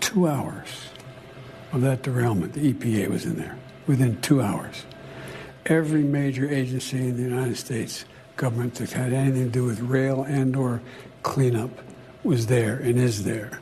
two hours of that derailment, the EPA was in there within two hours. Every major agency in the United States government that had anything to do with rail and or cleanup was there and is there.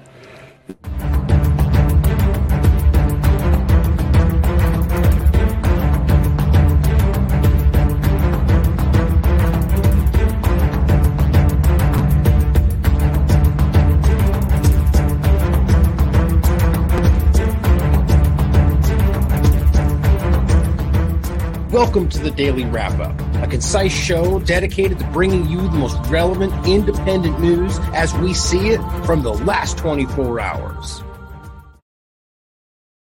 Welcome to the Daily Wrap Up, a concise show dedicated to bringing you the most relevant independent news as we see it from the last 24 hours.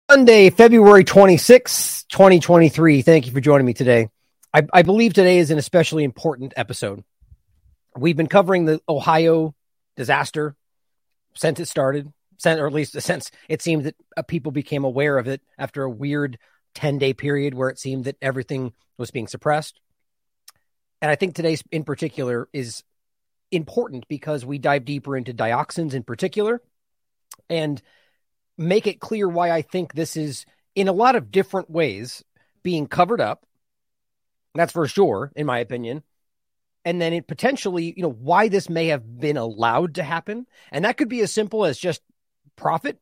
Sunday, February 26, 2023. Thank you for joining me today. I, I believe today is an especially important episode. We've been covering the Ohio disaster since it started, or at least since it seemed that uh, people became aware of it after a weird 10 day period where it seemed that everything was being suppressed. And I think today's in particular is important because we dive deeper into dioxins in particular and make it clear why I think this is in a lot of different ways being covered up. That's for sure, in my opinion. And then it potentially, you know, why this may have been allowed to happen. And that could be as simple as just profit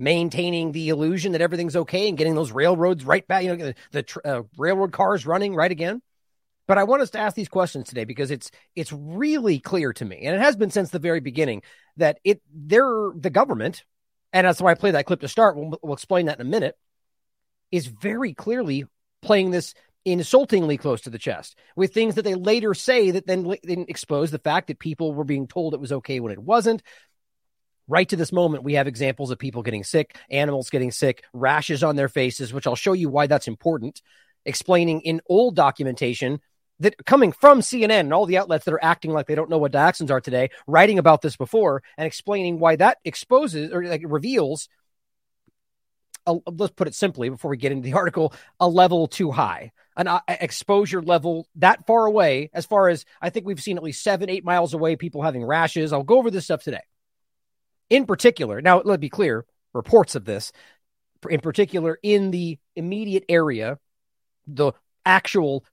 maintaining the illusion that everything's okay and getting those railroads right back, you know, the, the uh, railroad cars running right again. But I want us to ask these questions today because it's it's really clear to me, and it has been since the very beginning that it they're the government, and that's why I play that clip to start. We'll, we'll explain that in a minute. Is very clearly playing this insultingly close to the chest with things that they later say that then, then expose the fact that people were being told it was okay when it wasn't right to this moment, we have examples of people getting sick, animals getting sick, rashes on their faces, which I'll show you why that's important. Explaining in old documentation that coming from CNN and all the outlets that are acting like they don't know what dioxins are today, writing about this before and explaining why that exposes or like reveals. A, let's put it simply before we get into the article a level too high an uh, exposure level that far away as far as i think we've seen at least seven eight miles away people having rashes i'll go over this stuff today in particular, now let's be clear, reports of this, in particular, in the immediate area, the actual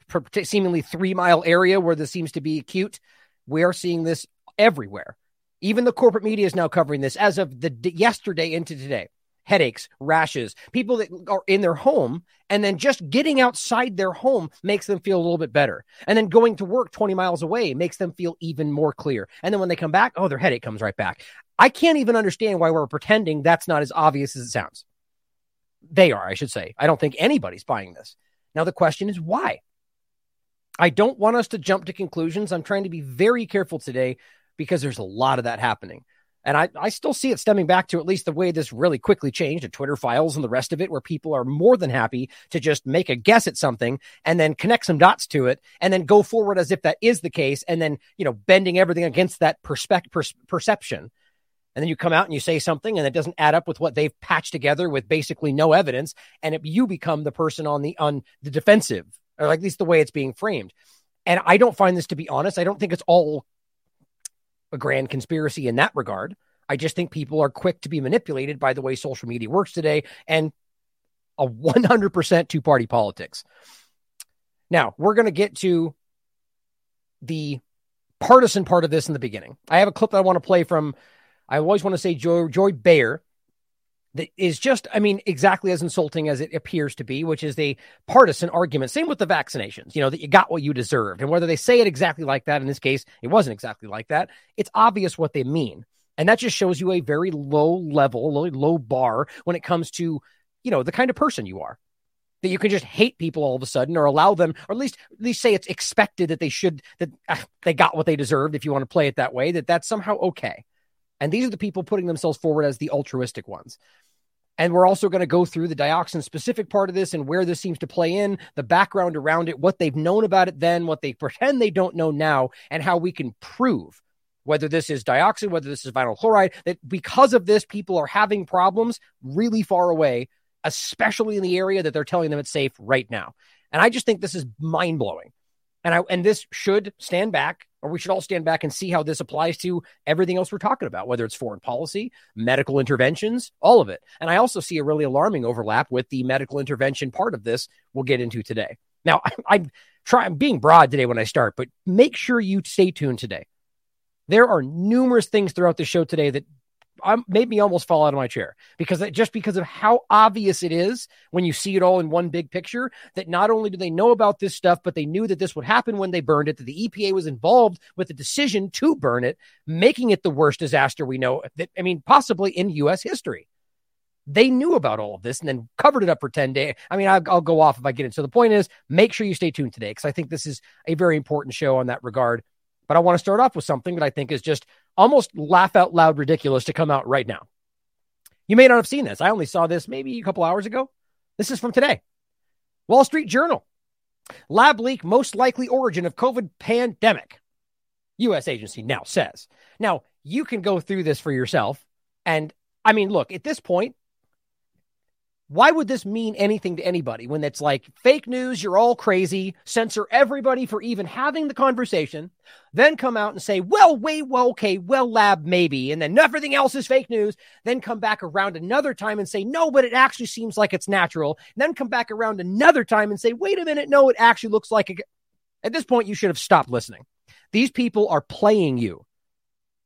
seemingly three mile area where this seems to be acute, we are seeing this everywhere. Even the corporate media is now covering this as of the yesterday into today. Headaches, rashes, people that are in their home, and then just getting outside their home makes them feel a little bit better. And then going to work 20 miles away makes them feel even more clear. And then when they come back, oh, their headache comes right back. I can't even understand why we're pretending that's not as obvious as it sounds. They are, I should say. I don't think anybody's buying this. Now, the question is why? I don't want us to jump to conclusions. I'm trying to be very careful today because there's a lot of that happening. And I, I still see it stemming back to at least the way this really quickly changed to Twitter files and the rest of it, where people are more than happy to just make a guess at something and then connect some dots to it and then go forward as if that is the case and then, you know, bending everything against that perspective per- perception. And then you come out and you say something and it doesn't add up with what they've patched together with basically no evidence and it, you become the person on the on the defensive or at least the way it's being framed. And i don't find this to be honest. I don't think it's all a grand conspiracy in that regard. I just think people are quick to be manipulated by the way social media works today and a 100% two party politics. Now we're going to get to the partisan part of this in the beginning. I have a clip that i want to play from I always want to say Joy, Joy Behar that is just, I mean, exactly as insulting as it appears to be, which is the partisan argument. Same with the vaccinations, you know, that you got what you deserved. And whether they say it exactly like that, in this case, it wasn't exactly like that. It's obvious what they mean. And that just shows you a very low level, low, low bar when it comes to, you know, the kind of person you are. That you can just hate people all of a sudden, or allow them, or at least at least say it's expected that they should that uh, they got what they deserved. If you want to play it that way, that that's somehow okay. And these are the people putting themselves forward as the altruistic ones. And we're also going to go through the dioxin specific part of this and where this seems to play in, the background around it, what they've known about it then, what they pretend they don't know now, and how we can prove whether this is dioxin, whether this is vinyl chloride, that because of this, people are having problems really far away, especially in the area that they're telling them it's safe right now. And I just think this is mind blowing. And I and this should stand back or we should all stand back and see how this applies to everything else we're talking about, whether it's foreign policy, medical interventions, all of it. And I also see a really alarming overlap with the medical intervention part of this we'll get into today. Now, I'm trying being broad today when I start, but make sure you stay tuned today. There are numerous things throughout the show today that um, made me almost fall out of my chair because just because of how obvious it is when you see it all in one big picture that not only do they know about this stuff, but they knew that this would happen when they burned it, that the EPA was involved with the decision to burn it, making it the worst disaster we know that, I mean, possibly in U.S. history. They knew about all of this and then covered it up for 10 days. I mean, I'll, I'll go off if I get it. So the point is, make sure you stay tuned today because I think this is a very important show on that regard. But I want to start off with something that I think is just almost laugh out loud ridiculous to come out right now. You may not have seen this. I only saw this maybe a couple hours ago. This is from today. Wall Street Journal. Lab leak most likely origin of COVID pandemic. US agency now says. Now, you can go through this for yourself. And I mean, look, at this point, why would this mean anything to anybody when it's like fake news, you're all crazy, censor everybody for even having the conversation, then come out and say, well, wait, well, okay, well, lab, maybe, and then everything else is fake news, then come back around another time and say, no, but it actually seems like it's natural, and then come back around another time and say, wait a minute, no, it actually looks like it. At this point, you should have stopped listening. These people are playing you.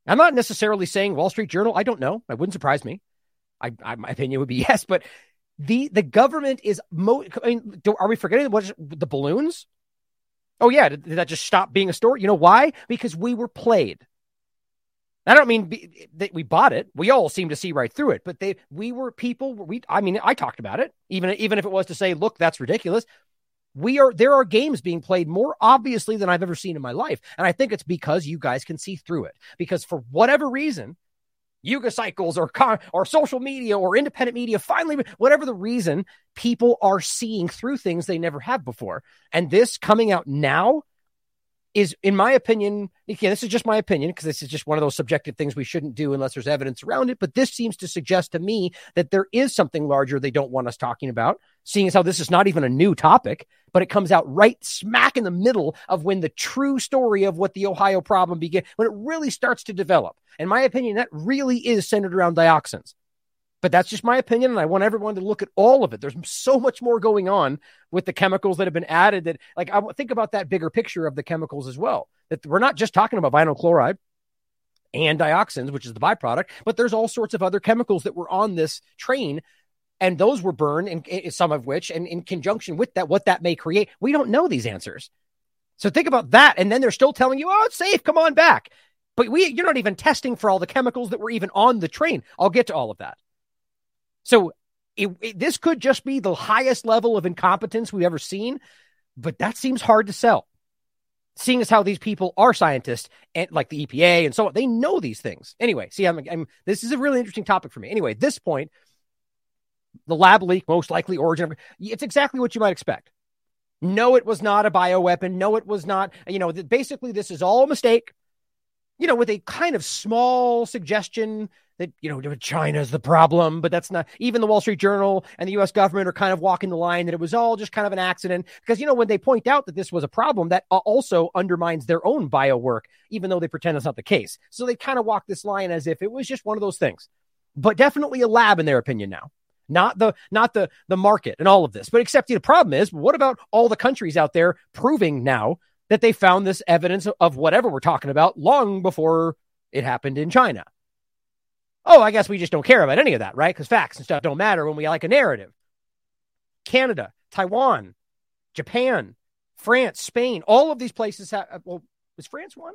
I'm not necessarily saying Wall Street Journal. I don't know. It wouldn't surprise me. I, I, my opinion would be yes, but the the government is mo- I mean, do, are we forgetting what the balloons? Oh yeah, did, did, that just stop being a story? You know why? Because we were played. I don't mean be, that we bought it. We all seem to see right through it, but they we were people. We I mean I talked about it, even even if it was to say, look, that's ridiculous. We are there are games being played more obviously than I've ever seen in my life, and I think it's because you guys can see through it. Because for whatever reason, Yuga cycles or or social media or independent media finally whatever the reason people are seeing through things they never have before. And this coming out now is in my opinion again this is just my opinion because this is just one of those subjective things we shouldn't do unless there's evidence around it but this seems to suggest to me that there is something larger they don't want us talking about seeing as how this is not even a new topic but it comes out right smack in the middle of when the true story of what the ohio problem began when it really starts to develop in my opinion that really is centered around dioxins but that's just my opinion. And I want everyone to look at all of it. There's so much more going on with the chemicals that have been added that, like, I think about that bigger picture of the chemicals as well. That we're not just talking about vinyl chloride and dioxins, which is the byproduct, but there's all sorts of other chemicals that were on this train. And those were burned, and some of which, and in conjunction with that, what that may create, we don't know these answers. So think about that. And then they're still telling you, oh, it's safe. Come on back. But we, you're not even testing for all the chemicals that were even on the train. I'll get to all of that. So it, it, this could just be the highest level of incompetence we've ever seen, but that seems hard to sell. Seeing as how these people are scientists and like the EPA and so on, they know these things. Anyway, see, I'm, I'm this is a really interesting topic for me. Anyway, at this point, the lab leak, most likely origin, it's exactly what you might expect. No, it was not a bioweapon. No, it was not. You know, basically, this is all a mistake. You know, with a kind of small suggestion that you know China's the problem, but that's not even the Wall Street Journal and the U.S. government are kind of walking the line that it was all just kind of an accident because you know when they point out that this was a problem, that uh, also undermines their own bio work, even though they pretend it's not the case. So they kind of walk this line as if it was just one of those things, but definitely a lab in their opinion now. Not the not the the market and all of this, but except the problem is, what about all the countries out there proving now that they found this evidence of whatever we're talking about long before it happened in China? Oh, I guess we just don't care about any of that, right? Because facts and stuff don't matter when we like a narrative. Canada, Taiwan, Japan, France, Spain, all of these places have. Well, was France one?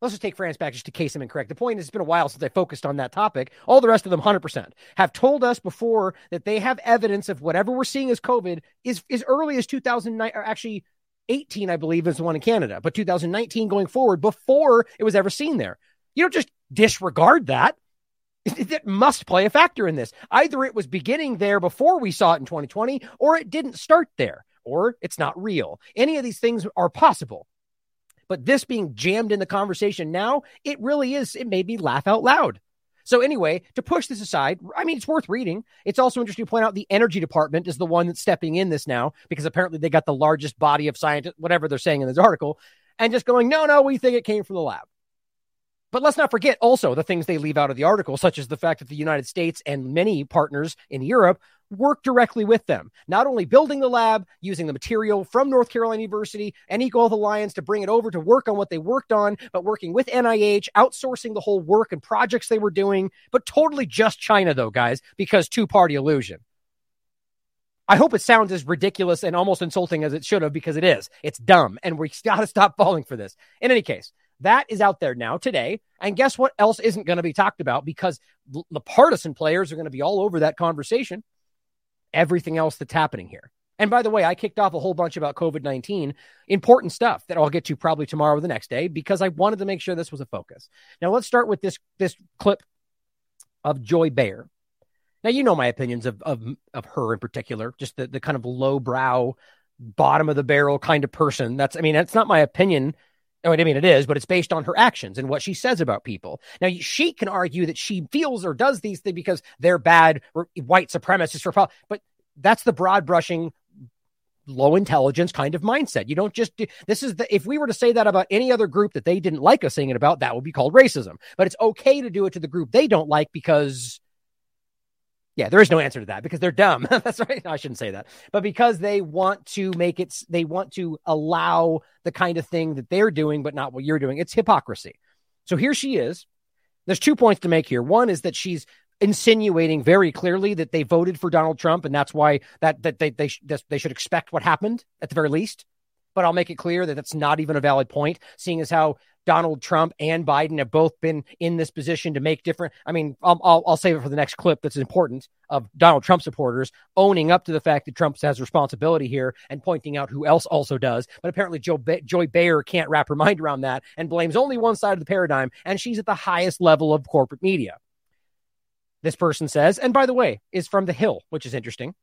Let's just take France back just in case I'm incorrect. The point is, it's been a while since I focused on that topic. All the rest of them, 100%, have told us before that they have evidence of whatever we're seeing as COVID is as early as 2009, or actually 18, I believe, is the one in Canada, but 2019 going forward before it was ever seen there. You don't just disregard that. It must play a factor in this. Either it was beginning there before we saw it in 2020, or it didn't start there, or it's not real. Any of these things are possible. But this being jammed in the conversation now, it really is, it made me laugh out loud. So, anyway, to push this aside, I mean, it's worth reading. It's also interesting to point out the energy department is the one that's stepping in this now because apparently they got the largest body of scientists, whatever they're saying in this article, and just going, no, no, we think it came from the lab. But let's not forget also the things they leave out of the article, such as the fact that the United States and many partners in Europe work directly with them, not only building the lab, using the material from North Carolina University and EcoHealth Alliance to bring it over to work on what they worked on, but working with NIH, outsourcing the whole work and projects they were doing, but totally just China, though, guys, because two party illusion. I hope it sounds as ridiculous and almost insulting as it should have because it is. It's dumb, and we got to stop falling for this. In any case, that is out there now today. And guess what else isn't going to be talked about because the partisan players are going to be all over that conversation. Everything else that's happening here. And by the way, I kicked off a whole bunch about COVID 19, important stuff that I'll get to probably tomorrow or the next day because I wanted to make sure this was a focus. Now, let's start with this, this clip of Joy Behar. Now, you know my opinions of, of, of her in particular, just the, the kind of low brow, bottom of the barrel kind of person. That's, I mean, that's not my opinion Oh, I mean, it is, but it's based on her actions and what she says about people. Now, she can argue that she feels or does these things because they're bad white supremacists or, but that's the broad brushing, low intelligence kind of mindset. You don't just do, this is the, if we were to say that about any other group that they didn't like us saying it about, that would be called racism. But it's okay to do it to the group they don't like because yeah, there is no answer to that because they're dumb. That's right. I shouldn't say that. But because they want to make it, they want to allow the kind of thing that they're doing, but not what you're doing. It's hypocrisy. So here she is. There's two points to make here. One is that she's insinuating very clearly that they voted for Donald Trump, and that's why that that they they, they should expect what happened at the very least. But I'll make it clear that that's not even a valid point, seeing as how Donald Trump and Biden have both been in this position to make different. I mean, I'll, I'll, save it for the next clip that's important of Donald Trump supporters owning up to the fact that Trump has responsibility here and pointing out who else also does. But apparently, Joe ba- Joy Behar can't wrap her mind around that and blames only one side of the paradigm, and she's at the highest level of corporate media. This person says, and by the way, is from the Hill, which is interesting.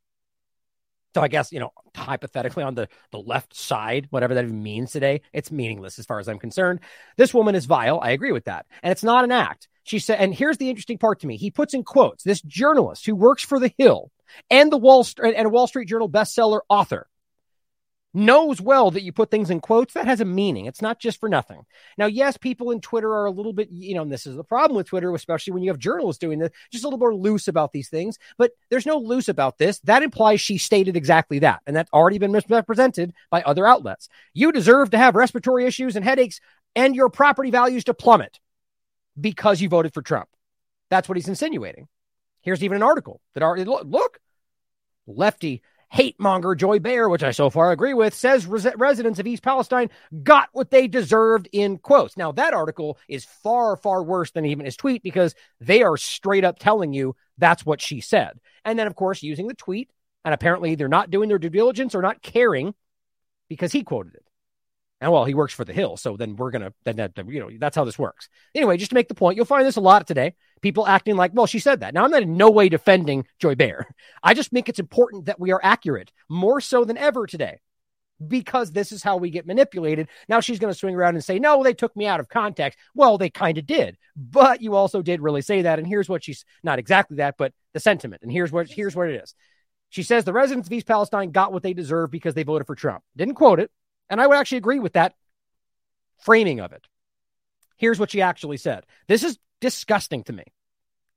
So I guess, you know, hypothetically on the, the left side, whatever that means today, it's meaningless as far as I'm concerned. This woman is vile. I agree with that. And it's not an act. She said, and here's the interesting part to me. He puts in quotes, this journalist who works for the Hill and the Wall Street and Wall Street Journal bestseller author knows well that you put things in quotes that has a meaning. It's not just for nothing. Now, yes, people in Twitter are a little bit, you know, and this is the problem with Twitter, especially when you have journalists doing this, just a little more loose about these things. But there's no loose about this. That implies she stated exactly that. And that's already been misrepresented by other outlets. You deserve to have respiratory issues and headaches and your property values to plummet because you voted for Trump. That's what he's insinuating. Here's even an article that already look, lefty hate monger Joy Behar, which I so far agree with, says res- residents of East Palestine got what they deserved in quotes. Now, that article is far, far worse than even his tweet because they are straight up telling you that's what she said. And then, of course, using the tweet, and apparently they're not doing their due diligence or not caring because he quoted it. And well, he works for the Hill, so then we're gonna then that you know that's how this works. Anyway, just to make the point, you'll find this a lot today. People acting like, well, she said that. Now I'm not in no way defending Joy Behar. I just think it's important that we are accurate more so than ever today, because this is how we get manipulated. Now she's going to swing around and say, no, they took me out of context. Well, they kind of did, but you also did really say that. And here's what she's not exactly that, but the sentiment. And here's what here's what it is. She says the residents of East Palestine got what they deserve because they voted for Trump. Didn't quote it, and I would actually agree with that framing of it. Here's what she actually said. This is disgusting to me.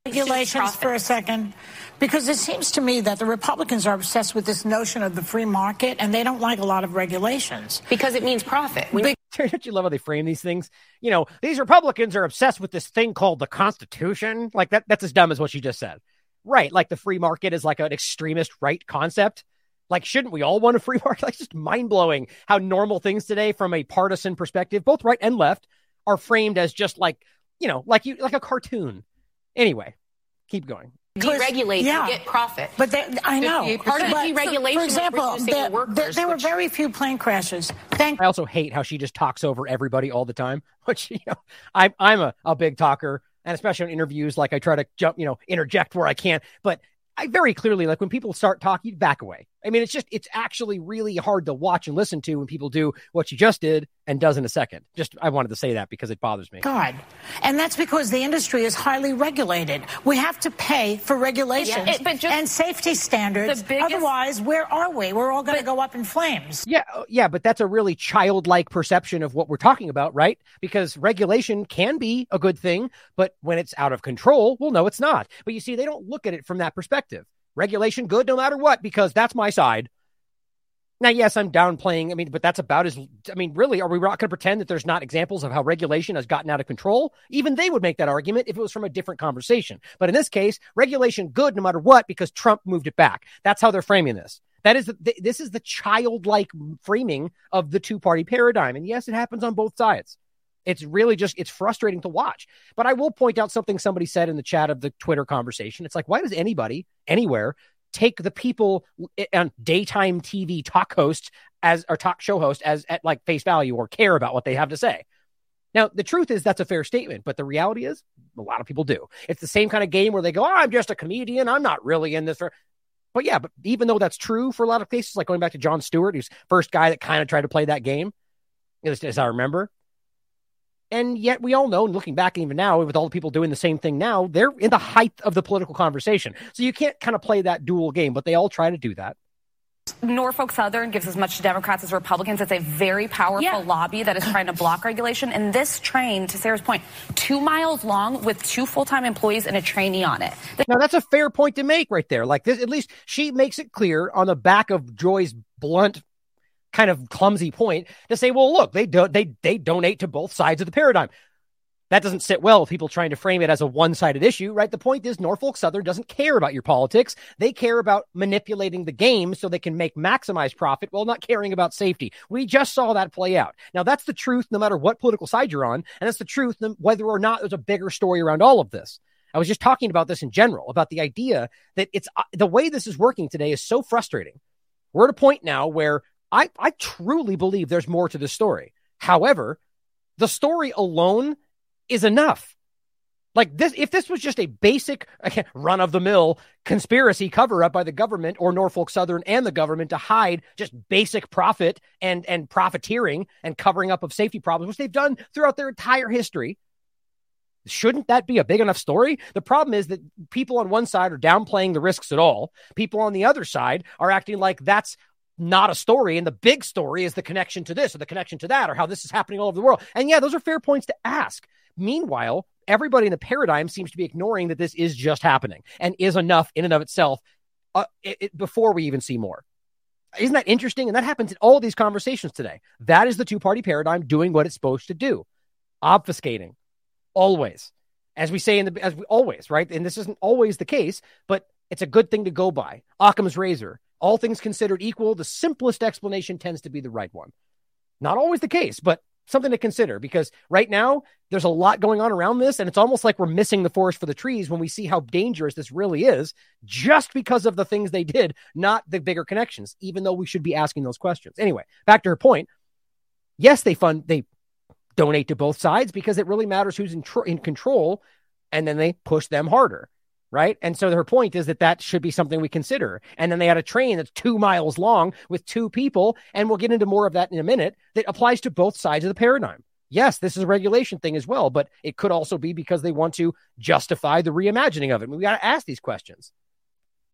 Regulations for a second, because it seems to me that the Republicans are obsessed with this notion of the free market and they don't like a lot of regulations. Because it means profit. When don't you love how they frame these things? You know, these Republicans are obsessed with this thing called the Constitution. Like that, that's as dumb as what she just said. Right. Like the free market is like an extremist right concept. Like, shouldn't we all want a free market? Like, just mind blowing how normal things today, from a partisan perspective, both right and left, are framed as just like, you know, like you like a cartoon. Anyway, keep going. Deregulate yeah. to get profit. But they, I know. Part of deregulation, for example, there, workers, there, there which... were very few plane crashes. Thank. I also hate how she just talks over everybody all the time. Which you know, I'm I'm a, a big talker, and especially on interviews, like I try to jump, you know, interject where I can. But I very clearly like when people start talking, back away I mean, it's just, it's actually really hard to watch and listen to when people do what you just did and does in a second. Just, I wanted to say that because it bothers me. God. And that's because the industry is highly regulated. We have to pay for regulations yeah, it, and safety standards. Biggest, Otherwise, where are we? We're all going to go up in flames. Yeah. Oh, yeah. But that's a really childlike perception of what we're talking about, right? Because regulation can be a good thing, but when it's out of control, well, no, it's not. But you see, they don't look at it from that perspective. Regulation good no matter what, because that's my side. Now, yes, I'm downplaying. I mean, but that's about as, I mean, really, are we not going to pretend that there's not examples of how regulation has gotten out of control? Even they would make that argument if it was from a different conversation. But in this case, regulation good no matter what because Trump moved it back. That's how they're framing this. That is, this is the childlike framing of the two party paradigm. And yes, it happens on both sides. It's really just, it's frustrating to watch. But I will point out something somebody said in the chat of the Twitter conversation. It's like, why does anybody anywhere take the people eh, on daytime TV talk host as or talk show host as at like face value or care about what they have to say. Now, the truth is that's a fair statement, but the reality is a lot of people do. It's the same kind of game where they go, oh, I'm just a comedian. I'm not really in this. For... But yeah, but even though that's true for a lot of cases, like going back to Jon Stewart, who's first guy that kind of tried to play that game, as, as I remember, and yet we all know, and looking back even now, with all the people doing the same thing now, they're in the height of the political conversation. So you can't kind of play that dual game, but they all try to do that. Norfolk Southern gives as much to Democrats as Republicans. It's a very powerful yeah. lobby that is trying to block regulation. And this train, to Sarah's point, two miles long with two full time employees and a trainee on it. Now, that's a fair point to make right there. Like this, at least she makes it clear on the back of Joy's blunt kind of clumsy point to say, well, look, they don't. they they donate to both sides of the paradigm. That doesn't sit well with people trying to frame it as a one-sided issue, right? The point is Norfolk Southern doesn't care about your politics. They care about manipulating the game so they can make maximize profit while not caring about safety. We just saw that play out. Now that's the truth no matter what political side you're on, and that's the truth whether or not there's a bigger story around all of this. I was just talking about this in general about the idea that it's uh, the way this is working today is so frustrating. We're at a point now where I, I truly believe there's more to the story. However, the story alone is enough. Like this, if this was just a basic run of the mill conspiracy cover up by the government or Norfolk Southern and the government to hide just basic profit and, and profiteering and covering up of safety problems, which they've done throughout their entire history, shouldn't that be a big enough story? The problem is that people on one side are downplaying the risks at all. People on the other side are acting like that's not a story. And the big story is the connection to this or the connection to that or how this is happening all over the world. And yeah, those are fair points to ask. Meanwhile, everybody in the paradigm seems to be ignoring that this is just happening and is enough in and of itself uh, it, it, before we even see more. Isn't that interesting? And that happens in all these conversations today. That is the two party paradigm doing what it's supposed to do, obfuscating always. As we say in the, as we always, right? And this isn't always the case, but it's a good thing to go by. Occam's razor all things considered equal, the simplest explanation tends to be the right one. Not always the case, but something to consider because right now there's a lot going on around this and it's almost like we're missing the forest for the trees when we see how dangerous this really is just because of the things they did not the bigger connections even though we should be asking those questions. Anyway back to her point. Yes they fund they donate to both sides because it really matters who's in, tr- in control and then they push them harder right? And so her point is that that should be something we consider. And then they had a train that's two miles long with two people, and we'll get into more of that in a minute, that applies to both sides of the paradigm. Yes, this is a regulation thing as well, but it could also be because they want to justify the reimagining of it. we got to ask these questions.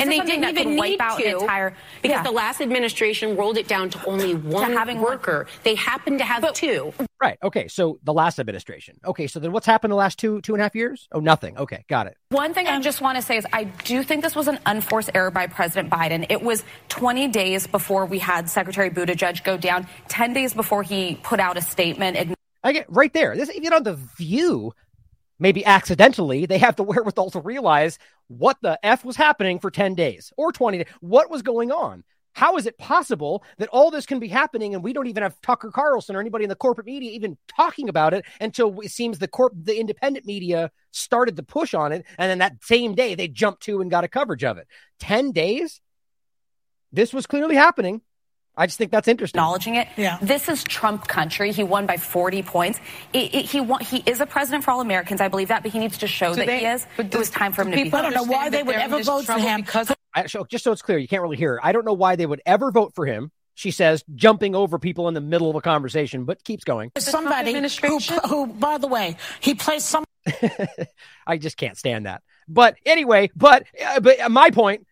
And they didn't even wipe out to, an entire because yeah. the last administration rolled it down to only one to having worker. One. They happened to have but, two. Right. Okay. So the last administration. Okay. So then what's happened the last two two and a half years? Oh, nothing. Okay. Got it. One thing I um, just want to say is I do think this was an unforced error by President Biden. It was 20 days before we had Secretary Buttigieg go down. 10 days before he put out a statement. I get right there. This even on the View maybe accidentally, they have the wherewithal to realize what the F was happening for 10 days or 20 days. What was going on? How is it possible that all this can be happening and we don't even have Tucker Carlson or anybody in the corporate media even talking about it until it seems the corp the independent media started to push on it and then that same day they jumped to and got a coverage of it. 10 days? This was clearly happening. I just think that's interesting. Acknowledging it. Yeah. This is Trump country. He won by 40 points. It, it, he won, he is a president for all Americans. I believe that, but he needs to show so that they, he is. But it was time for him to be. I don't know why they would ever vote for him. Because I, just so it's clear, you can't really hear. Her. I don't know why they would ever vote for him. She says, jumping over people in the middle of a conversation, but keeps going. Somebody who, who, by the way, he plays some. I just can't stand that. But anyway, but uh, but my point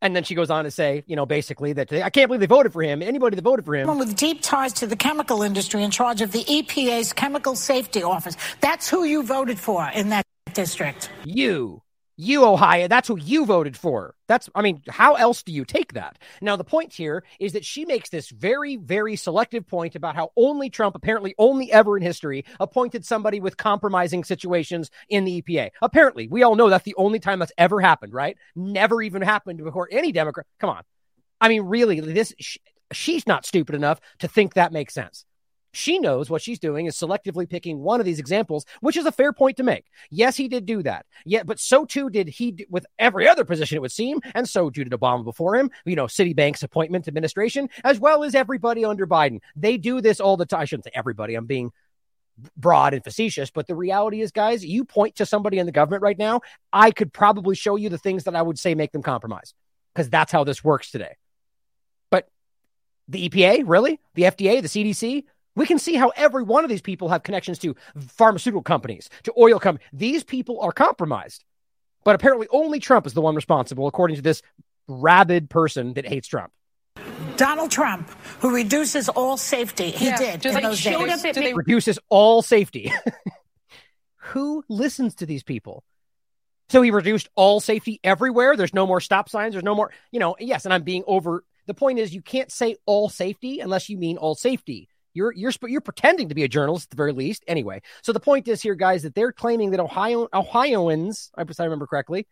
and then she goes on to say, you know, basically that they, I can't believe they voted for him. Anybody that voted for him. With deep ties to the chemical industry in charge of the EPA's Chemical Safety Office. That's who you voted for in that district. You you ohio that's who you voted for. That's i mean how else do you take that? Now the point here is that she makes this very very selective point about how only trump apparently only ever in history appointed somebody with compromising situations in the epa apparently we all know that's the only time that's ever happened right? Never even happened before any democrat. Come on. I mean really this she, she's not stupid enough to think that makes sense she knows what she's doing is selectively picking one of these examples, which is a fair point to make. Yes, he did do that. Yeah, but so too did he with every other position, it would seem, and so too did Obama before him. You know, Citibank's appointment administration, as well as everybody under Biden. They do this all the time. I shouldn't say everybody. I'm being broad and facetious, but the reality is, guys, you point to somebody in the government right now, I could probably show you the things that I would say make them compromise because that's how this works today. But the EPA, really? The FDA, the CDC, we can see how every one of these people have connections to pharmaceutical companies, to oil companies. These people are compromised. But apparently, only Trump is the one responsible, according to this rabid person that hates Trump. Donald Trump, who reduces all safety, he yeah. did in those days. Up they... Reduces all safety. who listens to these people? So he reduced all safety everywhere. There's no more stop signs. There's no more, you know, yes, and I'm being over. The point is, you can't say all safety unless you mean all safety. You're you're you're pretending to be a journalist at the very least. Anyway, so the point is here, guys, that they're claiming that Ohio Ohioans, I remember correctly,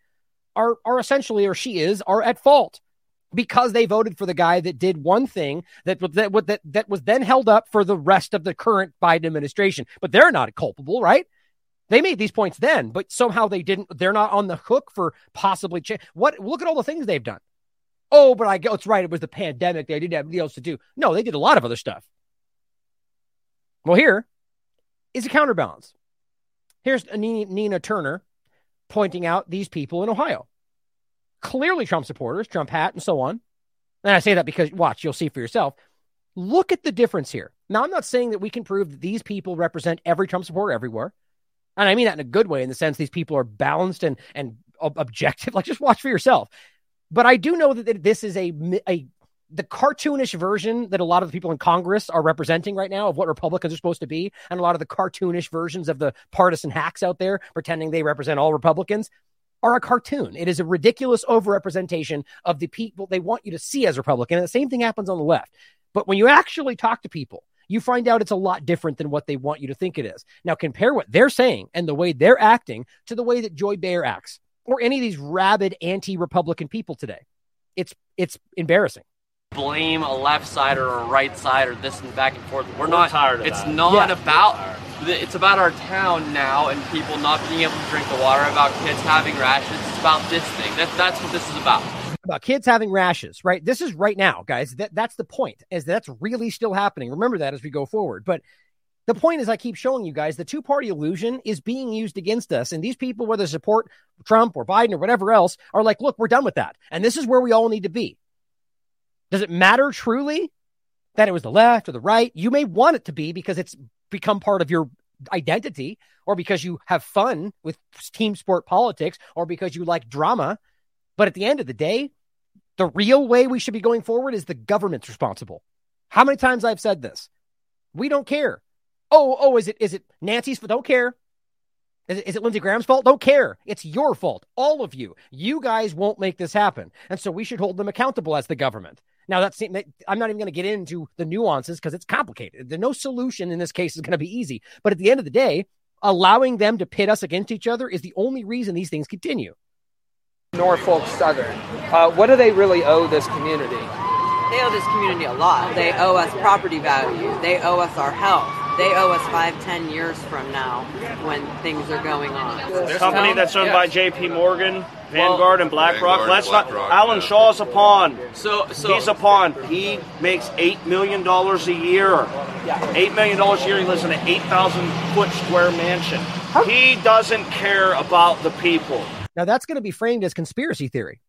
are are essentially, or she is, are at fault because they voted for the guy that did one thing that that that that was then held up for the rest of the current Biden administration. But they're not culpable, right? They made these points then, but somehow they didn't. They're not on the hook for possibly change. What? Look at all the things they've done. Oh, but I go. It's right. It was the pandemic. They didn't have anything else to do. No, they did a lot of other stuff. Well, here is a counterbalance. Here's Nina Turner pointing out these people in Ohio. Clearly Trump supporters, Trump hat, and so on. And I say that because, watch, you'll see for yourself. Look at the difference here. Now, I'm not saying that we can prove that these people represent every Trump supporter everywhere. And I mean that in a good way, in the sense these people are balanced and, and objective. Like, just watch for yourself. But I do know that this is a, a the cartoonish version that a lot of the people in Congress are representing right now of what Republicans are supposed to be, and a lot of the cartoonish versions of the partisan hacks out there pretending they represent all Republicans are a cartoon. It is a ridiculous overrepresentation of the people they want you to see as Republican. And the same thing happens on the left. But when you actually talk to people, you find out it's a lot different than what they want you to think it is. Now, compare what they're saying and the way they're acting to the way that Joy Behar acts or any of these rabid anti Republican people today. It's, it's embarrassing blame a left side or a right side or this and back and forth. We're, We're not tired of it. it's that. not yeah. about it's about our town now and people not being able to drink the water, about kids having rashes. It's about this thing. That, that's what this is about. About kids having rashes, right? This is right now, guys. That, that's the point, is that's really still happening. Remember that as we go forward. But the point is, I keep showing you guys the two party illusion is being used against us. And these people, whether support Trump or Biden or whatever else, are like, look, we're done with that. And this is where we all need to be. Does it matter truly that it was the left or the right? You may want it to be because it's become part of your identity or because you have fun with team sport politics or because you like drama. But at the end of the day, the real way we should be going forward is the government's responsible. How many times I've said this? We don't care. Oh, oh, is it is it Nancy's? Fault? Don't care. Is it, is it Lindsey Graham's fault? Don't care. It's your fault. All of you. You guys won't make this happen. And so we should hold them accountable as the government. Now, that's I'm not even going to get into the nuances because it's complicated. There's no solution in this case is going to be easy. But at the end of the day, allowing them to pit us against each other is the only reason these things continue. Norfolk Southern, uh, what do they really owe this community? They owe this community a lot. They owe us property value. They owe us our health they owe us five, ten years from now when things are going on. This company that's owned by J.P. Morgan, Vanguard, well, and BlackRock. Vanguard Let's not. Alan Shaw's a pawn. So, so he's a pawn. He makes eight million dollars a year. Eight million dollars a year. He lives in an eight thousand foot square mansion. He doesn't care about the people. Now that's going to be framed as conspiracy theory.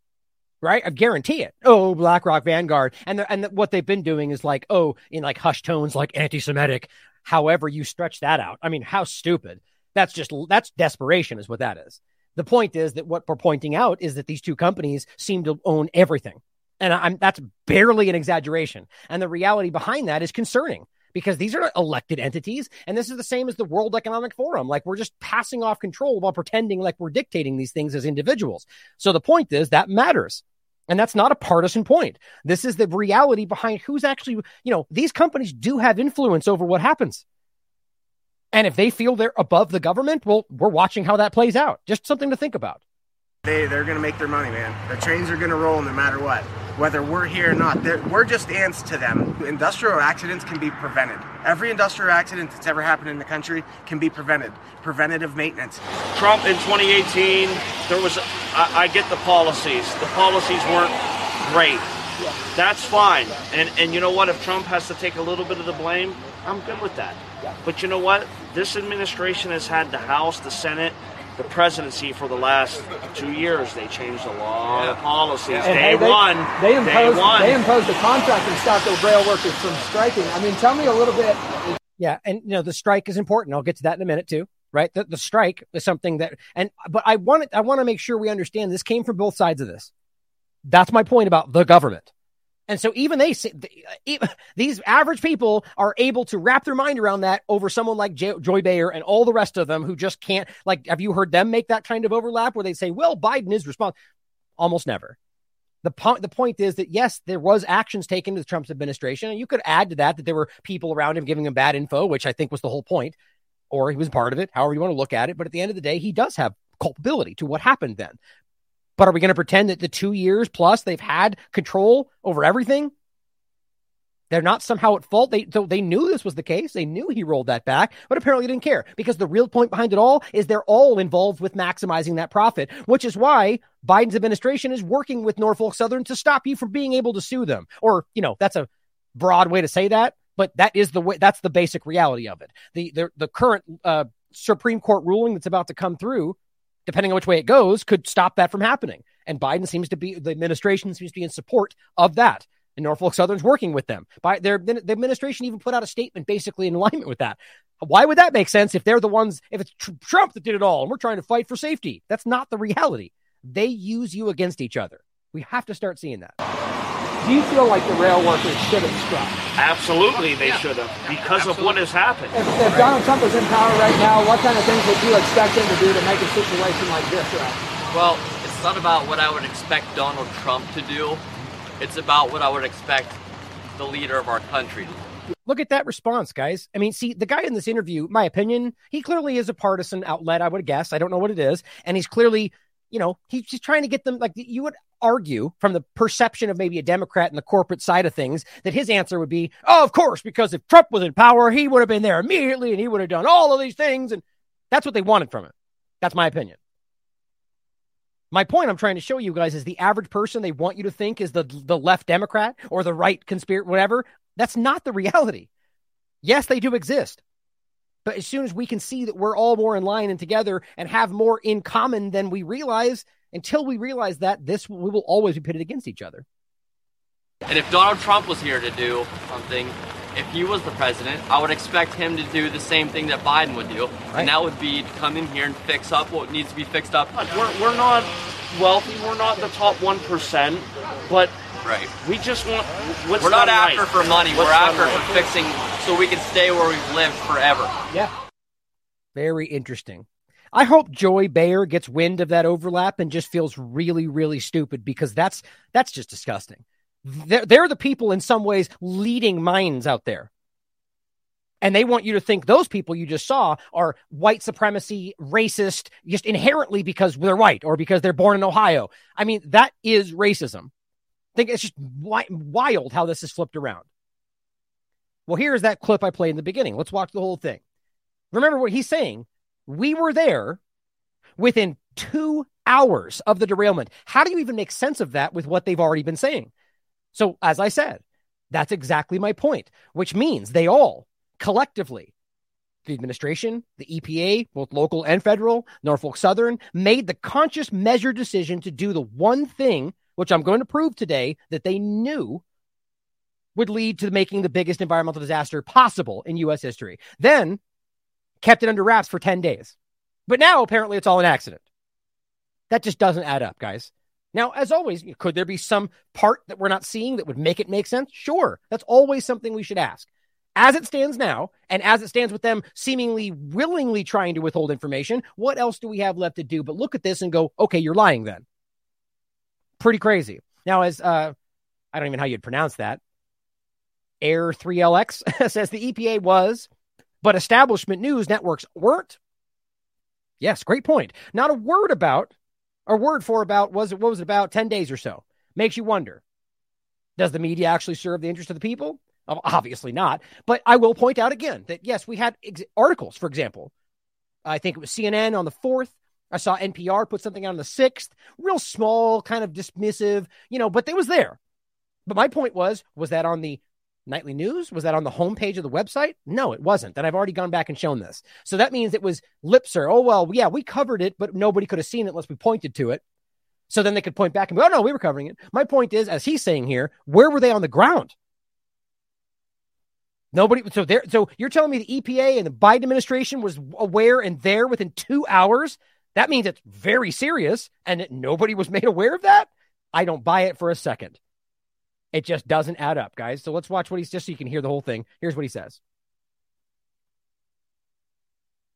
right? I guarantee it. Oh, BlackRock, Vanguard, and the, and the, what they've been doing is like, oh, in like hushed tones, like anti-Semitic. However, you stretch that out. I mean, how stupid. That's just that's desperation, is what that is. The point is that what we're pointing out is that these two companies seem to own everything, and I'm that's barely an exaggeration. And the reality behind that is concerning because these are elected entities. And this is the same as the World Economic Forum. Like we're just passing off control while pretending like we're dictating these things as individuals. So the point is that matters. And that's not a partisan point. This is the reality behind who's actually, you know, these companies do have influence over what happens. And if they feel they're above the government, well, we're watching how that plays out. Just something to think about. They, they're going to make their money, man. The trains are going to roll no matter what whether we're here or not. They're, we're just ants to them. Industrial accidents can be prevented. Every industrial accident that's ever happened in the country can be prevented. Preventative maintenance. Trump in 2018, there was, I, I get the policies. The policies weren't great. That's fine. And, and you know what? If Trump has to take a little bit of the blame, I'm good with that. But you know what? This administration has had the House, the Senate, the presidency for the last two years. They changed a lot yeah. of policies. Yeah. Day hey, they, one, they imposed one. they imposed a contract and stopped the rail workers from striking. I mean, tell me a little bit. Yeah, and you know the strike is important. I'll get to that in a minute too. Right, the, the strike is something that, and but I want I want to make sure we understand this came from both sides of this. That's my point about the government. And so even they these average people are able to wrap their mind around that over someone like Joy Behar and all the rest of them who just can't. Like, have you heard them make that kind of overlap where they say, "Well, Biden is responsible"? Almost never. The point the point is that yes, there was actions taken to the Trump's administration, and you could add to that that there were people around him giving him bad info, which I think was the whole point, or he was part of it. However you want to look at it, but at the end of the day, he does have culpability to what happened then. But are we going to pretend that the two years plus they've had control over everything? They're not somehow at fault. They so they knew this was the case. They knew he rolled that back, but apparently didn't care because the real point behind it all is they're all involved with maximizing that profit, which is why Biden's administration is working with Norfolk Southern to stop you from being able to sue them. Or, you know, that's a broad way to say that, but that is the way that's the basic reality of it. The the, the current uh, Supreme Court ruling that's about to come through depending on which way it goes, could stop that from happening. And Biden seems to be, the administration seems to be in support of that. And Norfolk Southern's working with them. By their the administration even put out a statement basically in alignment with that. Why would that make sense if they're the ones if it's tr- Trump that did it all and we're trying to fight for safety? That's not the reality. They use you against each other. We have to start seeing that. Do you feel like the rail workers should have struck? Absolutely, they should have, because Absolutely. of what has happened. If, if, Donald Trump was in power right now, what kind of things would you expect him to do to make a situation like this right? Well, it's not about what I would expect Donald Trump to do. It's about what I would expect the leader of our country to do. Look at that response, guys. I mean, see, the guy in this interview, my opinion, he clearly is a partisan outlet, I would guess. I don't know what it is. And he's clearly you know, he's just trying to get them like you would argue from the perception of maybe a Democrat in the corporate side of things that his answer would be, oh, of course, because if Trump was in power, he would have been there immediately and he would have done all of these things. And that's what they wanted from it. That's my opinion. My point I'm trying to show you guys is the average person they want you to think is the the left Democrat or the right conspiracy, whatever. That's not the reality. Yes, they do exist. But as soon as we can see that we're all more in line and together and have more in common than we realize, until we realize that, this we will always be pitted against each other. And if Donald Trump was here to do something, if he was the president, I would expect him to do the same thing that Biden would do. Right. And that would be to come in here and fix up what needs to be fixed up. We're, we're not wealthy, we're not the top 1%, but Right. We just want. we're not after right? for money. What's we're after right? for fixing so we can stay where we've lived forever. Yeah. Very interesting. I hope Joy Behar gets wind of that overlap and just feels really, really stupid because that's that's just disgusting. They're, they're the people in some ways leading minds out there. And they want you to think those people you just saw are white supremacy, racist, just inherently because they're white or because they're born in Ohio. I mean, that is racism think it's just wild how this is flipped around. Well, here's that clip I played in the beginning. Let's watch the whole thing. Remember what he's saying. We were there within two hours of the derailment. How do you even make sense of that with what they've already been saying? So, as I said, that's exactly my point, which means they all collectively, the administration, the EPA, both local and federal, Norfolk Southern, made the conscious, measured decision to do the one thing which I'm going to prove today that they knew would lead to making the biggest environmental disaster possible in U.S. history. Then kept it under wraps for 10 days. But now apparently it's all an accident. That just doesn't add up, guys. Now, as always, could there be some part that we're not seeing that would make it make sense? Sure. That's always something we should ask. As it stands now, and as it stands with them seemingly willingly trying to withhold information, what else do we have left to do but look at this and go, okay, you're lying then? Pretty crazy. Now, as uh, I don't even know how you'd pronounce that. Air 3LX says the EPA was, but establishment news networks weren't. Yes, great point. Not a word about or word for about was it what was it about 10 days or so makes you wonder does the media actually serve the interest of the people obviously not but i will point out again that yes we had ex- articles for example i think it was cnn on the 4th i saw npr put something out on the 6th real small kind of dismissive you know but it was there but my point was was that on the nightly news? Was that on the homepage of the website? No, it wasn't. And I've already gone back and shown this. So that means it was lipser. Oh, well, yeah, we covered it, but nobody could have seen it unless we pointed to it. So then they could point back and go, oh, no, we were covering it. My point is, as he's saying here, where were they on the ground? Nobody. So there. So you're telling me the EPA and the Biden administration was aware and there within two hours? That means it's very serious, and nobody was made aware of that. I don't buy it for a second. It just doesn't add up, guys. So let's watch what he's just so you can hear the whole thing. Here's what he says.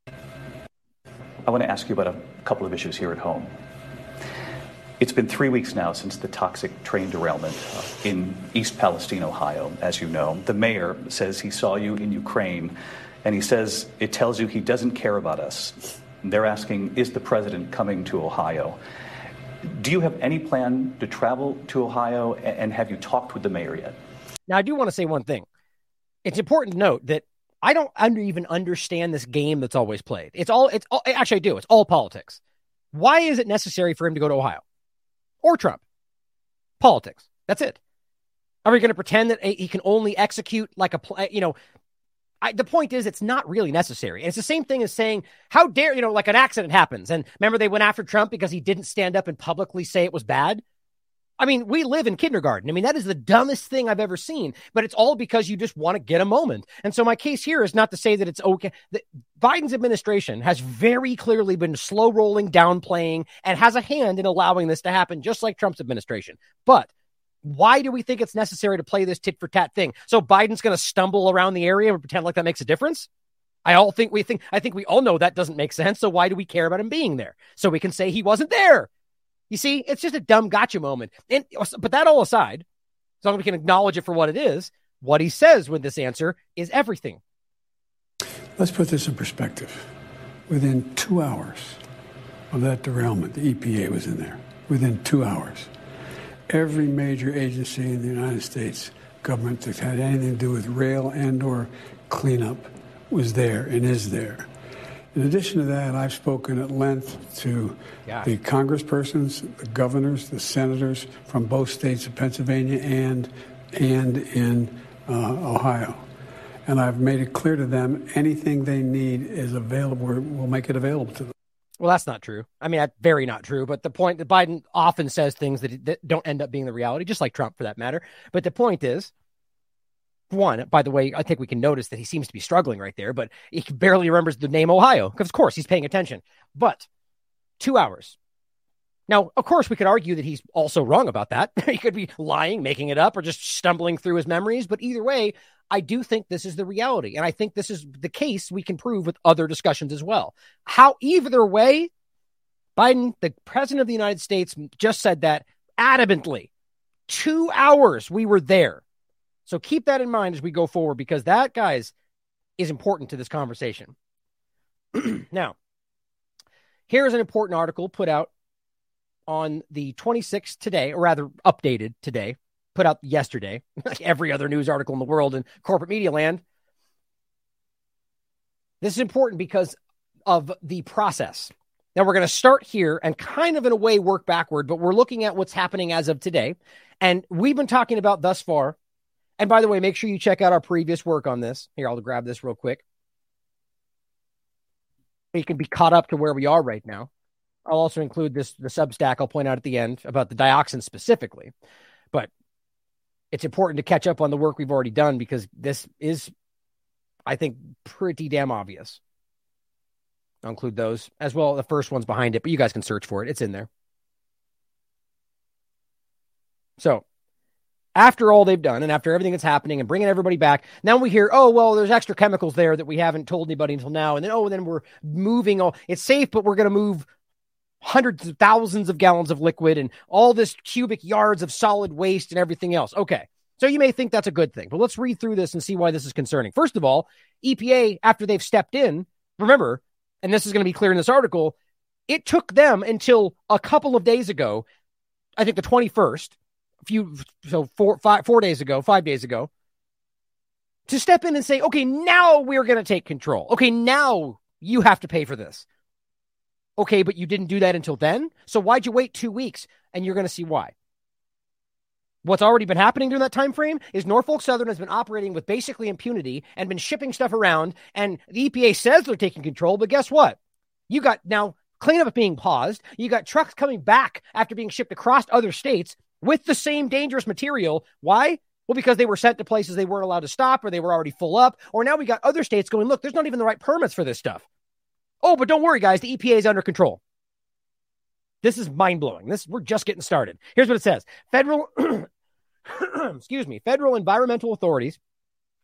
I want to ask you about a couple of issues here at home. It's been three weeks now since the toxic train derailment in East Palestine, Ohio, as you know. The mayor says he saw you in Ukraine, and he says it tells you he doesn't care about us. They're asking, is the president coming to Ohio? Do you have any plan to travel to Ohio, and have you talked with the mayor yet? Now, I do want to say one thing. It's important to note that I don't under, even understand this game that's always played. It's all, it's all, actually, I do. It's all politics. Why is it necessary for him to go to Ohio or Trump? Politics. That's it. Are we going to pretend that eh, he can only execute like a, eh, you know, I, the point is, it's not really necessary. And it's the same thing as saying, how dare, you know, like an accident happens. And remember, they went after Trump because he didn't stand up and publicly say it was bad. I mean, we live in kindergarten. I mean, that is the dumbest thing I've ever seen, but it's all because you just want to get a moment. And so my case here is not to say that it's okay. That Biden's administration has very clearly been slow rolling, downplaying, and has a hand in allowing this to happen, just like Trump's administration. But why do we think it's necessary to play this tit for tat thing? So Biden's going to stumble around the area and pretend like that makes a difference? I all think we think I think we all know that doesn't make sense. So why do we care about him being there? So we can say he wasn't there. You see, it's just a dumb gotcha moment. And but that all aside, as long as we can acknowledge it for what it is, what he says with this answer is everything. Let's put this in perspective. Within two hours of that derailment, the EPA was in there. Within two hours every major agency in the United States government that had anything to do with rail and or cleanup was there and is there. In addition to that, I've spoken at length to yeah. the congresspersons, the governors, the senators from both states of Pennsylvania and and in uh, Ohio. And I've made it clear to them anything they need is available. We'll make it available to them. Well, that's not true. I mean, that's very not true. But the point that Biden often says things that, that don't end up being the reality, just like Trump for that matter. But the point is, one, by the way, I think we can notice that he seems to be struggling right there, but he barely remembers the name Ohio because, of course, he's paying attention. But two hours. Now, of course, we could argue that he's also wrong about that. he could be lying, making it up, or just stumbling through his memories. But either way, I do think this is the reality. And I think this is the case we can prove with other discussions as well. How, either way, Biden, the president of the United States, just said that adamantly. Two hours we were there. So keep that in mind as we go forward because that, guys, is important to this conversation. now, here's an important article put out on the 26th today, or rather updated today, put out yesterday, like every other news article in the world in corporate media land. This is important because of the process. Now, we're going to start here and kind of in a way work backward, but we're looking at what's happening as of today. And we've been talking about thus far. And by the way, make sure you check out our previous work on this. Here, I'll grab this real quick. You can be caught up to where we are right now. I'll also include this the Substack I'll point out at the end about the dioxin specifically. But it's important to catch up on the work we've already done because this is, I think, pretty damn obvious. I'll include those as well. The first one's behind it, but you guys can search for it. It's in there. So after all they've done and after everything that's happening and bringing everybody back, now we hear, oh, well, there's extra chemicals there that we haven't told anybody until now. And then, oh, and then we're moving. All it's safe, but we're going to move hundreds of thousands of gallons of liquid and all this cubic yards of solid waste and everything else. Okay. So you may think that's a good thing, but let's read through this and see why this is concerning. First of all, EPA, after they've stepped in, remember, and this is going to be clear in this article, it took them until a couple of days ago, I think the 21st, a few, so four, five, four days ago, five days ago, to step in and say, okay, now we're going to take control. Okay, now you have to pay for this. Okay, but you didn't do that until then. So why'd you wait two weeks? And you're going to see why. What's already been happening during that time frame is Norfolk Southern has been operating with basically impunity and been shipping stuff around. And the EPA says they're taking control, but guess what? You got now cleanup being paused. You got trucks coming back after being shipped across other states with the same dangerous material. Why? Well, because they were sent to places they weren't allowed to stop or they were already full up. Or now we got other states going, look, there's not even the right permits for this stuff. Oh, but don't worry, guys. The EPA is under control. This is mind blowing. This we're just getting started. Here's what it says: Federal, excuse me, federal environmental authorities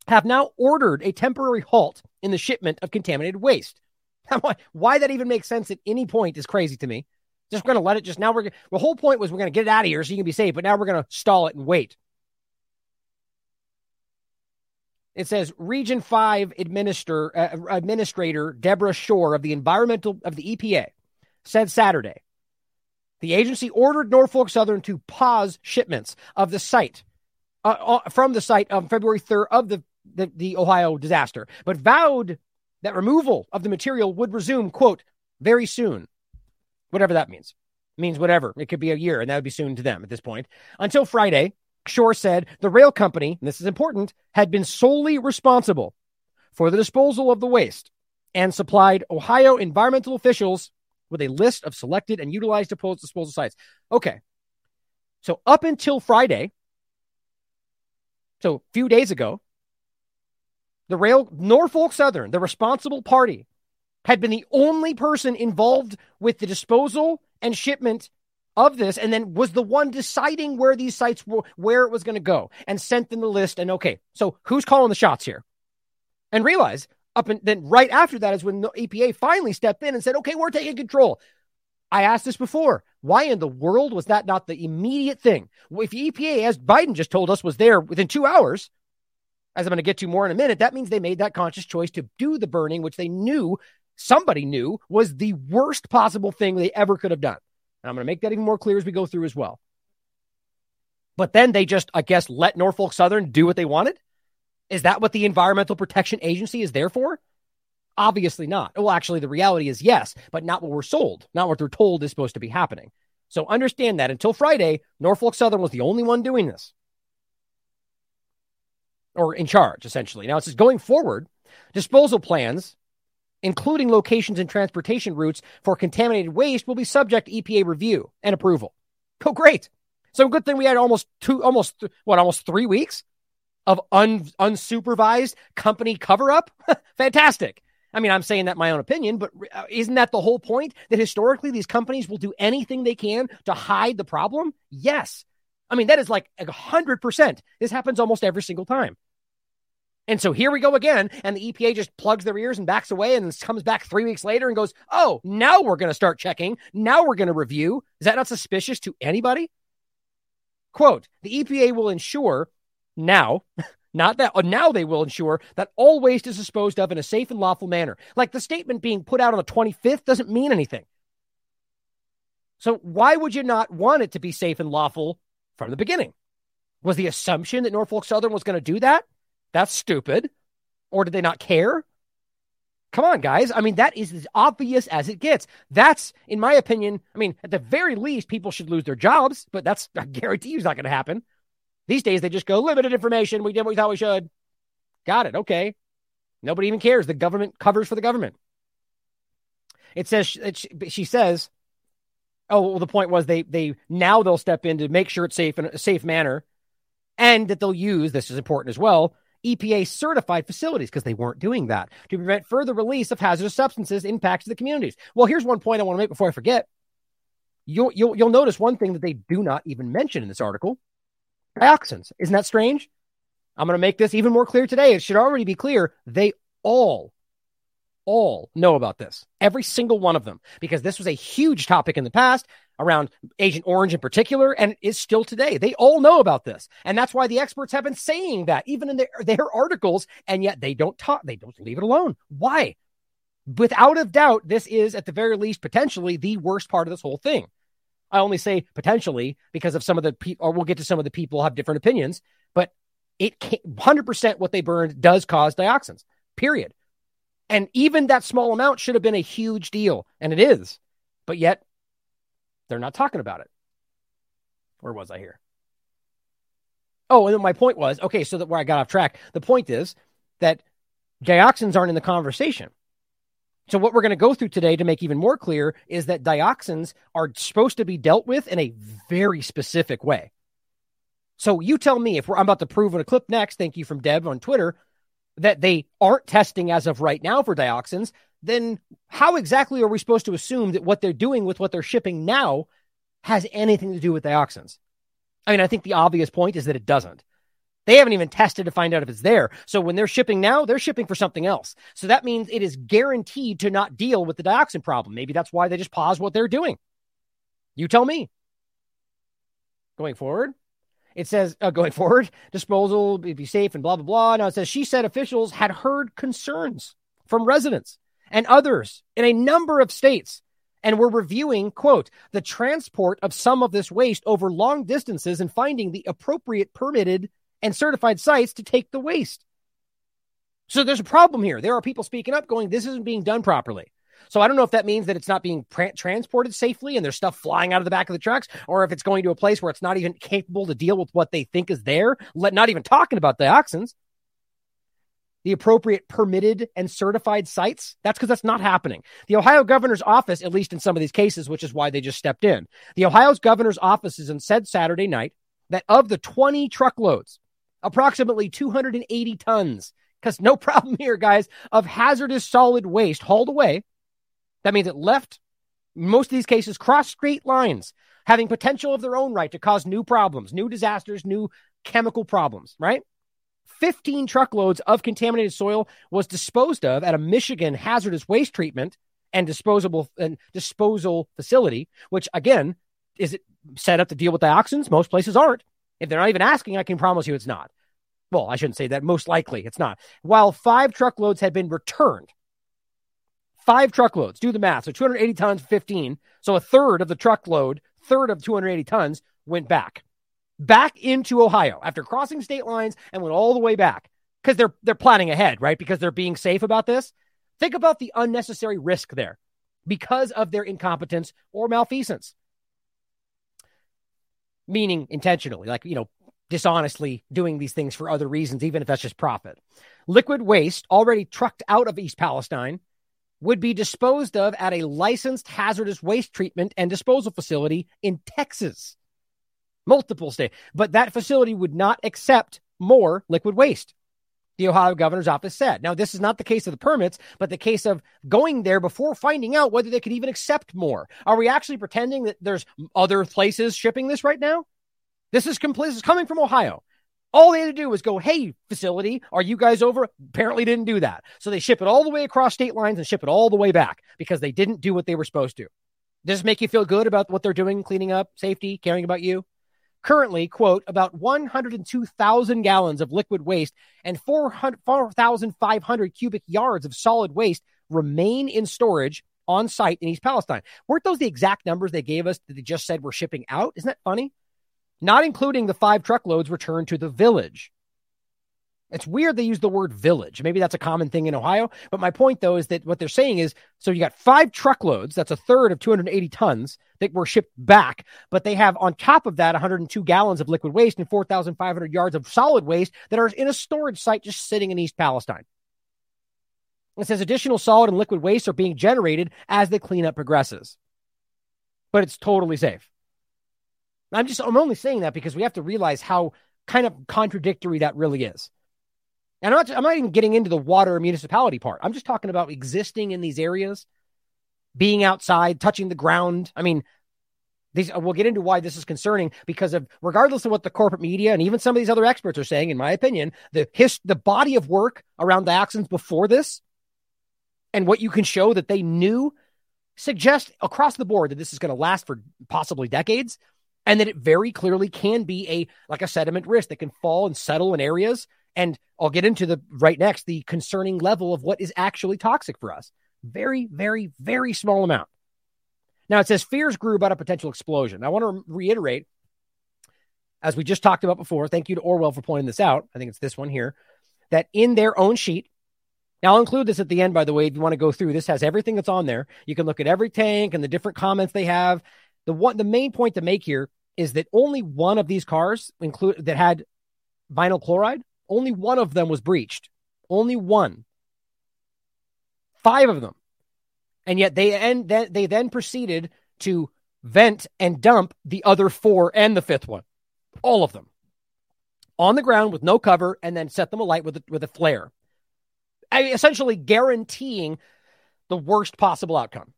have now ordered a temporary halt in the shipment of contaminated waste. Why that even makes sense at any point is crazy to me. Just going to let it. Just now, we're the whole point was we're going to get it out of here so you can be safe. But now we're going to stall it and wait. It says Region 5 administer, uh, Administrator Deborah Shore of the Environmental of the EPA said Saturday the agency ordered Norfolk Southern to pause shipments of the site uh, uh from the site on February 3rd of the, the, the Ohio disaster, but vowed that removal of the material would resume, quote, very soon. Whatever that means. Means whatever. It could be a year, and that would be soon to them at this point. Until Friday, Shore said the rail company, and this is important, had been solely responsible for the disposal of the waste and supplied Ohio environmental officials with a list of selected and utilized disposal sites. Okay. So up until Friday, so a few days ago, the rail Norfolk Southern, the responsible party, had been the only person involved with the disposal and shipment of this and then was the one deciding where these sites were, where it was going to go and sent them the list. And okay, so who's calling the shots here? And realize up and then right after that is when the EPA finally stepped in and said, okay, we're taking control. I asked this before. Why in the world was that not the immediate thing? If the EPA, as Biden just told us, was there within two hours, as I'm going to get to more in a minute, that means they made that conscious choice to do the burning, which they knew somebody knew was the worst possible thing they ever could have done. And I'm going to make that even more clear as we go through as well. But then they just, I guess, let Norfolk Southern do what they wanted. Is that what the Environmental Protection Agency is there for? Obviously not. Well, actually, the reality is yes, but not what we're sold, not what they're told is supposed to be happening. So understand that until Friday, Norfolk Southern was the only one doing this or in charge, essentially. Now it says going forward, disposal plans including locations and transportation routes for contaminated waste, will be subject to EPA review and approval. Oh, great. So good thing we had almost two, almost what, almost three weeks of un, unsupervised company cover up. Fantastic. I mean, I'm saying that my own opinion, but uh, isn't that the whole point? That historically these companies will do anything they can to hide the problem? Yes. I mean, that is like a hundred percent. This happens almost every single time. And so here we go again. And the EPA just plugs their ears and backs away and comes back three weeks later and goes, Oh, now we're going to start checking. Now we're going to review. Is that not suspicious to anybody? Quote The EPA will ensure now, not that uh, now they will ensure that all waste is disposed of in a safe and lawful manner. Like the statement being put out on the 25th doesn't mean anything. So why would you not want it to be safe and lawful from the beginning? Was the assumption that Norfolk Southern was going to do that? That's stupid. Or did they not care? Come on, guys. I mean, that is as obvious as it gets. That's, in my opinion, I mean, at the very least, people should lose their jobs, but that's, I guarantee you, is not going to happen. These days, they just go limited information. We did what we thought we should. Got it. Okay. Nobody even cares. The government covers for the government. It says, it, she says, Oh, well, the point was they they now they'll step in to make sure it's safe in a safe manner, and that they'll use this is important as well. EPA certified facilities because they weren't doing that to prevent further release of hazardous substances impacts to the communities. Well, here's one point I want to make before I forget. You'll, you'll, you'll notice one thing that they do not even mention in this article dioxins. Isn't that strange? I'm going to make this even more clear today. It should already be clear. They all, all know about this. Every single one of them, because this was a huge topic in the past around Agent Orange in particular, and is still today. They all know about this. And that's why the experts have been saying that, even in their, their articles, and yet they don't talk, they don't leave it alone. Why? Without a doubt, this is at the very least potentially the worst part of this whole thing. I only say potentially because of some of the people, or we'll get to some of the people have different opinions, but it 100% what they burned does cause dioxins, period. And even that small amount should have been a huge deal, and it is. But yet, they're not talking about it. Where was I here? Oh, and my point was okay, so that where I got off track, the point is that dioxins aren't in the conversation. So, what we're going to go through today to make even more clear is that dioxins are supposed to be dealt with in a very specific way. So, you tell me if we're I'm about to prove in a clip next, thank you from Deb on Twitter, that they aren't testing as of right now for dioxins, then how exactly are we supposed to assume that what they're doing with what they're shipping now has anything to do with dioxins? I mean, I think the obvious point is that it doesn't. They haven't even tested to find out if it's there. So when they're shipping now, they're shipping for something else. So that means it is guaranteed to not deal with the dioxin problem. Maybe that's why they just pause what they're doing. You tell me. Going forward, it says uh, going forward, disposal be safe and blah blah blah. Now it says she said officials had heard concerns from residents and others in a number of states and we're reviewing, quote, the transport of some of this waste over long distances and finding the appropriate permitted and certified sites to take the waste. So there's a problem here. There are people speaking up going, this isn't being done properly. So I don't know if that means that it's not being pr- transported safely and there's stuff flying out of the back of the trucks, or if it's going to a place where it's not even capable to deal with what they think is there, let, not even talking about dioxins. The appropriate permitted and certified sites. That's because that's not happening. The Ohio governor's office, at least in some of these cases, which is why they just stepped in, the Ohio's governor's office is said Saturday night that of the 20 truckloads approximately 280 tons, because no problem here, guys, of hazardous solid waste hauled away. That means it left, most of these cases, cross state lines, having potential of their own right to cause new problems, new disasters, new chemical problems, right? 15 truckloads of contaminated soil was disposed of at a Michigan hazardous waste treatment and disposable and disposal facility, which again, is it set up to deal with dioxins? Most places aren't. If they're not even asking, I can promise you it's not. Well, I shouldn't say that. Most likely it's not. While five truckloads had been returned, five truckloads, do the math. So 280 tons, 15. So a third of the truckload, third of 280 tons went back, back into Ohio after crossing state lines and went all the way back because they're, they're planning ahead, right? Because they're being safe about this. Think about the unnecessary risk there because of their incompetence or malfeasance meaning intentionally, like, you know, dishonestly doing these things for other reasons, even if that's just profit. Liquid waste already trucked out of East Palestine would be disposed of at a licensed hazardous waste treatment and disposal facility in Texas. Multiple states. But that facility would not accept more liquid waste the Ohio governor's office said. Now, this is not the case of the permits, but the case of going there before finding out whether they could even accept more. Are we actually pretending that there's other places shipping this right now? This is. This is coming from Ohio. All they had to do was go, hey, facility, are you guys over? Apparently didn't do that. So they ship it all the way across state lines and ship it all the way back because they didn't do what they were supposed to. Does this make you feel good about what they're doing, cleaning up, safety, caring about you? Currently, quote, about 102,000 gallons of liquid waste and 4,500 cubic yards of solid waste remain in storage on site in East Palestine. Weren't those the exact numbers they gave us that they just said we're shipping out? Isn't that funny? Not including the five truckloads returned to the village. It's weird they use the word village. Maybe that's a common thing in Ohio. But my point, though, is that what they're saying is so you got five truckloads, that's a third of 280 tons that were shipped back. But they have on top of that 102 gallons of liquid waste and 4,500 yards of solid waste that are in a storage site just sitting in East Palestine. It says additional solid and liquid waste are being generated as the cleanup progresses. but it's totally safe. I'm just, I'm only saying that because we have to realize how kind of contradictory that really is. And I'm not, I'm not even getting into the water municipality part. I'm just talking about existing in these areas, being outside, touching the ground. I mean, these, we'll get into why this is concerning because of regardless of what the corporate media and even some of these other experts are saying, in my opinion, the his, the body of work around dioxins before this and what you can show that they knew suggest across the board that this is going to last for possibly decades and that it very clearly can be a like a sediment risk that can fall and settle in areas and I'll get into the right next the concerning level of what is actually toxic for us. Very very very small amount. Now it says fears grew about a potential explosion. I want to reiterate as we just talked about before, thank you to Orwell for pointing this out. I think it's this one here that in their own sheet now, I'll include this at the end, by the way, if you want to go through. This has everything that's on there. You can look at every tank and the different comments they have. The one, the main point to make here is that only one of these cars include that had vinyl chloride. Only one of them was breached. Only one. Five of them, and yet they and then they then proceeded to vent and dump the other four and the fifth one, all of them, on the ground with no cover, and then set them alight with a, with a flare essentially guaranteeing the worst possible outcome.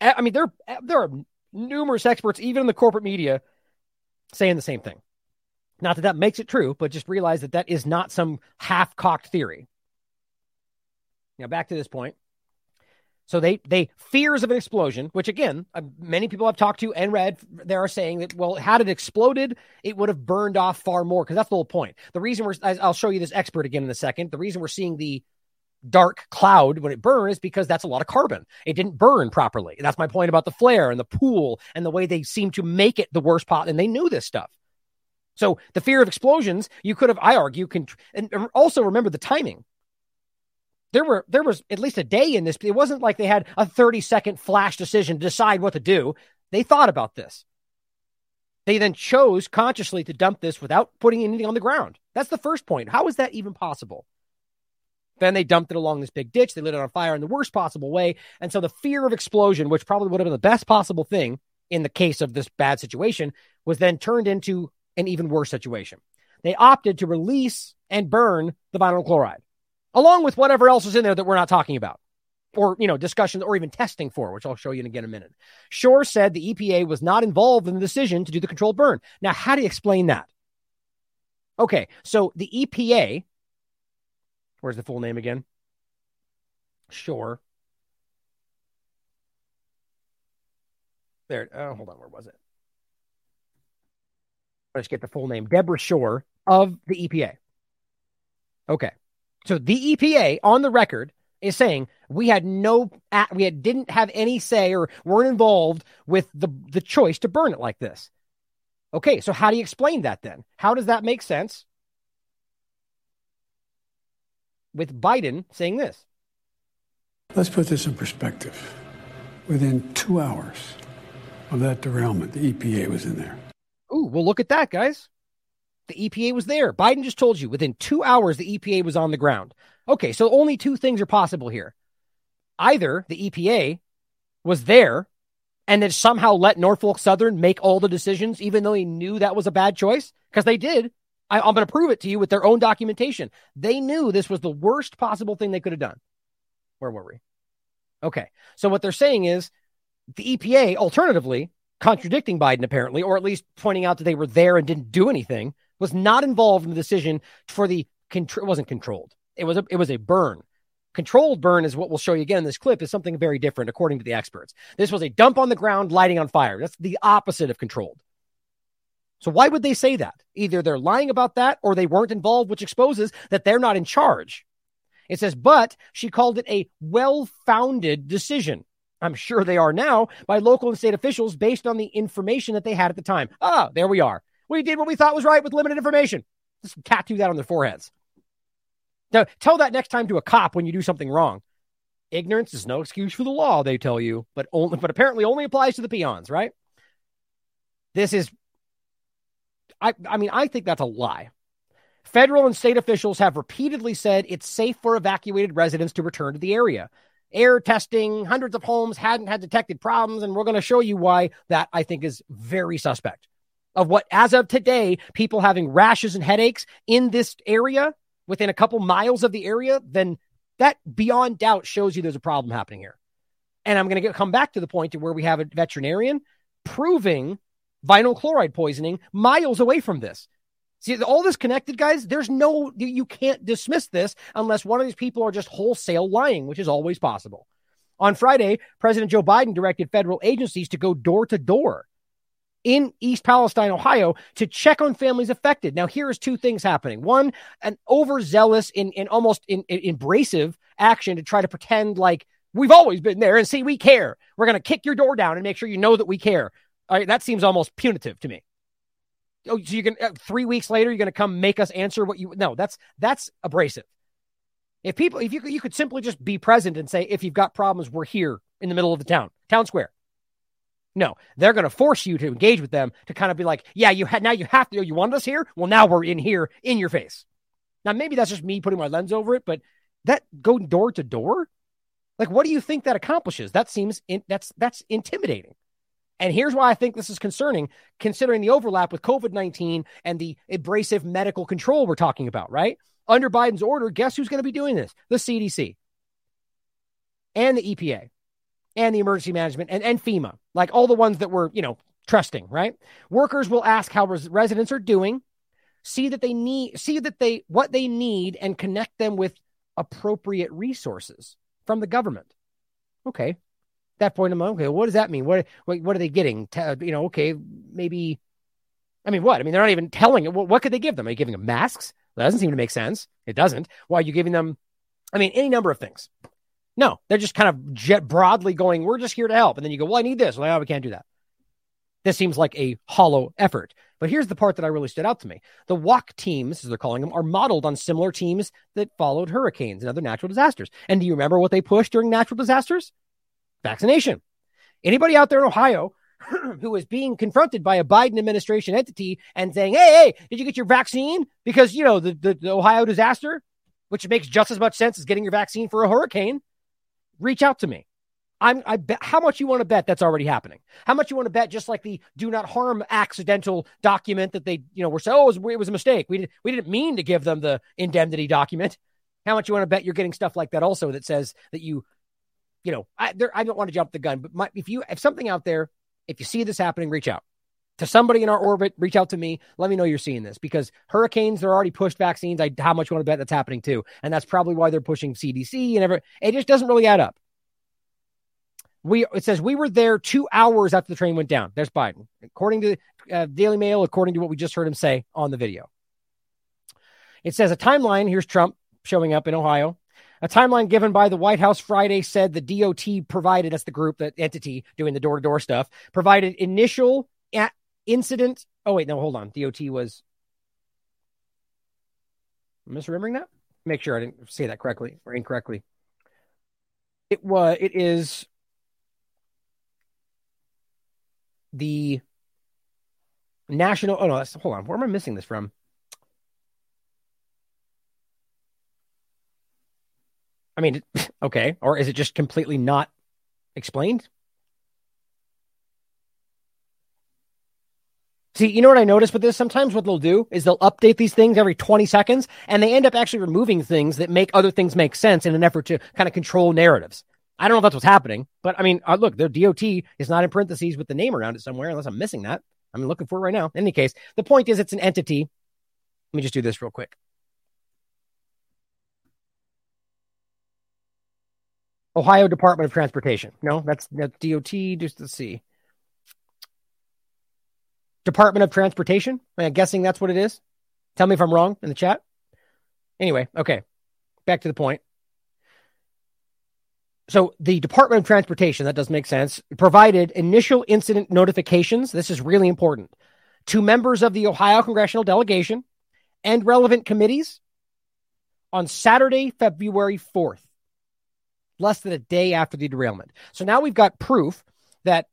I mean, there there are numerous experts, even in the corporate media, saying the same thing. Not that that makes it true, but just realize that that is not some half cocked theory. Now, back to this point. So they they fears of an explosion, which again, uh, many people I've talked to and read, they are saying that well, had it exploded, it would have burned off far more because that's the whole point. The reason we're I'll show you this expert again in a second. The reason we're seeing the dark cloud when it burns because that's a lot of carbon. It didn't burn properly. That's my point about the flare and the pool and the way they seem to make it the worst pot. And they knew this stuff. So the fear of explosions, you could have, I argue, can and also remember the timing. There were there was at least a day in this. It wasn't like they had a 30 second flash decision to decide what to do. They thought about this. They then chose consciously to dump this without putting anything on the ground. That's the first point. How is that even possible? Then they dumped it along this big ditch. They lit it on fire in the worst possible way. And so the fear of explosion, which probably would have been the best possible thing in the case of this bad situation, was then turned into an even worse situation. They opted to release and burn the vinyl chloride, along with whatever else was in there that we're not talking about, or you know, discussions or even testing for, which I'll show you in again in a minute. Shore said the EPA was not involved in the decision to do the controlled burn. Now, how do you explain that? Okay, so the EPA Where's the full name again? Shore. There. Oh, hold on. Where was it? Let's get the full name. Deborah Shore of the EPA. Okay. So the EPA on the record is saying we had no we had didn't have any say or weren't involved with the the choice to burn it like this. Okay, so how do you explain that then? How does that make sense? With Biden saying this. Let's put this in perspective. Within two hours of that derailment, the EPA was in there. Ooh, well, look at that, guys. The EPA was there. Biden just told you within two hours, the EPA was on the ground. Okay, so only two things are possible here. Either the EPA was there and then somehow let Norfolk Southern make all the decisions, even though he knew that was a bad choice, because they did. I, am going to prove it to you with their own documentation. They knew this was the worst possible thing they could have done. Where were we? Okay. So what they're saying is the EPA, alternatively, contradicting Biden apparently, or at least pointing out that they were there and didn't do anything, was not involved in the decision for the control. it wasn't controlled. It was a it was a burn. Controlled burn is what we'll show you again in this clip is something very different according to the experts. This was a dump on the ground, lighting on fire. That's the opposite of controlled. So why would they say that? Either they're lying about that or they weren't involved, which exposes that they're not in charge. It says, but she called it a well founded decision. I'm sure they are now by local and state officials based on the information that they had at the time. Ah, there we are. We did what we thought was right with limited information. Just tattoo that on their foreheads. Now, tell that next time to a cop when you do something wrong. Ignorance is no excuse for the law, they tell you, but only, but apparently only applies to the peons, right? This is I, I mean, I think that's a lie. Federal and state officials have repeatedly said it's safe for evacuated residents to return to the area. air testing, hundreds of homes hadn't had detected problems. And we're going to show you why that I think is very suspect of what, as of today, people having rashes and headaches in this area within a couple miles of the area, then that beyond doubt shows you there's a problem happening here. And I'm going to come back to the point to where we have a veterinarian proving vinyl chloride poisoning miles away from this. See, all this connected, guys, there's no, you can't dismiss this unless one of these people are just wholesale lying, which is always possible. On Friday, President Joe Biden directed federal agencies to go door to door in East Palestine, Ohio, to check on families affected. Now, here's two things happening. One, an overzealous in, in almost in, in abrasive action to try to pretend like we've always been there and see we care. We're going to kick your door down and make sure you know that we care. That seems almost punitive to me. Oh, so you can uh, three weeks later you're going to come make us answer what you no that's that's abrasive. If people if you you could simply just be present and say if you've got problems we're here in the middle of the town town square. No, they're going to force you to engage with them to kind of be like, yeah, you had now you have to. You wanted us here. Well, now we're in here in your face. Now maybe that's just me putting my lens over it, but that going door to door, like what do you think that accomplishes? That seems in, that's that's intimidating. And here's why I think this is concerning, considering the overlap with COVID 19 and the abrasive medical control we're talking about, right? Under Biden's order, guess who's going to be doing this? The CDC and the EPA and the emergency management and, and FEMA, like all the ones that we're, you know, trusting, right? Workers will ask how res- residents are doing, see that they need, see that they, what they need and connect them with appropriate resources from the government. Okay, that point, I'm like, okay. What does that mean? What what, are they getting? To, uh, you know, okay, maybe. I mean, what? I mean, they're not even telling it. What, what could they give them? Are you giving them masks? That doesn't seem to make sense. It doesn't. Why are you giving them? I mean, any number of things. No, they're just kind of jet broadly going. We're just here to help, and then you go, well, I need this. Well, we can't do that. This seems like a hollow effort. But here's the part that I really stood out to me. The WAC teams, as they're calling them, are modeled on similar teams that followed hurricanes and other natural disasters. And do you remember what they pushed during natural disasters? Vaccination. Anybody out there in Ohio who is being confronted by a Biden administration entity and saying, hey, hey, did you get your vaccine? Because, you know, the, the, the Ohio disaster, which makes just as much sense as getting your vaccine for a hurricane, reach out to me. I'm, I bet how much you want to bet that's already happening. How much you want to bet just like the do not harm accidental document that they, you know, were saying, oh, it was, it was a mistake. We, did, we didn't mean to give them the indemnity document. How much you want to bet you're getting stuff like that also that says that you you know, I, there, I don't want to jump the gun, but my, if you, if something out there, if you see this happening, reach out to somebody in our orbit. Reach out to me. Let me know you're seeing this because hurricanes, they're already pushed vaccines. I, how much you want to bet that's happening too? And that's probably why they're pushing CDC and ever. It just doesn't really add up. We, it says we were there two hours after the train went down. There's Biden, according to uh, Daily Mail, according to what we just heard him say on the video. It says a timeline. Here's Trump showing up in Ohio. A timeline given by the White House Friday said the DOT provided, that's the group, that entity doing the door to door stuff, provided initial incident. Oh, wait, no, hold on. DOT was. Am misremembering that? Make sure I didn't say that correctly or incorrectly. It was, it is the national. Oh, no, that's, hold on. Where am I missing this from? I mean, okay. Or is it just completely not explained? See, you know what I noticed with this? Sometimes what they'll do is they'll update these things every 20 seconds and they end up actually removing things that make other things make sense in an effort to kind of control narratives. I don't know if that's what's happening, but I mean, uh, look, their DOT is not in parentheses with the name around it somewhere, unless I'm missing that. I'm looking for it right now. In any case, the point is it's an entity. Let me just do this real quick. Ohio Department of Transportation. No, that's that's DOT. Just to see. Department of Transportation. I'm guessing that's what it is. Tell me if I'm wrong in the chat. Anyway, okay. Back to the point. So the Department of Transportation, that does make sense, provided initial incident notifications. This is really important to members of the Ohio congressional delegation and relevant committees on Saturday, February 4th less than a day after the derailment. So now we've got proof that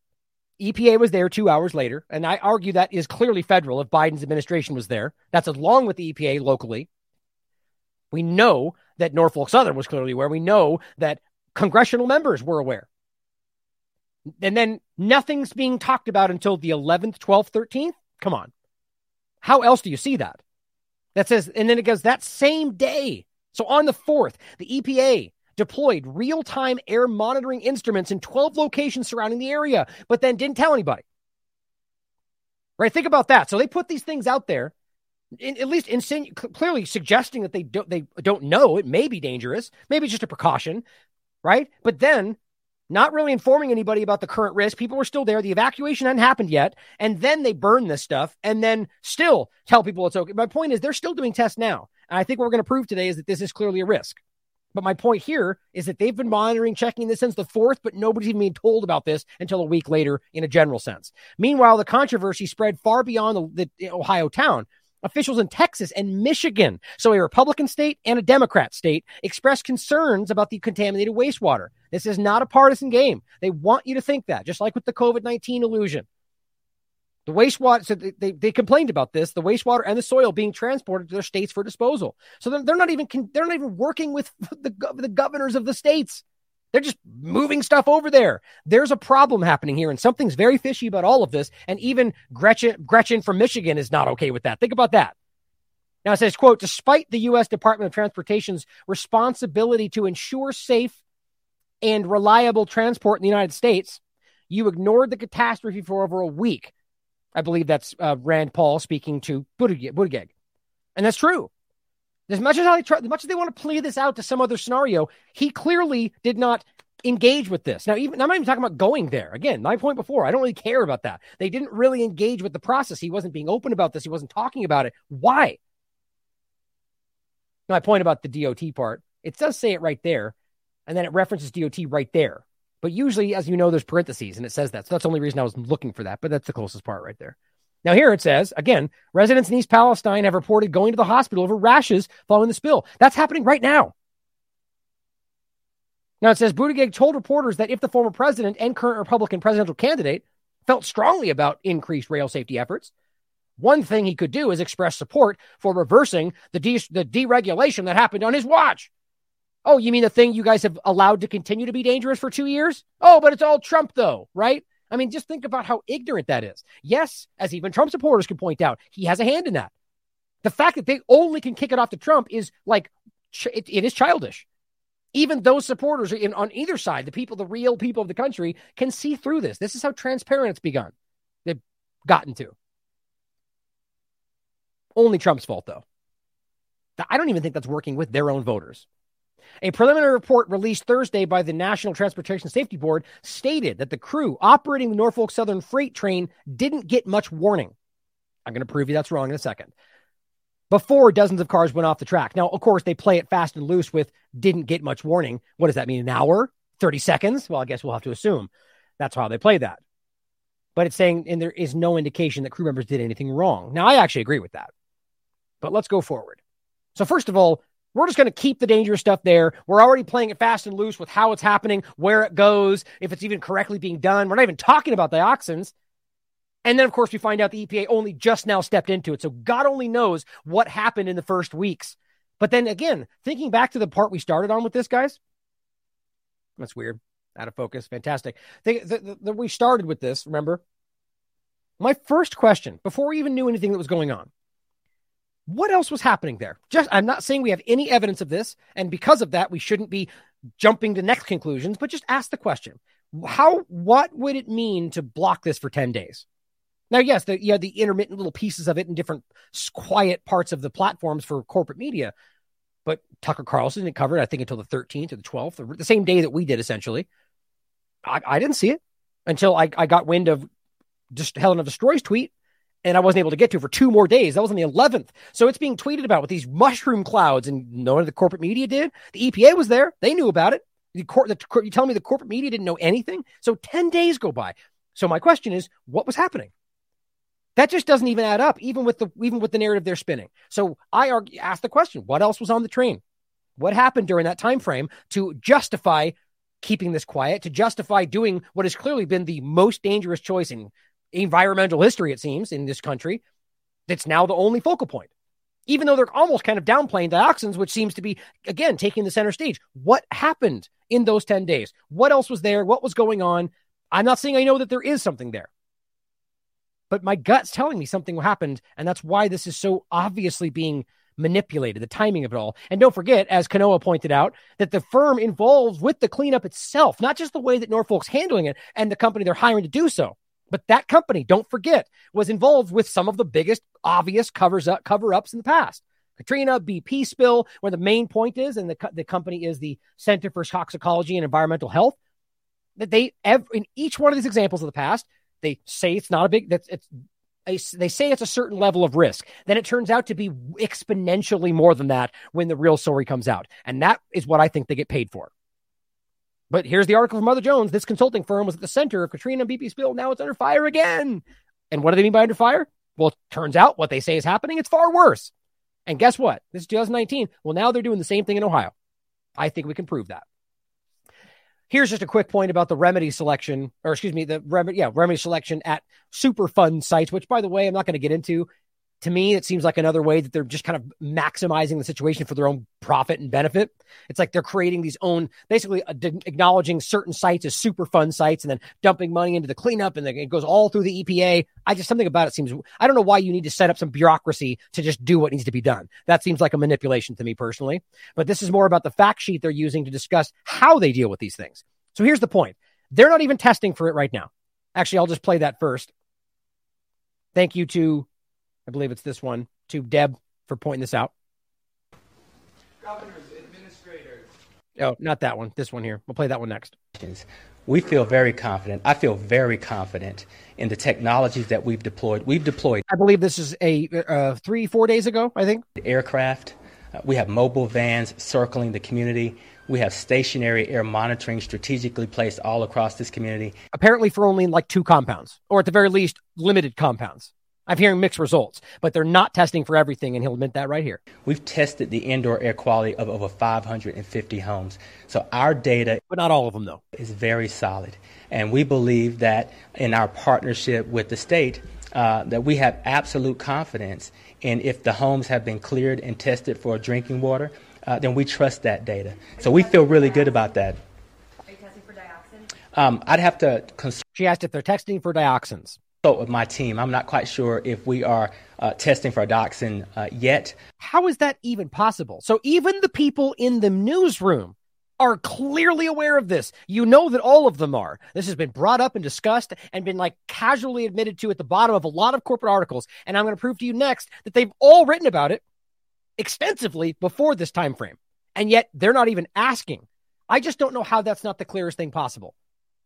EPA was there two hours later. And I argue that is clearly federal if Biden's administration was there. That's along with the EPA locally. We know that Norfolk Southern was clearly where we know that congressional members were aware. And then nothing's being talked about until the 11th, 12th, 13th. Come on. How else do you see that? That says, and then it goes that same day. So on the 4th, the EPA deployed real time air monitoring instruments in 12 locations surrounding the area, but then didn't tell anybody. Right? Think about that. So they put these things out there, in, at least insinu- clearly suggesting that they don't, they don't know. It may be dangerous. Maybe just a precaution. Right? But then not really informing anybody about the current risk. People were still there. The evacuation hadn't happened yet. And then they burn this stuff and then still tell people it's okay. My point is they're still doing tests now. And I think what we're going to prove today is that this is clearly a risk. But my point here is that they've been monitoring, checking this since the fourth, but nobody's even being told about this until a week later in a general sense. Meanwhile, the controversy spread far beyond the, the Ohio town. Officials in Texas and Michigan, so a Republican state and a Democrat state, expressed concerns about the contaminated wastewater. This is not a partisan game. They want you to think that, just like with the COVID 19 illusion. The wastewater, so they, they complained about this, the wastewater and the soil being transported to their states for disposal. So they're, they're not even, they're not even working with the, the governors of the states. They're just moving stuff over there. There's a problem happening here, and something's very fishy about all of this. And even Gretchen, Gretchen from Michigan is not okay with that. Think about that. Now it says, quote, despite the U.S. Department of Transportation's responsibility to ensure safe and reliable transport in the United States, you ignored the catastrophe for over a week. I believe that's uh, Rand Paul speaking to Buttigieg. And that's true. As much as I try, as much as they want to play this out to some other scenario, he clearly did not engage with this. Now, even I'm not even talking about going there. Again, my point before, I don't really care about that. They didn't really engage with the process. He wasn't being open about this. He wasn't talking about it. Why? My point about the DOT part, it does say it right there, and then it references DOT right there. But usually, as you know, there's parentheses and it says that. So that's the only reason I was looking for that. But that's the closest part right there. Now, here it says again, residents in East Palestine have reported going to the hospital over rashes following the spill. That's happening right now. Now, it says Buttigieg told reporters that if the former president and current Republican presidential candidate felt strongly about increased rail safety efforts, one thing he could do is express support for reversing the, de- the deregulation that happened on his watch. Oh, you mean the thing you guys have allowed to continue to be dangerous for two years? Oh, but it's all Trump, though, right? I mean, just think about how ignorant that is. Yes, as even Trump supporters can point out, he has a hand in that. The fact that they only can kick it off to Trump is like, it, it is childish. Even those supporters in, on either side, the people, the real people of the country, can see through this. This is how transparent it's begun. They've gotten to. Only Trump's fault, though. I don't even think that's working with their own voters. A preliminary report released Thursday by the National Transportation Safety Board stated that the crew operating the Norfolk Southern freight train didn't get much warning. I'm going to prove you that's wrong in a second. Before dozens of cars went off the track. Now, of course, they play it fast and loose with didn't get much warning. What does that mean? An hour? 30 seconds? Well, I guess we'll have to assume that's how they play that. But it's saying, and there is no indication that crew members did anything wrong. Now, I actually agree with that. But let's go forward. So, first of all, we're just going to keep the dangerous stuff there. We're already playing it fast and loose with how it's happening, where it goes, if it's even correctly being done. We're not even talking about dioxins. And then, of course, we find out the EPA only just now stepped into it. So God only knows what happened in the first weeks. But then again, thinking back to the part we started on with this, guys, that's weird. Out of focus. Fantastic. Think that we started with this, remember? My first question, before we even knew anything that was going on, what else was happening there? Just I'm not saying we have any evidence of this, and because of that, we shouldn't be jumping to next conclusions, but just ask the question. How what would it mean to block this for 10 days? Now, yes, the, you have the intermittent little pieces of it in different quiet parts of the platforms for corporate media, but Tucker Carlson didn't cover it, I think, until the 13th or the 12th, the same day that we did, essentially. I, I didn't see it until I, I got wind of just Helena Destroys tweet and I wasn't able to get to for two more days. That was on the 11th. So it's being tweeted about with these mushroom clouds, and none of the corporate media did. The EPA was there; they knew about it. The court, the, you tell me the corporate media didn't know anything. So 10 days go by. So my question is, what was happening? That just doesn't even add up, even with the even with the narrative they're spinning. So I argue, ask the question: What else was on the train? What happened during that time frame to justify keeping this quiet, to justify doing what has clearly been the most dangerous choice in environmental history, it seems, in this country, that's now the only focal point. Even though they're almost kind of downplaying dioxins, which seems to be, again, taking the center stage. What happened in those 10 days. What else was there? What was going on? I'm not saying I know that there is something there, but my gut's telling me something happened. And that's why this is so obviously being manipulated, the timing of it all. And don't forget, as Kanoa pointed out, that the firm involved with the cleanup itself, not just the way that Norfolk's handling it and the company they're hiring to do so. But that company, don't forget, was involved with some of the biggest obvious covers up cover ups in the past. Katrina, BP spill, where the main point is, and the, the company is the Center for Toxicology and Environmental Health. That they, in each one of these examples of the past, they say it's not a big, that's it's they say it's a certain level of risk. Then it turns out to be exponentially more than that when the real story comes out. And that is what I think they get paid for. But here's the article from Mother Jones. This consulting firm was at the center of Katrina and BP spill. Now it's under fire again. And what do they mean by under fire? Well, it turns out what they say is happening, it's far worse. And guess what? This is 2019. Well, now they're doing the same thing in Ohio. I think we can prove that. Here's just a quick point about the remedy selection, or excuse me, the remedy, yeah, remedy selection at Superfund sites, which by the way, I'm not going to get into. To me, it seems like another way that they're just kind of maximizing the situation for their own profit and benefit. It's like they're creating these own, basically uh, acknowledging certain sites as Superfund sites and then dumping money into the cleanup and then it goes all through the EPA. I just, something about it seems, I don't know why you need to set up some bureaucracy to just do what needs to be done. That seems like a manipulation to me personally. But this is more about the fact sheet they're using to discuss how they deal with these things. So here's the point they're not even testing for it right now. Actually, I'll just play that first. Thank you to, I believe it's this one, to Deb for pointing this out. Governors, administrators. Oh, not that one. This one here. We'll play that one next. We feel very confident. I feel very confident in the technologies that we've deployed. We've deployed. I believe this is a uh, three, four days ago. I think aircraft. Uh, we have mobile vans circling the community. We have stationary air monitoring strategically placed all across this community. Apparently, for only like two compounds, or at the very least, limited compounds. I'm hearing mixed results, but they're not testing for everything, and he'll admit that right here. We've tested the indoor air quality of over 550 homes. So our data, but not all of them, though, is very solid. And we believe that in our partnership with the state, uh, that we have absolute confidence in if the homes have been cleared and tested for drinking water, uh, then we trust that data. So we feel really good about that. Are you testing for dioxin? Um, I'd have to. Cons- she asked if they're testing for dioxins. With my team, I'm not quite sure if we are uh, testing for dioxin uh, yet. How is that even possible? So even the people in the newsroom are clearly aware of this. You know that all of them are. This has been brought up and discussed and been like casually admitted to at the bottom of a lot of corporate articles. And I'm going to prove to you next that they've all written about it extensively before this time frame. And yet they're not even asking. I just don't know how that's not the clearest thing possible.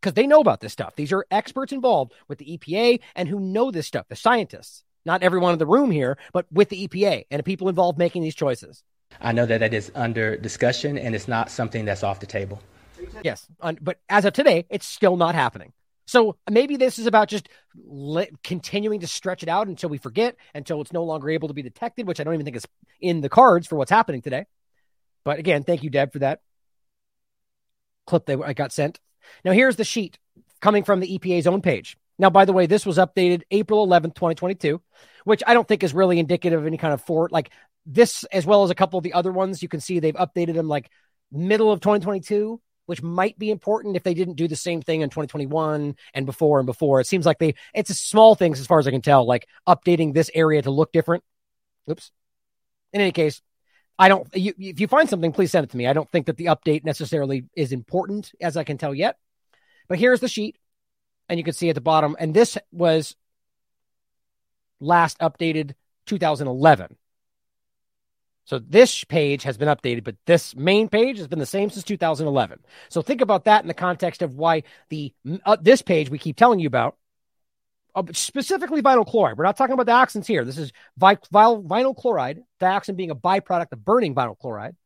Because they know about this stuff. These are experts involved with the EPA and who know this stuff, the scientists. Not everyone in the room here, but with the EPA and the people involved making these choices. I know that that is under discussion and it's not something that's off the table. Yes, but as of today, it's still not happening. So maybe this is about just continuing to stretch it out until we forget, until it's no longer able to be detected, which I don't even think is in the cards for what's happening today. But again, thank you, Deb, for that clip that I got sent. Now, here's the sheet coming from the EPA's own page. Now, by the way, this was updated April 11th, 2022, which I don't think is really indicative of any kind of for like this, as well as a couple of the other ones. You can see they've updated them like middle of 2022 which might be important if they didn't do the same thing in 2021 and before and before. It seems like they, it's a small things as far as I can tell, like updating this area to look different. Oops. In any case, I don't, you, if you find something, please send it to me. I don't think that the update necessarily is important as I can tell yet. But here's the sheet. And you can see at the bottom, and this was last updated 2011. So this page has been updated, but this main page has been the same since 2011. So think about that in the context of why the uh, this page we keep telling you about, Uh, specifically vinyl chloride. We're not talking about the dioxins here. This is vi- vinyl chloride, dioxin being a byproduct of burning vinyl chloride.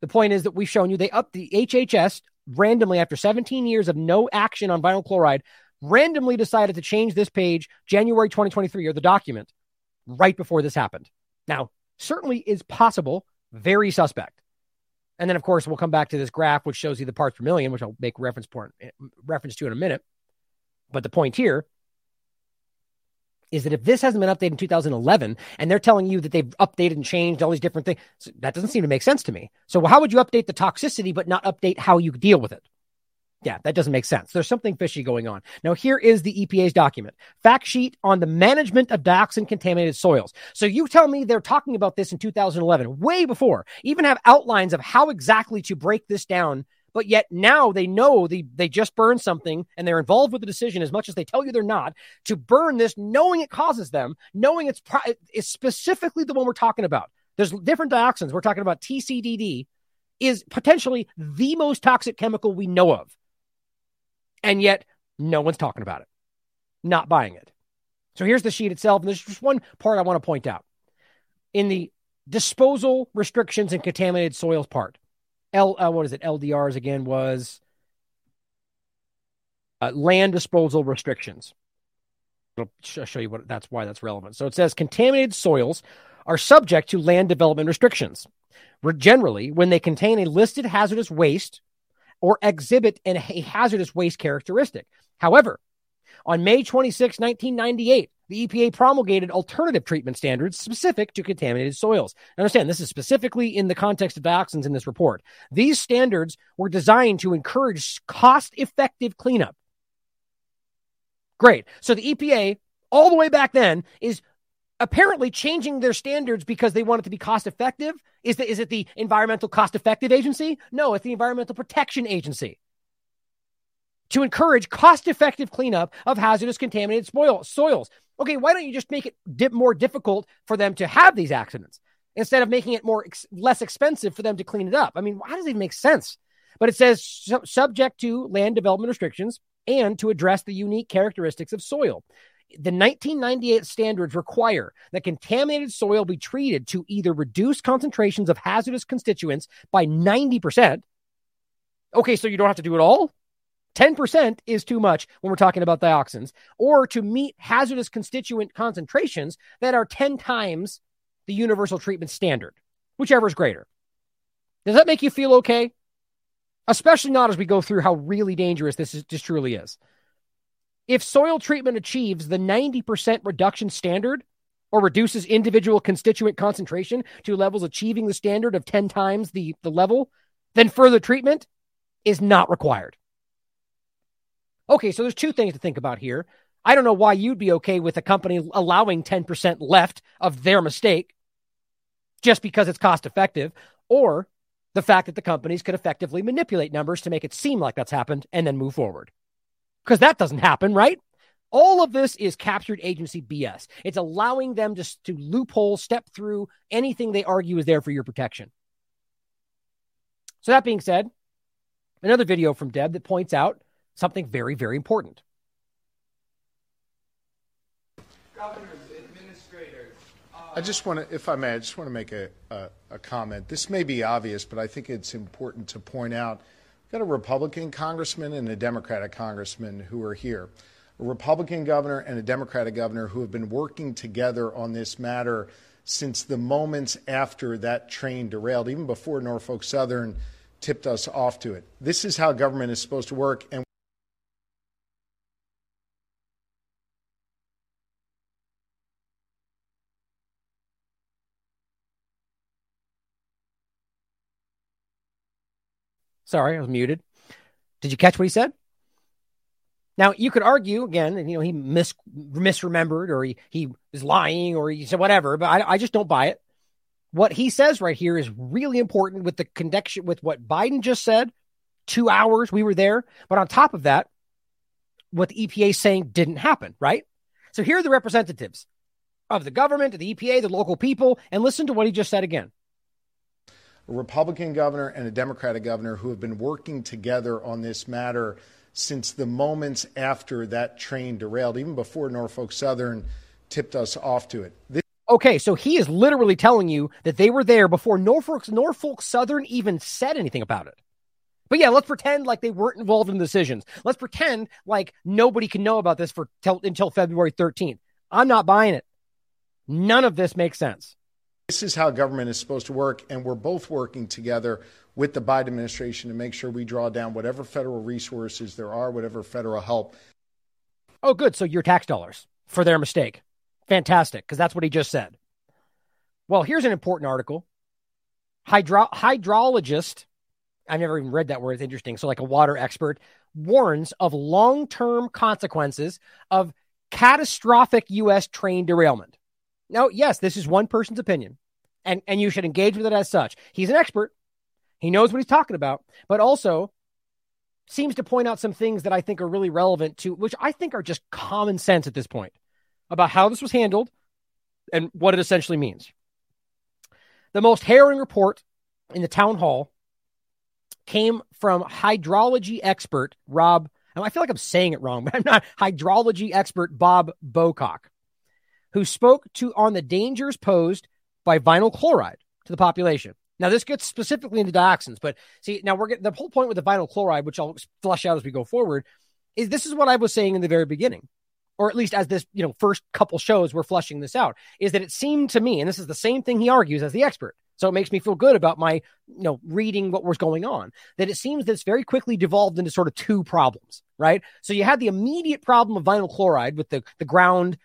The point is that we've shown you they up the HHS randomly after 17 years of no action on vinyl chloride, randomly decided to change this page January 2023 or the document right before this happened. Now, certainly is possible, very suspect. And then, of course, we'll come back to this graph, which shows you the parts per million, which I'll make reference point, reference to in a minute. But the point here is that if this hasn't been updated in 2011 and they're telling you that they've updated and changed all these different things, that doesn't seem to make sense to me. So how would you update the toxicity but not update how you deal with it? Yeah, that doesn't make sense. There's something fishy going on. Now, here is the EPA's document fact sheet on the management of dioxin contaminated soils. So you tell me they're talking about this in 2011, way before, even have outlines of how exactly to break this down. But yet now they know they, they just burned something and they're involved with the decision as much as they tell you they're not to burn this, knowing it causes them, knowing it's, it's specifically the one we're talking about. There's different dioxins. We're talking about TCDD is potentially the most toxic chemical we know of. And yet, no one's talking about it, not buying it. So here's the sheet itself. And there's just one part I want to point out. In the disposal restrictions and contaminated soils part, L, uh, what is it? LDRs again was uh, land disposal restrictions. I'll show you what that's why that's relevant. So it says contaminated soils are subject to land development restrictions. Generally, when they contain a listed hazardous waste or exhibit an, a hazardous waste characteristic. However, on May 26, 1998, the EPA promulgated alternative treatment standards specific to contaminated soils. Understand, this is specifically in the context of dioxins in this report. These standards were designed to encourage cost effective cleanup. Great. So the EPA, all the way back then, is apparently changing their standards because they want it to be cost effective. Is, is it the environmental cost effective agency? No, it's the environmental protection agency to encourage cost effective cleanup of hazardous contaminated spoil, soils. Okay, why don't you just make it more difficult for them to have these accidents instead of making it more ex- less expensive for them to clean it up? I mean, why does it make sense? But it says su- subject to land development restrictions and to address the unique characteristics of soil the 1998 standards require that contaminated soil be treated to either reduce concentrations of hazardous constituents by 90%. Okay, so you don't have to do it all. 10% is too much when we're talking about dioxins, or to meet hazardous constituent concentrations that are 10 times the universal treatment standard, whichever is greater. Does that make you feel okay? Especially not as we go through how really dangerous this, is, this truly is. If soil treatment achieves the 90% reduction standard or reduces individual constituent concentration to levels achieving the standard of 10 times the, the level, then further treatment is not required. Okay, so there's two things to think about here. I don't know why you'd be okay with a company allowing 10% left of their mistake just because it's cost effective, or the fact that the companies could effectively manipulate numbers to make it seem like that's happened and then move forward because that doesn't happen, right? All of this is captured agency BS. It's allowing them to, to loophole, step through anything they argue is there for your protection. So, that being said, another video from Deb that points out something very, very important. Governors, administrators. Uh, I just want to, if I may, I just want to make a, a, a comment. This may be obvious, but I think it's important to point out we've got a Republican congressman and a Democratic congressman who are here. A Republican governor and a Democratic governor who have been working together on this matter since the moments after that train derailed, even before Norfolk Southern tipped us off to it. This is how government is supposed to work. And Sorry, I was muted. Did you catch what he said? Now you could argue again, and you know, he mis- misremembered or he, he is lying or he said whatever, but I, I just don't buy it. What he says right here is really important with the connection with what Biden just said. Two hours we were there, but on top of that, what the EPA is saying didn't happen, right? So here are the representatives of the government, of the EPA, the local people, and listen to what he just said again a Republican governor and a Democratic governor who have been working together on this matter since the moments after that train derailed, even before Norfolk Southern tipped us off to it. This- okay, so he is literally telling you that they were there before Norfolk Norfolk Southern even said anything about it. But yeah, let's pretend like they weren't involved in the decisions. Let's pretend like nobody can know about this for until February 13th. I'm not buying it. None of this makes sense. This is how government is supposed to work, and we're both working together with the Biden administration to make sure we draw down whatever federal resources there are, whatever federal help. Oh, good. So your tax dollars for their mistake. Fantastic, because that's what he just said. Well, here's an important article. Hydro- hydrologist, I've never even read that word. It's interesting. So, like a water expert, warns of long term consequences of catastrophic U.S. train derailment. Now, yes, this is one person's opinion, and, and you should engage with it as such. He's an expert, he knows what he's talking about, but also seems to point out some things that I think are really relevant to, which I think are just common sense at this point about how this was handled and what it essentially means. The most harrowing report in the town hall came from hydrology expert Rob. And I feel like I'm saying it wrong, but I'm not. Hydrology expert Bob Bocock, who spoke to on the dangers posed by vinyl chloride to the population. Now, this gets specifically into dioxins, but see, now we're getting the whole point with the vinyl chloride, which I'll flush out as we go forward, is this is what I was saying in the very beginning, or at least as this, you know, first couple shows we're flushing this out, is that it seemed to me, and this is the same thing he argues as the expert. So it makes me feel good about my, you know, reading what was going on. That it seems that it's very quickly devolved into sort of two problems, right? So you had the immediate problem of vinyl chloride with the the ground,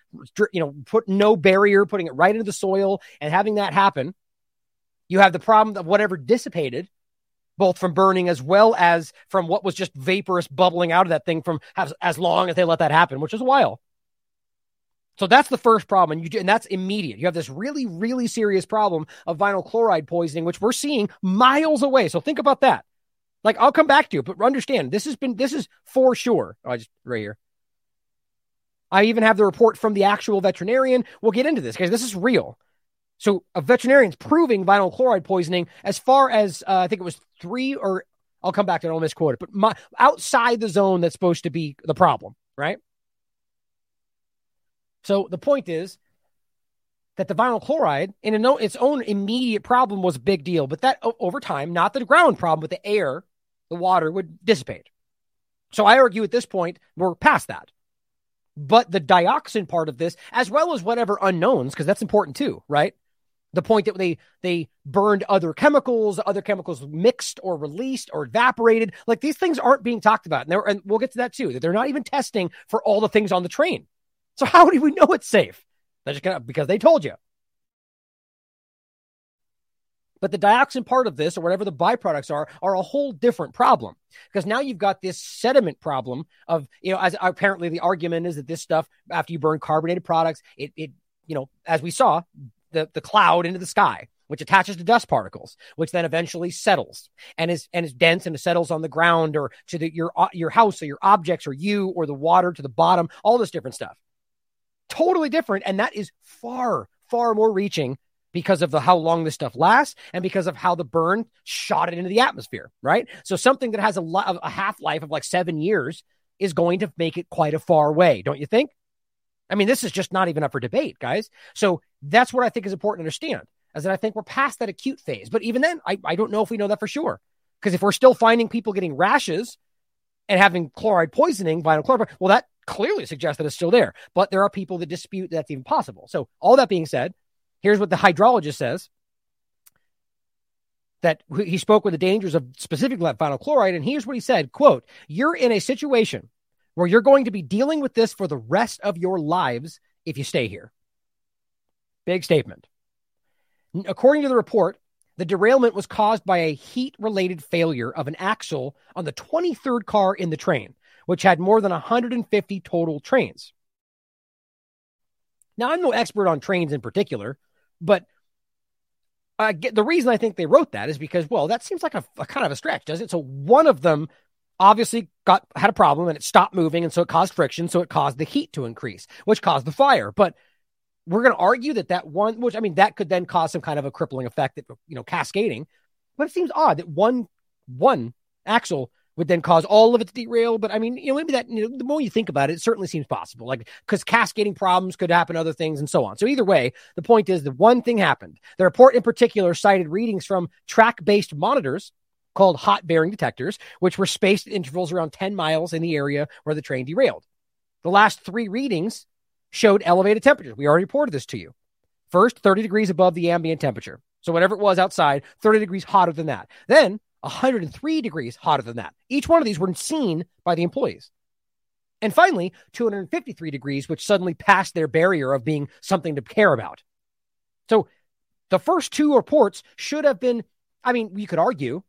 you know, put no barrier, putting it right into the soil, and having that happen you have the problem of whatever dissipated, both from burning as well as from what was just vaporous bubbling out of that thing from as, as long as they let that happen, which is a while. So that's the first problem, and you and that's immediate. You have this really, really serious problem of vinyl chloride poisoning, which we're seeing miles away. So think about that. Like I'll come back to you, but understand this has been this is for sure. Oh, I just right here. I even have the report from the actual veterinarian. We'll get into this because this is real. So a veterinarian's proving vinyl chloride poisoning as far as uh, I think it was three or I'll come back to it. I'll misquote it, but my, outside the zone that's supposed to be the problem, right? So the point is that the vinyl chloride in a, its own immediate problem was a big deal, but that over time, not the ground problem, but the air, the water would dissipate. So I argue at this point, we're past that. But the dioxin part of this, as well as whatever unknowns, because that's important too, right? the point that they they burned other chemicals, other chemicals mixed or released or evaporated. Like these things aren't being talked about, and, and we'll get to that too. That they're not even testing for all the things on the train. So how do we know it's safe? They're just gonna because they told you. But the dioxin part of this, or whatever the byproducts are, are a whole different problem because now you've got this sediment problem of, you know, as apparently the argument is that this stuff, after you burn carbonated products, it, it, you know, as we saw, the, the cloud into the sky, which attaches to dust particles, which then eventually settles and is and is dense and it settles on the ground or to the, your your house or your objects or you or the water to the bottom, all this different stuff. Totally different, and that is far far more reaching because of the how long this stuff lasts and because of how the burn shot it into the atmosphere, right? So something that has a, a half life of like seven years is going to make it quite a far way, don't you think? I mean, this is just not even up for debate, guys. So that's what I think is important to understand, is that I think we're past that acute phase. But even then, I, I don't know if we know that for sure. Because if we're still finding people getting rashes and having chloride poisoning, vinyl chloride, well, that clearly suggests that it's still there. But there are people that dispute that's even possible. So all that being said, here's what the hydrologist says that he spoke with the dangers of specifically vinyl chloride. And here's what he said, quote, you're in a situation where you're going to be dealing with this for the rest of your lives if you stay here. Big statement. According to the report, the derailment was caused by a heat related failure of an axle on the 23rd car in the train, which had more than 150 total trains. Now, I'm no expert on trains in particular, but uh, the reason I think they wrote that is because, well, that seems like a, a kind of a stretch, doesn't it? So one of them obviously got had a problem and it stopped moving and so it caused friction so it caused the heat to increase which caused the fire but we're going to argue that that one which i mean that could then cause some kind of a crippling effect that you know cascading but it seems odd that one one axle would then cause all of it to derail but i mean you know maybe that you know, the more you think about it it certainly seems possible like because cascading problems could happen other things and so on so either way the point is the one thing happened the report in particular cited readings from track based monitors called hot bearing detectors, which were spaced at intervals around 10 miles in the area where the train derailed. The last three readings showed elevated temperatures. We already reported this to you. First, 30 degrees above the ambient temperature. So, whatever it was outside, 30 degrees hotter than that. Then, 103 degrees hotter than that. Each one of these were seen by the employees. And finally, 253 degrees, which suddenly passed their barrier of being something to care about. So the first two reports should have been, I mean, you could argue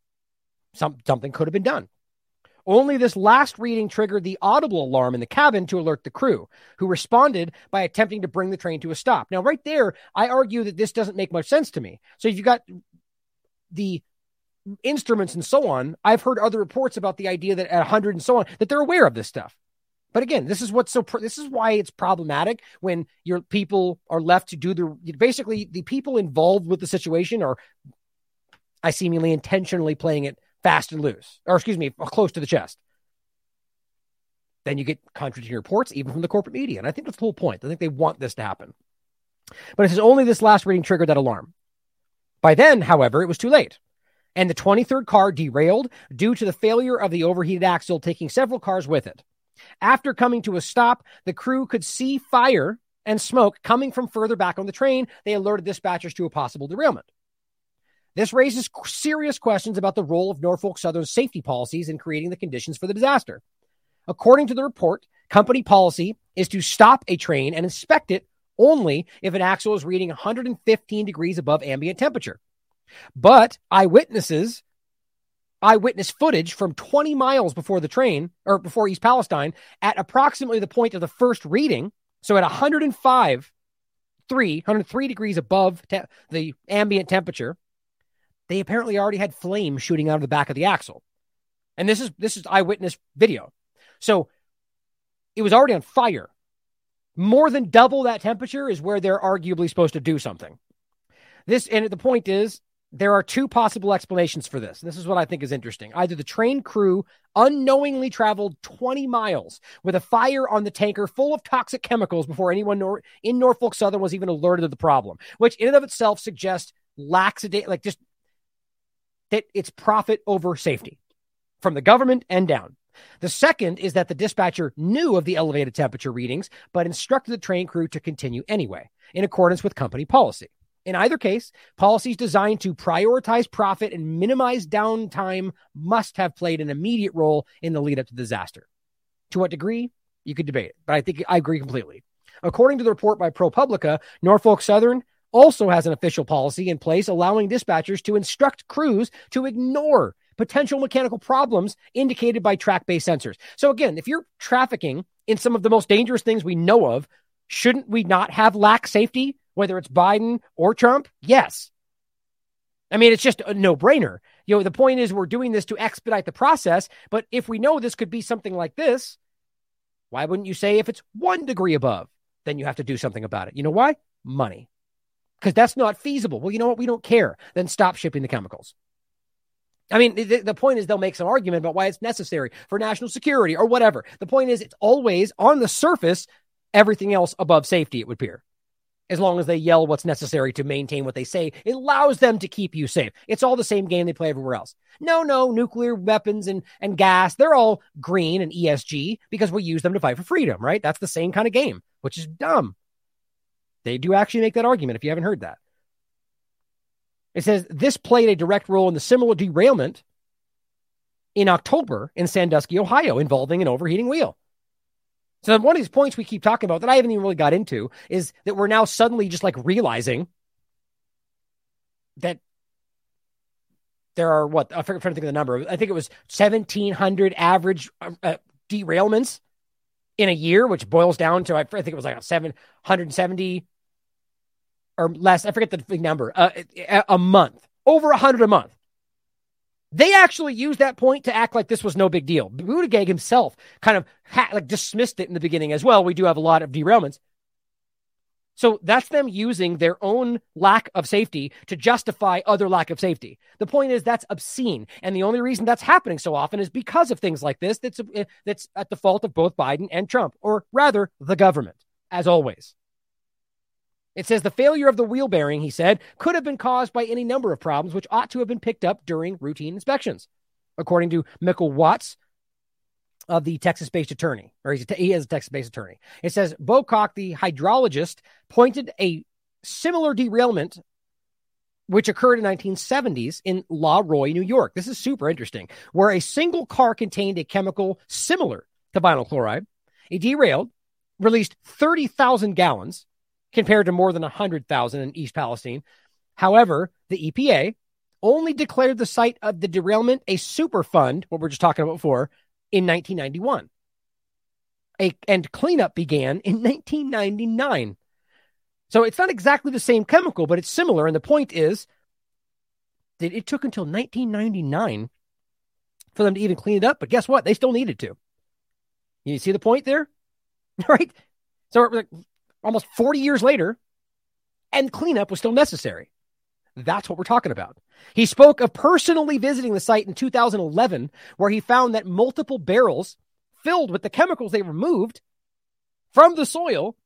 some, something could have been done. Only this last reading triggered the audible alarm in the cabin to alert the crew, who responded by attempting to bring the train to a stop. Now, right there, I argue that this doesn't make much sense to me. So if you got the instruments and so on, I've heard other reports about the idea that at 100 and so on, that they're aware of this stuff. But again, this is what's so. This is why it's problematic when your people are left to do the. Basically, the people involved with the situation are, I seemingly intentionally playing it fast and loose, or excuse me, close to the chest. Then you get contradicting reports, even from the corporate media, and I think that's the whole point. I think they want this to happen. But it says only this last reading triggered that alarm. By then, however, it was too late and the 23rd car derailed due to the failure of the overheated axle, taking several cars with it. After coming to a stop, the crew could see fire and smoke coming from further back on the train. They alerted dispatchers to a possible derailment. This raises serious questions about the role of Norfolk Southern's safety policies in creating the conditions for the disaster. According to the report, company policy is to stop a train and inspect it only if an axle is reading 115 degrees above ambient temperature. But eyewitnesses eyewitness footage from 20 miles before the train or before East Palestine at approximately the point of the first reading. So at 105, 3, 103 degrees above te- the ambient temperature, they apparently already had flame shooting out of the back of the axle. And this is this is eyewitness video. So it was already on fire. More than double that temperature is where they're arguably supposed to do something. This and the point is there are two possible explanations for this. This is what I think is interesting. Either the train crew unknowingly traveled 20 miles with a fire on the tanker full of toxic chemicals before anyone nor- in Norfolk Southern was even alerted of the problem, which in and of itself suggests laxity, like just that it's profit over safety from the government and down. The second is that the dispatcher knew of the elevated temperature readings, but instructed the train crew to continue anyway, in accordance with company policy. In either case, policies designed to prioritize profit and minimize downtime must have played an immediate role in the lead up to disaster. To what degree? You could debate it, but I think I agree completely. According to the report by ProPublica, Norfolk Southern also has an official policy in place allowing dispatchers to instruct crews to ignore potential mechanical problems indicated by track based sensors. So, again, if you're trafficking in some of the most dangerous things we know of, shouldn't we not have lax safety whether it's Biden or Trump? Yes. I mean, it's just a no brainer. You know, the point is we're doing this to expedite the process. But if we know this could be something like this, why wouldn't you say if it's one degree above, then you have to do something about it? You know why? Money. Because that's not feasible. Well, you know what? We don't care. Then stop shipping the chemicals. I mean, the, the point is they'll make some argument about why it's necessary for national security or whatever. The point is it's always on the surface, everything else above safety, it would appear as long as they yell what's necessary to maintain what they say. It allows them to keep you safe. It's all the same game they play everywhere else. No, no, nuclear weapons and, and gas, they're all green and ESG because we use them to fight for freedom, right? That's the same kind of game, which is dumb. They do actually make that argument if you haven't heard that. It says this played a direct role in the similar derailment in October in Sandusky, Ohio, involving an overheating wheel. So one of these points we keep talking about that I haven't even really got into is that we're now suddenly just like realizing that there are what I'm trying to think of the number. I think it was 1,700 average uh, uh, derailments in a year, which boils down to I think it was like 770 or less. I forget the number. Uh, a month, over 100 a month. They actually used that point to act like this was no big deal. Buttigieg himself kind of ha- like dismissed it in the beginning as well. We do have a lot of derailments. So that's them using their own lack of safety to justify other lack of safety. The point is that's obscene, and the only reason that's happening so often is because of things like this. That's eh, that's at the fault of both Biden and Trump, or rather, the government, as always. It says the failure of the wheel bearing, he said, could have been caused by any number of problems, which ought to have been picked up during routine inspections, according to Mikal Watts of the Texas based attorney, or he's a, he is a Texas based attorney. It says Bocock, the hydrologist, pointed a similar derailment which occurred in 1970s in Le Roy, New York. This is super interesting, where a single car contained a chemical similar to vinyl chloride It derailed, released 30,000 gallons compared to more than 100,000 in East Palestine. However, the EPA only declared the site of the derailment a superfund, what we are just talking about before, in 1991. A, and cleanup began in 1999. So it's not exactly the same chemical, but it's similar. And the point is that it took until 1999 for them to even clean it up. But guess what? They still needed to. You see the point there? right? So almost 40 years later, and cleanup was still necessary. That's what we're talking about. He spoke of personally visiting the site in 2011, where he found that multiple barrels filled with the chemicals they removed from the soil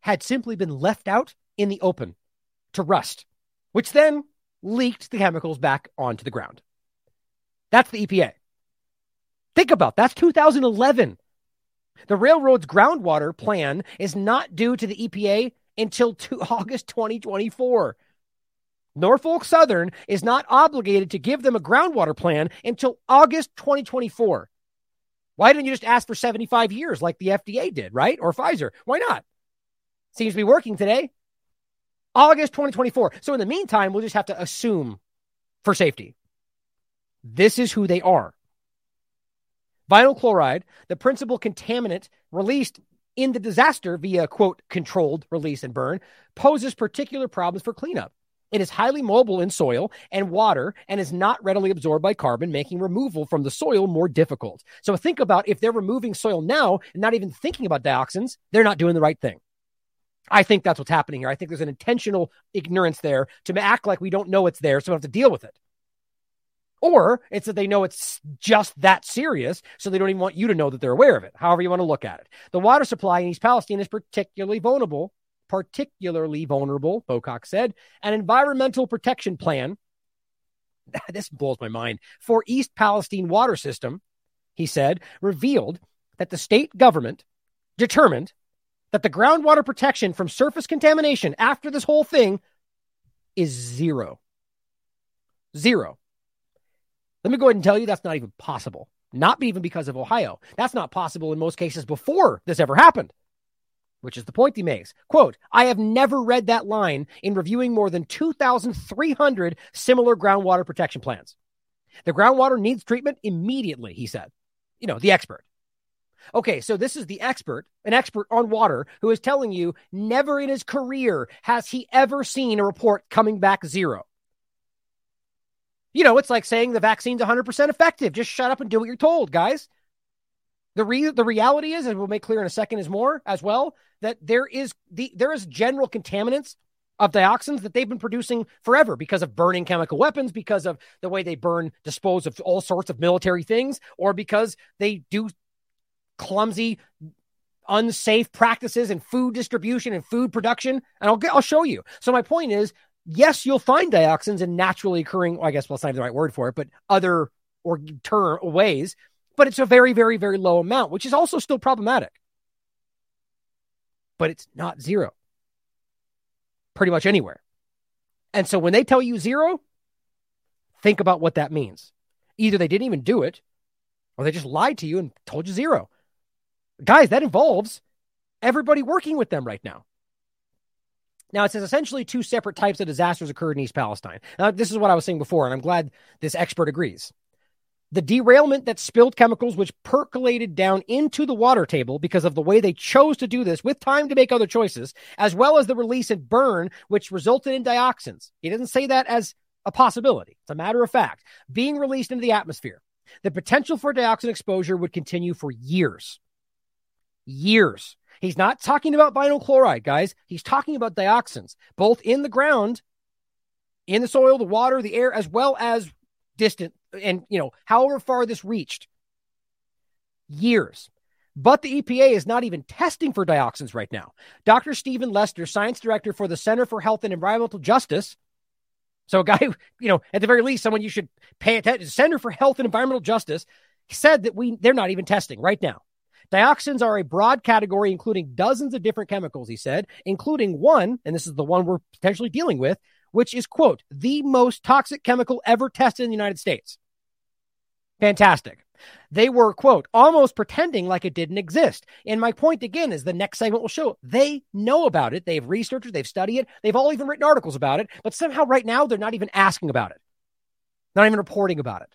had simply been left out in the open to rust, which then leaked the chemicals back onto the ground. That's the EPA. Think about that's 2011. The railroad's groundwater plan is not due to the EPA until August 2024. Norfolk Southern is not obligated to give them a groundwater plan until August 2024. Why didn't you just ask for 75 years like the FDA did, right? Or Pfizer? Why not? Seems to be working today. August 2024. So in the meantime, we'll just have to assume for safety. This is who they are. Vinyl chloride, the principal contaminant released in the disaster via quote controlled release and burn, poses particular problems for cleanup. It is highly mobile in soil and water and is not readily absorbed by carbon, making removal from the soil more difficult. So think about if they're removing soil now and not even thinking about dioxins, they're not doing the right thing. I think that's what's happening here. I think there's an intentional ignorance there to act like we don't know it's there, so we don't have to deal with it. Or it's that they know it's just that serious, so they don't even want you to know that they're aware of it. However, you want to look at it. The water supply in East Palestine is particularly vulnerable, particularly vulnerable, Bocock said. An environmental protection plan, this blows my mind, for East Palestine water system, he said, revealed that the state government determined that the groundwater protection from surface contamination after this whole thing is zero. Zero. Let me go ahead and tell you that's not even possible. Not even because of Ohio. That's not possible in most cases before this ever happened, which is the point he makes. Quote, I have never read that line in reviewing more than 2,300 similar groundwater protection plans. The groundwater needs treatment immediately, he said. You know, the expert. Okay, so this is the expert, an expert on water, who is telling you never in his career has he ever seen a report coming back zero. You know, it's like saying the vaccine's 100% effective. Just shut up and do what you're told, guys. The re- the reality is, as we'll make clear in a second, is more as well that there is the there is general contaminants of dioxins that they've been producing forever because of burning chemical weapons, because of the way they burn, dispose of all sorts of military things, or because they do clumsy, unsafe practices in food distribution and food production. And I'll get, I'll show you. So my point is, yes, you'll find dioxins in naturally occurring. Well, I guess well, that's not the right word for it, but other or term ways. But it's a very, very, very low amount, which is also still problematic. But it's not zero. Pretty much anywhere. And so when they tell you zero, think about what that means. Either they didn't even do it, or they just lied to you and told you zero. Guys, that involves everybody working with them right now. Now, it says essentially two separate types of disasters occurred in East Palestine. Now, this is what I was saying before, and I'm glad this expert agrees. The derailment that spilled chemicals which percolated down into the water table because of the way they chose to do this with time to make other choices, as well as the release and burn, which resulted in dioxins. He doesn't say that as a possibility. It's a matter of fact. Being released into the atmosphere. The potential for dioxin exposure would continue for years. Years. He's not talking about vinyl chloride, guys. He's talking about dioxins, both in the ground, in the soil, the water, the air, as well as distant and, you know, however far this reached. Years. But the EPA is not even testing for dioxins right now. Dr. Stephen Lester, science director for the Center for Health and Environmental Justice, so a guy, you know, at the very least, someone you should pay attention. Center for Health and Environmental Justice said that we they're not even testing right now. Dioxins are a broad category, including dozens of different chemicals, he said, including one, and this is the one we're potentially dealing with, which is, quote, the most toxic chemical ever tested in the United States. Fantastic. They were, quote, almost pretending like it didn't exist. And my point again is the next segment will show they know about it. They've researched it, they've studied it, they've all even written articles about it, but somehow right now they're not even asking about it, not even reporting about it.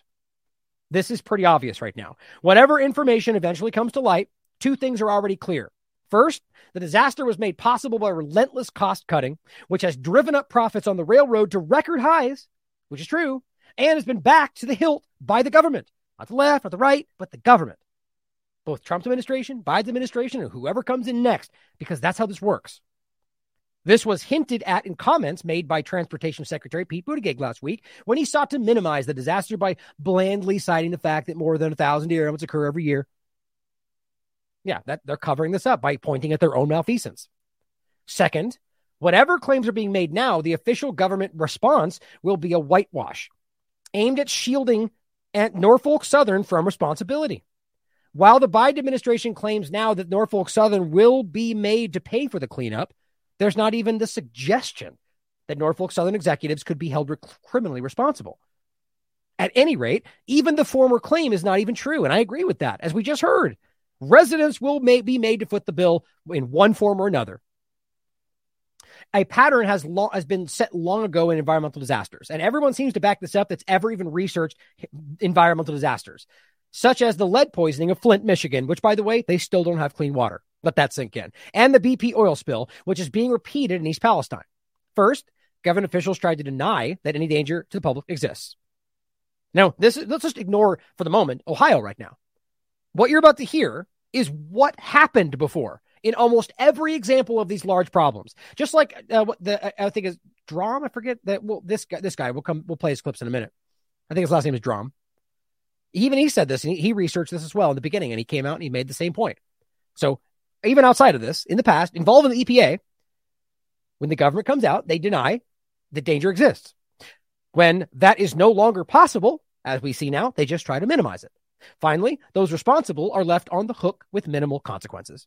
This is pretty obvious right now. Whatever information eventually comes to light, two things are already clear. First, the disaster was made possible by relentless cost cutting, which has driven up profits on the railroad to record highs, which is true, and has been backed to the hilt by the government. Not the left, not the right, but the government. Both Trump's administration, Biden's administration, and whoever comes in next, because that's how this works. This was hinted at in comments made by Transportation Secretary Pete Buttigieg last week when he sought to minimize the disaster by blandly citing the fact that more than a thousand derailments occur every year. Yeah, that they're covering this up by pointing at their own malfeasance. Second, whatever claims are being made now, the official government response will be a whitewash aimed at shielding at Norfolk Southern from responsibility. While the Biden administration claims now that Norfolk Southern will be made to pay for the cleanup, there's not even the suggestion that Norfolk Southern executives could be held criminally responsible. At any rate, even the former claim is not even true. And I agree with that. As we just heard, residents will may be made to foot the bill in one form or another a pattern has has been set long ago in environmental disasters, and everyone seems to back this up that's ever even researched environmental disasters, such as the lead poisoning of Flint, Michigan, which by the way, they still don't have clean water. Let that sink in. And the BP oil spill, which is being repeated in East Palestine. First, government officials tried to deny that any danger to the public exists. Now, this is, let's just ignore for the moment Ohio right now. What you're about to hear is what happened before in almost every example of these large problems. Just like uh, the I think is Drom. I forget that. Well, this guy, this guy will come. We'll play his clips in a minute. I think his last name is Drom. Even he said this, and he, he researched this as well in the beginning, and he came out and he made the same point. So even outside of this, in the past, involving the EPA, when the government comes out, they deny the danger exists. When that is no longer possible, as we see now, they just try to minimize it. Finally, those responsible are left on the hook with minimal consequences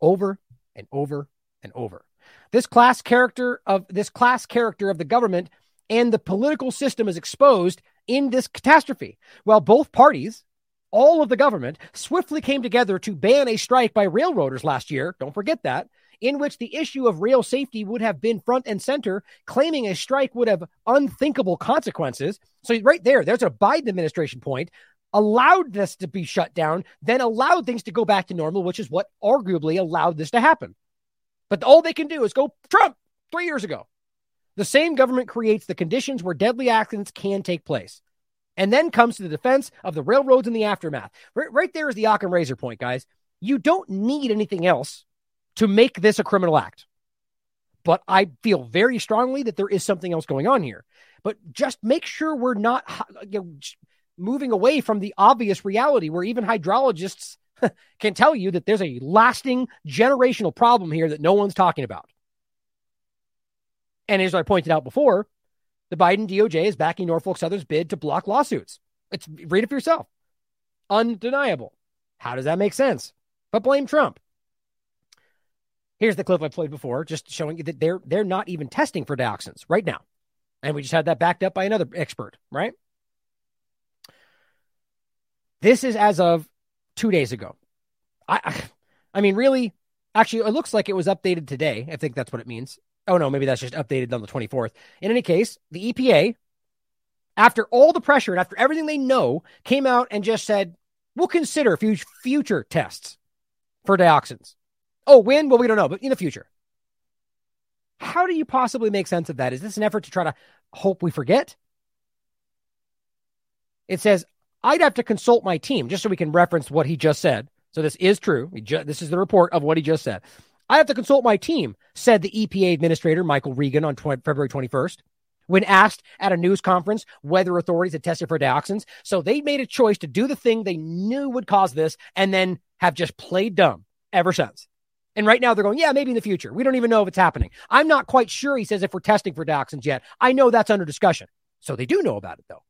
over and over and over. This class character of this class character of the government and the political system is exposed in this catastrophe. While both parties, all of the government, swiftly came together to ban a strike by railroaders last year, don't forget that, in which the issue of rail safety would have been front and center, claiming a strike would have unthinkable consequences. So, right there, there's a Biden administration point allowed this to be shut down, then allowed things to go back to normal, which is what arguably allowed this to happen. But all they can do is go Trump three years ago. The same government creates the conditions where deadly accidents can take place. And then comes to the defense of the railroads in the aftermath. Right, right there is the Occam razor point, guys. You don't need anything else to make this a criminal act. But I feel very strongly that there is something else going on here. But just make sure we're not you know, moving away from the obvious reality where even hydrologists can tell you that there's a lasting generational problem here that no one's talking about. And as I pointed out before, the Biden DOJ is backing Norfolk Southern's bid to block lawsuits. It's read it for yourself. Undeniable. How does that make sense? But blame Trump. Here's the clip I played before, just showing you that they're they're not even testing for dioxins right now. And we just had that backed up by another expert, right? This is as of two days ago. I, I mean, really, actually, it looks like it was updated today. I think that's what it means. Oh no, maybe that's just updated on the 24th. In any case, the EPA, after all the pressure and after everything they know, came out and just said, we'll consider future tests for dioxins. Oh, when? Well, we don't know, but in the future. How do you possibly make sense of that? Is this an effort to try to hope we forget? It says I'd have to consult my team just so we can reference what he just said. So this is true. Ju- this is the report of what he just said. I have to consult my team, said the EPA administrator, Michael Regan, on February 21st, when asked at a news conference whether authorities had tested for dioxins. So they made a choice to do the thing they knew would cause this and then have just played dumb ever since. And right now they're going, yeah, maybe in the future. We don't even know if it's happening. I'm not quite sure, he says, if we're testing for dioxins yet. I know that's under discussion. So they do know about it, though.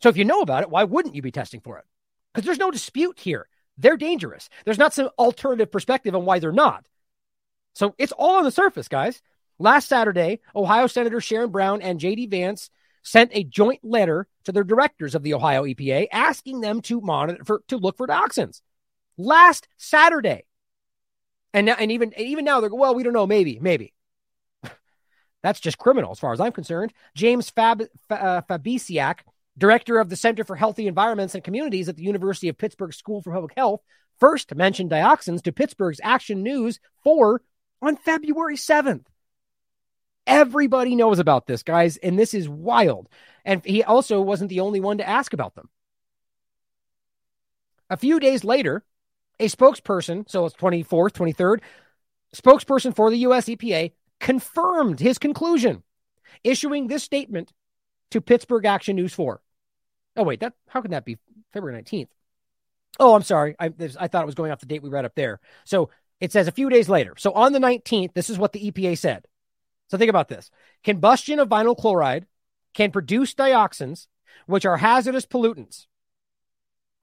So if you know about it, why wouldn't you be testing for it? Because there's no dispute here. They're dangerous. There's not some alternative perspective on why they're not. So it's all on the surface, guys. Last Saturday, Ohio Senator Sherrod Brown and J.D. Vance sent a joint letter to the directors of the Ohio EPA asking them to monitor for, to look for dioxins last Saturday. And and even even now they're going, well, we don't know, maybe, maybe. That's just criminal as far as I'm concerned. James Fab, uh, Fabisiak, director of the Center for Healthy Environments and Communities at the University of Pittsburgh School for Public Health, first mentioned dioxins to Pittsburgh's Action News 4 on February 7th. Everybody knows about this, guys, and this is wild. And he also wasn't the only one to ask about them. A few days later, a spokesperson, so it's 24th, 23rd, spokesperson for the US EPA confirmed his conclusion, issuing this statement to Pittsburgh Action News 4. Oh, wait, that how can that be February 19th? Oh, I'm sorry. I, I thought it was going off the date we read up there. So it says a few days later. So on the 19th, this is what the EPA said. So think about this combustion of vinyl chloride can produce dioxins, which are hazardous pollutants.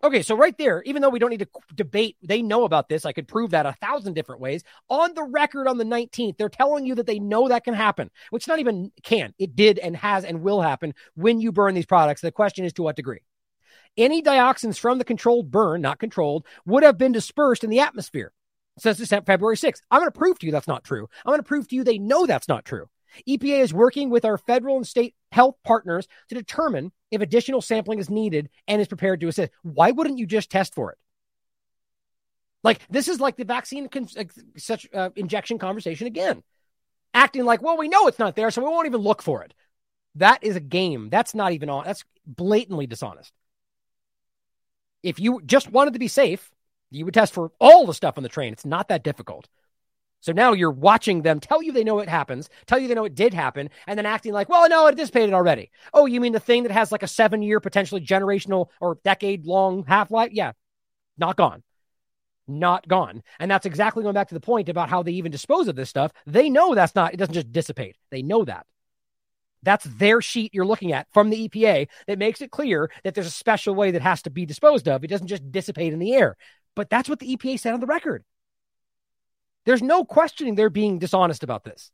Okay, so right there, even though we don't need to debate, they know about this. I could prove that a thousand different ways. On the record on the 19th, they're telling you that they know that can happen, which not even can. It did and has and will happen when you burn these products. The question is to what degree? Any dioxins from the controlled burn, not controlled, would have been dispersed in the atmosphere. Says this February 6th. I'm going to prove to you that's not true. I'm going to prove to you they know that's not true. EPA is working with our federal and state health partners to determine if additional sampling is needed and is prepared to assist. Why wouldn't you just test for it? Like this is like the vaccine con- such uh, injection conversation again, acting like, well, we know it's not there, so we won't even look for it. That is a game. That's not even on. That's blatantly dishonest. If you just wanted to be safe, you would test for all the stuff on the train. It's not that difficult. So now you're watching them tell you they know it happens, tell you they know it did happen, and then acting like, well, no, it dissipated already. Oh, you mean the thing that has like a seven year, potentially generational or decade long half life? Yeah, not gone. Not gone. And that's exactly going back to the point about how they even dispose of this stuff. They know that's not, it doesn't just dissipate. They know that. That's their sheet you're looking at from the EPA that makes it clear that there's a special way that has to be disposed of. It doesn't just dissipate in the air. But that's what the EPA said on the record. There's no questioning they're being dishonest about this.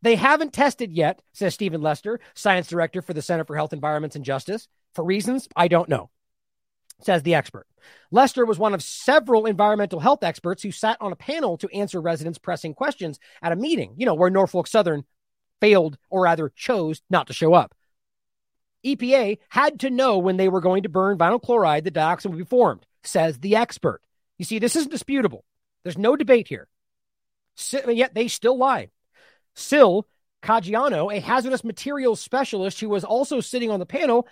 They haven't tested yet, says Stephen Lester, science director for the Center for Health, Environments, and Justice. For reasons I don't know, says the expert. Lester was one of several environmental health experts who sat on a panel to answer residents' pressing questions at a meeting, you know, where Norfolk Southern failed or rather chose not to show up. EPA had to know when they were going to burn vinyl chloride that dioxin would be formed, says the expert. You see, this isn't disputable. There's no debate here. Yet they still lie. Sil Caggiano, a hazardous materials specialist who was also sitting on the panel,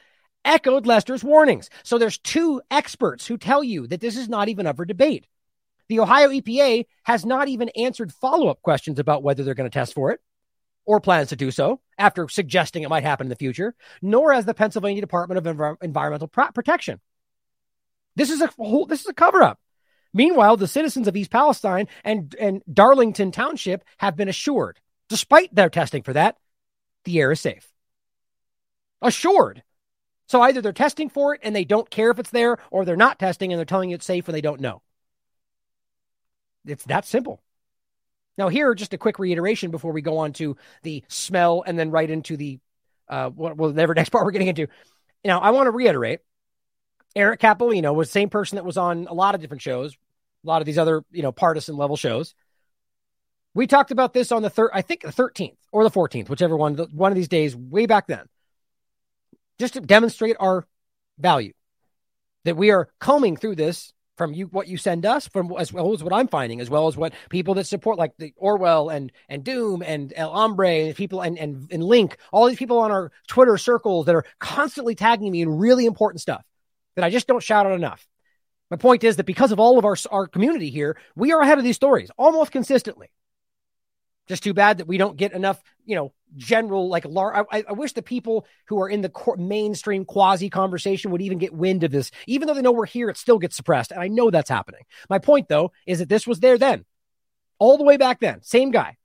echoed Lester's warnings. So there's two experts who tell you that this is not even up for debate. The Ohio EPA has not even answered follow up questions about whether they're going to test for it or plans to do so after suggesting it might happen in the future, nor has the Pennsylvania Department of Envi- Environmental Pro- Protection. This is a whole, this is a cover up. Meanwhile, the citizens of East Palestine and, and Darlington Township have been assured, despite their testing for that, the air is safe. Assured. So either they're testing for it and they don't care if it's there, or they're not testing and they're telling you it's safe and they don't know. It's that simple. Now, here, just a quick reiteration before we go on to the smell and then right into the, uh, well, whatever next part we're getting into. Now, I want to reiterate Eric Capolino was the same person that was on a lot of different shows, a lot of these other, you know, partisan level shows. We talked about this on the third, I think the 13th or the 14th, whichever one, one of these days, way back then, just to demonstrate our value that we are combing through this from you, what you send us, from as well as what I'm finding, as well as what people that support like the Orwell and and Doom and El Hombre and people and and, and Link, all these people on our Twitter circles that are constantly tagging me in really important stuff that I just don't shout out enough. My point is that because of all of our, our community here, we are ahead of these stories almost consistently. Just too bad that we don't get enough, you know, general, like, lar- I, I wish the people who are in the mainstream quasi conversation would even get wind of this. Even though they know we're here, it still gets suppressed. And I know that's happening. My point, though, is that this was there then, all the way back then. Same guy.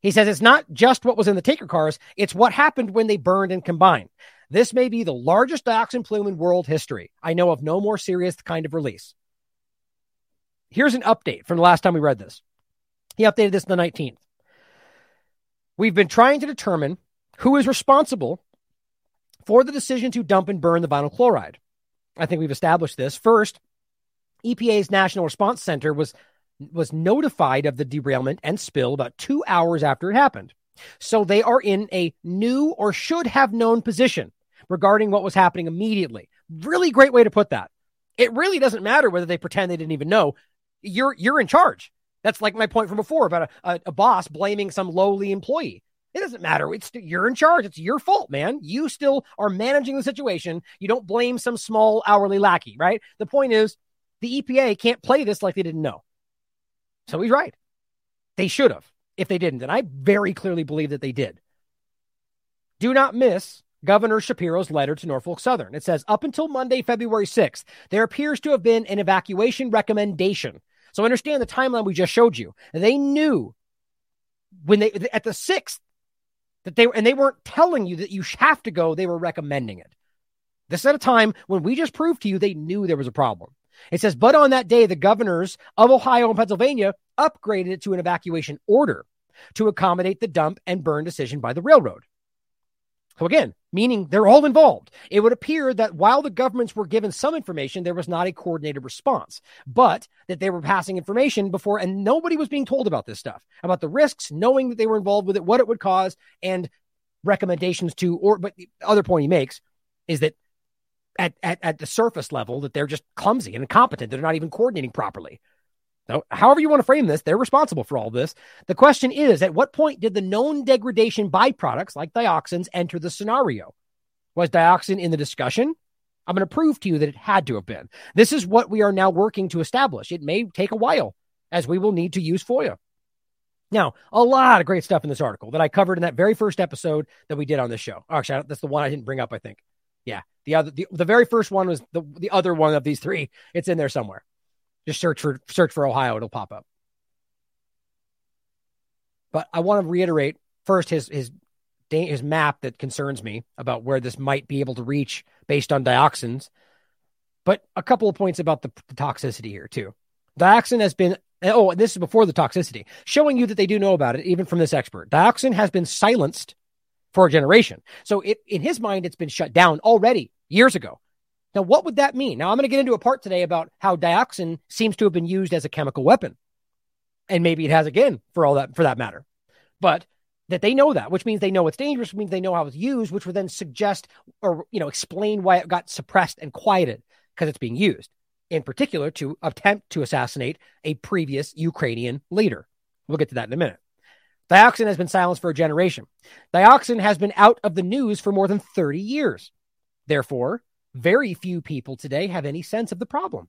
He says it's not just what was in the taker cars, it's what happened when they burned and combined. This may be the largest dioxin plume in world history. I know of no more serious kind of release. Here's an update from the last time we read this. He updated this on the 19th. We've been trying to determine who is responsible for the decision to dump and burn the vinyl chloride. I think we've established this. First, EPA's National Response Center was was notified of the derailment and spill about 2 hours after it happened. So they are in a new or should have known position regarding what was happening immediately. Really great way to put that. It really doesn't matter whether they pretend they didn't even know. You're you're in charge. That's like my point from before about a, a, a boss blaming some lowly employee. It doesn't matter. It's you're in charge. It's your fault, man. You still are managing the situation. You don't blame some small hourly lackey, right? The point is, the EPA can't play this like they didn't know. So he's right. They should have if they didn't, and I very clearly believe that they did. Do not miss Governor Shapiro's letter to Norfolk Southern. It says, up until Monday, February 6th, there appears to have been an evacuation recommendation. So understand the timeline we just showed you. They knew when they, at the 6th, that they and they weren't telling you that you have to go, they were recommending it. This at a time when we just proved to you they knew there was a problem. It says, but on that day, the governors of Ohio and Pennsylvania upgraded it to an evacuation order to accommodate the dump and burn decision by the railroad. So again, meaning they're all involved. It would appear that while the governments were given some information, there was not a coordinated response, but that they were passing information before, and nobody was being told about this stuff, about the risks, knowing that they were involved with it, what it would cause, and recommendations to, or, but the other point he makes is that at, at, at the surface level, that they're just clumsy and incompetent. They're not even coordinating properly. However you want to frame this, they're responsible for all this. The question is at what point did the known degradation byproducts like dioxins enter the scenario? Was dioxin in the discussion? I'm going to prove to you that it had to have been. This is what we are now working to establish. It may take a while as we will need to use FOIA. Now, a lot of great stuff in this article that I covered in that very first episode that we did on this show. Actually, that's the one I didn't bring up, I think. Yeah. The other the, the very first one was the the other one of these three. It's in there somewhere. Just search for search for Ohio, it'll pop up. But I want to reiterate first his his his map that concerns me about where this might be able to reach based on dioxins. But a couple of points about the, the toxicity here too. Dioxin has been oh, this is before the toxicity, showing you that they do know about it, even from this expert. Dioxin has been silenced for a generation. So it, in his mind, it's been shut down already years ago. Now, what would that mean? Now, I'm going to get into a part today about how dioxin seems to have been used as a chemical weapon. And maybe it has again for all that, for that matter. But that they know that, which means they know it's dangerous, which means they know how it's used, which would then suggest or, you know, explain why it got suppressed and quieted because it's being used in particular to attempt to assassinate a previous Ukrainian leader. We'll get to that in a minute. Dioxin has been silenced for a generation. Dioxin has been out of the news for more than 30 years. Therefore, very few people today have any sense of the problem,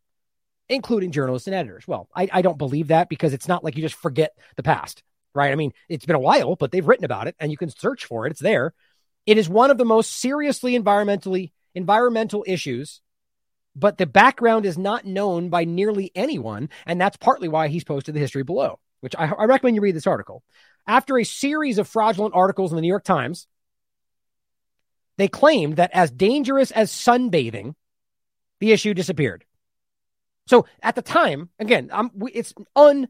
including journalists and editors. Well, I, I don't believe that because it's not like you just forget the past, right? I mean, it's been a while, but they've written about it and you can search for it. It's there. It is one of the most seriously environmentally environmental issues, but the background is not known by nearly anyone, and that's partly why he's posted the history below, which I, I recommend you read this article. After a series of fraudulent articles in the New York Times, they claimed that as dangerous as sunbathing, the issue disappeared. So at the time, again, I'm, it's un.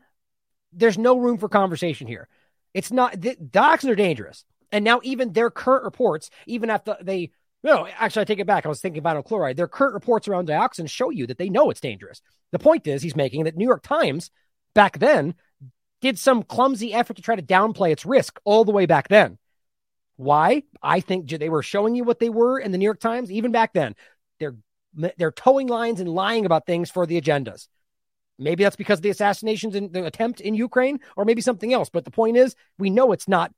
There's no room for conversation here. It's not the dioxins are dangerous, and now even their current reports, even after they, no, actually I take it back. I was thinking vinyl chloride. Their current reports around dioxins show you that they know it's dangerous. The point is, he's making that New York Times back then did some clumsy effort to try to downplay its risk all the way back then. Why? I think they were showing you what they were in the New York Times even back then. They're they're towing lines and lying about things for the agendas. Maybe that's because of the assassinations and the attempt in Ukraine, or maybe something else. But the point is, we know it's not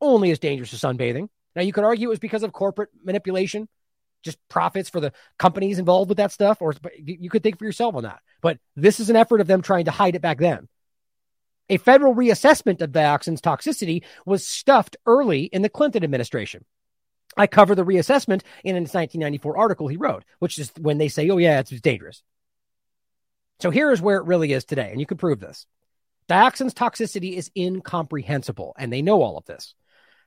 only as dangerous as sunbathing. Now, you could argue it was because of corporate manipulation, just profits for the companies involved with that stuff, or you could think for yourself on that. But this is an effort of them trying to hide it back then. A federal reassessment of dioxin's toxicity was stuffed early in the Clinton administration. I cover the reassessment in his 1994 article he wrote, which is when they say, oh, yeah, it's dangerous. So here is where it really is today, and you can prove this. Dioxin's toxicity is incomprehensible, and they know all of this.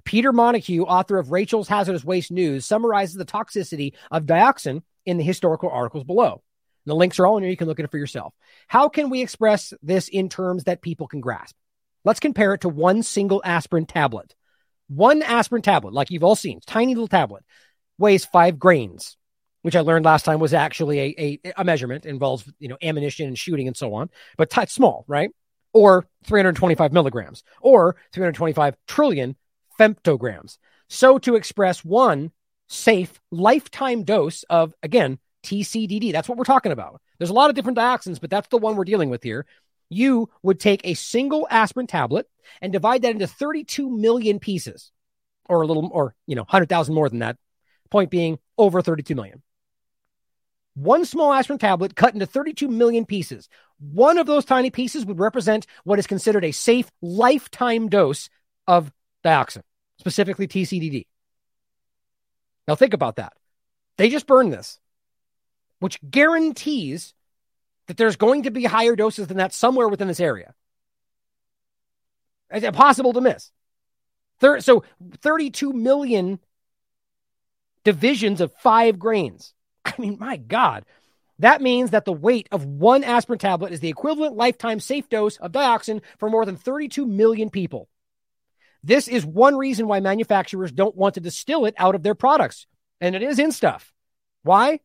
Peter Montague, author of Rachel's Hazardous Waste News, summarizes the toxicity of dioxin in the historical articles below. The links are all in here. You can look at it for yourself. How can we express this in terms that people can grasp? Let's compare it to one single aspirin tablet. One aspirin tablet, like you've all seen, tiny little tablet. weighs five grains, which I learned last time was actually a, a, a measurement, involves, you know, ammunition and shooting and so on, but t- small, right? Or 325 milligrams or 325 trillion femtograms. So to express one safe lifetime dose of, again, TCDD, that's what we're talking about. There's a lot of different dioxins, but that's the one we're dealing with here. You would take a single aspirin tablet and divide that into 32 million pieces or a little, or, you know, 100,000 more than that. Point being over 32 million. One small aspirin tablet cut into 32 million pieces. One of those tiny pieces would represent what is considered a safe lifetime dose of dioxin, specifically TCDD. Now, think about that. They just burned this, which guarantees that there's going to be higher doses than that somewhere within this area. It's impossible to miss. so 32 million divisions of five grains. I mean, my God. That means that the weight of one aspirin tablet is the equivalent lifetime safe dose of dioxin for more than 32 million people. This is one reason why manufacturers don't want to distill it out of their products. And it is in stuff. Why?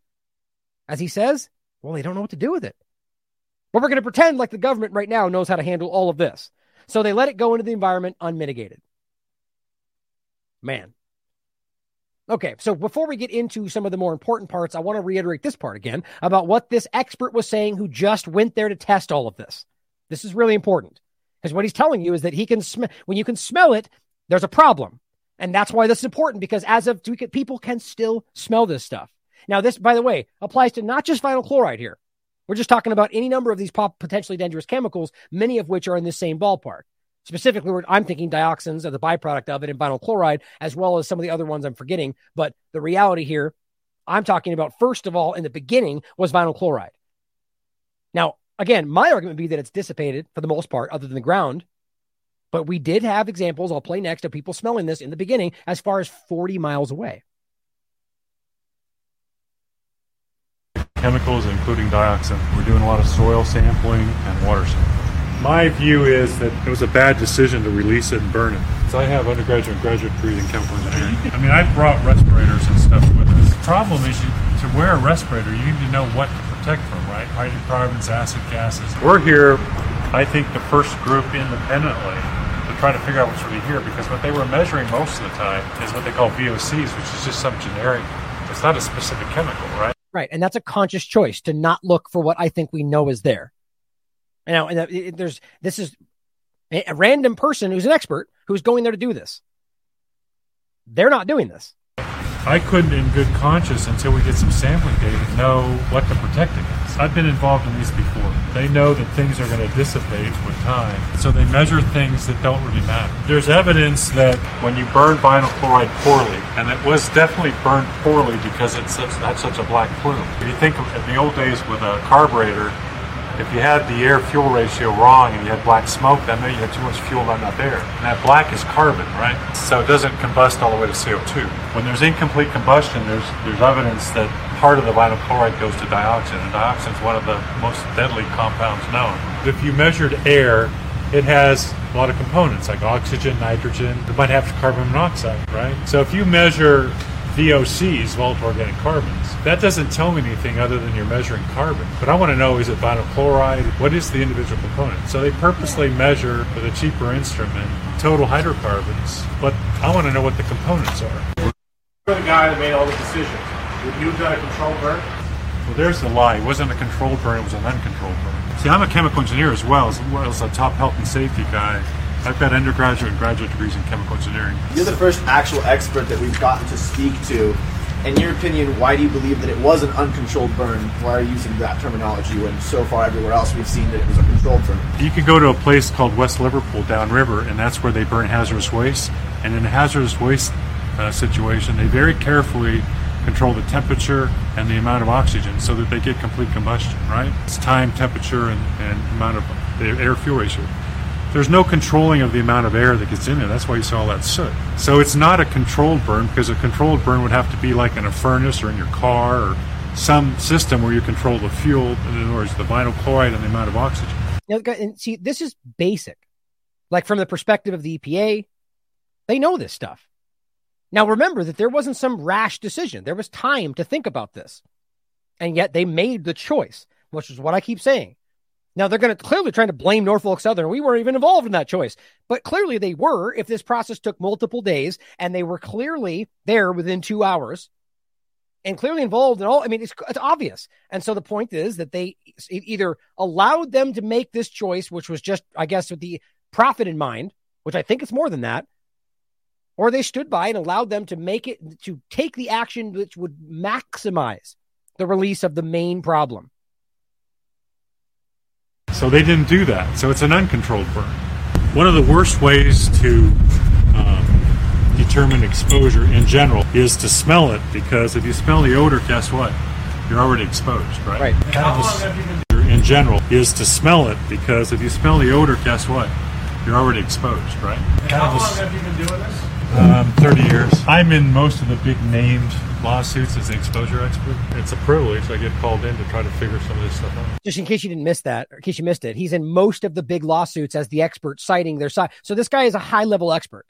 As he says, well, they don't know what to do with it. But we're going to pretend like the government right now knows how to handle all of this. So they let it go into the environment unmitigated. Man. Okay, so before we get into some of the more important parts, I want to reiterate this part again about what this expert was saying who just went there to test all of this. This is really important because what he's telling you is that he can smell when you can smell it, there's a problem. And that's why this is important because as of people can still smell this stuff. Now, this, by the way, applies to not just vinyl chloride here. We're just talking about any number of these potentially dangerous chemicals, many of which are in the same ballpark. Specifically, I'm thinking dioxins are the byproduct of it and vinyl chloride, as well as some of the other ones I'm forgetting. But the reality here, I'm talking about, first of all, in the beginning, was vinyl chloride. Now, again, my argument would be that it's dissipated for the most part, other than the ground. But we did have examples, I'll play next, of people smelling this in the beginning as far as 40 miles away. Chemicals, including dioxin. We're doing a lot of soil sampling and water sampling. My view is that it was a bad decision to release it and burn it. So I have undergraduate and graduate degrees in chemical engineering. I mean, I've brought respirators and stuff with us. The problem is you, to wear a respirator, you need to know what to protect from, right? Hydrocarbons, acid gases. We're here, I think, the first group independently to try to figure out what's really here because what they were measuring most of the time is what they call VOCs, which is just some generic, it's not a specific chemical, right? Right. And that's a conscious choice to not look for what I think we know is there. Now, and uh, there's this is a random person who's an expert who's going there to do this. They're not doing this. I couldn't, in good conscience, until we get some sampling data, know what to protect against. I've been involved in these before. They know that things are going to dissipate with time, so they measure things that don't really matter. There's evidence that when you burn vinyl chloride poorly, and it was definitely burned poorly because it's such, had such a black plume. If you think of in the old days with a carburetor, if you had the air fuel ratio wrong and you had black smoke, that meant you had too much fuel, not enough air. And that black is carbon, right? So it doesn't combust all the way to CO2. When there's incomplete combustion, there's there's evidence that part of the vinyl chloride goes to dioxin, and dioxin is one of the most deadly compounds known. If you measured air, it has a lot of components like oxygen, nitrogen. It might have carbon monoxide, right? So if you measure VOCs, volatile organic carbons. That doesn't tell me anything other than you're measuring carbon. But I want to know is it vinyl chloride? What is the individual component? So they purposely measure with a cheaper instrument total hydrocarbons, but I want to know what the components are. You're the guy that made all the decisions. Would you have done a controlled burn? Well, there's the lie. It wasn't a controlled burn, it was an uncontrolled burn. See, I'm a chemical engineer as well, as well as a top health and safety guy. I've got undergraduate and graduate degrees in chemical engineering. You're the first actual expert that we've gotten to speak to. In your opinion, why do you believe that it was an uncontrolled burn? Why are you using that terminology when so far everywhere else we've seen that it was a controlled burn? You can go to a place called West Liverpool downriver, and that's where they burn hazardous waste. And in a hazardous waste uh, situation, they very carefully control the temperature and the amount of oxygen so that they get complete combustion, right? It's time, temperature, and, and amount of the air fuel ratio there's no controlling of the amount of air that gets in there. That's why you saw all that soot. So it's not a controlled burn because a controlled burn would have to be like in a furnace or in your car or some system where you control the fuel, in other words, the vinyl chloride and the amount of oxygen. Now, and see, this is basic. Like from the perspective of the EPA, they know this stuff. Now, remember that there wasn't some rash decision. There was time to think about this. And yet they made the choice, which is what I keep saying. Now, they're going to clearly trying to blame Norfolk Southern. We weren't even involved in that choice. But clearly they were if this process took multiple days and they were clearly there within two hours and clearly involved in all. I mean, it's, it's obvious. And so the point is that they either allowed them to make this choice, which was just, I guess, with the profit in mind, which I think it's more than that, or they stood by and allowed them to make it to take the action which would maximize the release of the main problem. So they didn't do that. So it's an uncontrolled burn. One of the worst ways to um, determine exposure in general is to smell it because if you smell the odor, guess what? You're already exposed, right? Right. Kind of in general is to smell it because if you smell the odor, guess what? You're already exposed, right? How long have you been doing this? Um, 30 years. I'm in most of the big named lawsuits as the exposure expert. It's a privilege. I get called in to try to figure some of this stuff out. Just in case you didn't miss that, or in case you missed it, he's in most of the big lawsuits as the expert citing their side. So this guy is a high level expert.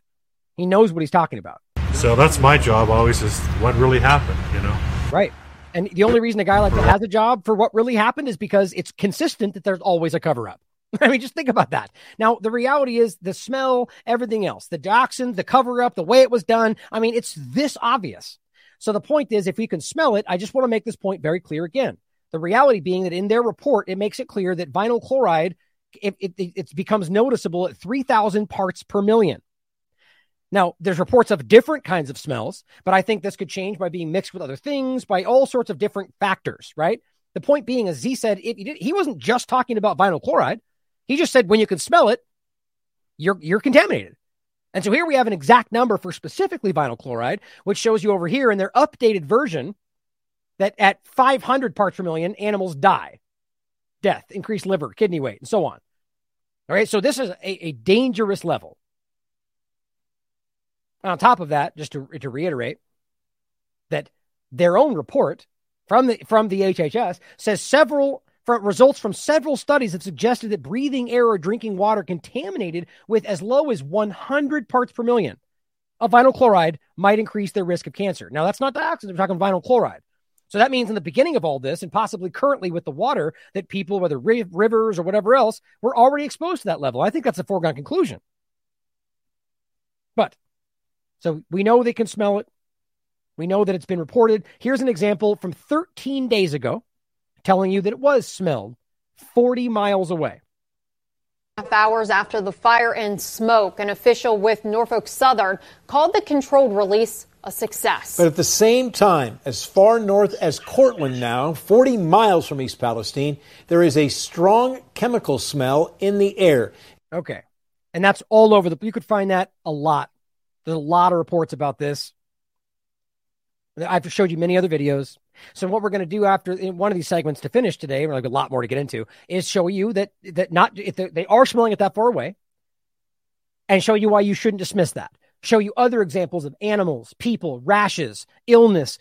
He knows what he's talking about. So that's my job always is what really happened, you know? Right. And the only reason a guy like that has a job for what really happened is because it's consistent that there's always a cover up. I mean, just think about that. Now, the reality is the smell, everything else, the dioxin, the cover up, the way it was done. I mean, it's this obvious. So the point is, if we can smell it, I just want to make this point very clear again. The reality being that in their report, it makes it clear that vinyl chloride, it, it, it becomes noticeable at 3,000 parts per million. Now, there's reports of different kinds of smells, but I think this could change by being mixed with other things, by all sorts of different factors, right? The point being, as Z said, it, he wasn't just talking about vinyl chloride. He just said when you can smell it, you're you're contaminated. And so here we have an exact number for specifically vinyl chloride, which shows you over here in their updated version that at 500 parts per million, animals die, death, increased liver, kidney weight, and so on. All right, so this is a, a dangerous level. And on top of that, just to, to reiterate, that their own report from the from the HHS says several results from several studies have suggested that breathing air or drinking water contaminated with as low as 100 parts per million of vinyl chloride might increase their risk of cancer. Now, that's not dioxin, we're talking vinyl chloride. So that means in the beginning of all this, and possibly currently with the water, that people, whether rivers or whatever else, were already exposed to that level. I think that's a foregone conclusion. But so we know they can smell it. We know that it's been reported. Here's an example from 13 days ago telling you that it was smelled 40 miles away. Half hours after the fire and smoke, an official with Norfolk Southern called the controlled release a success. But at the same time, as far north as Cortland now, 40 miles from East Palestine, there is a strong chemical smell in the air. Okay. And that's all over the you could find that a lot. There's a lot of reports about this. I've showed you many other videos. So what we're going to do after one of these segments to finish today, we're like a lot more to get into, is show you that that not if they are smelling it that far away, and show you why you shouldn't dismiss that. Show you other examples of animals, people, rashes, illness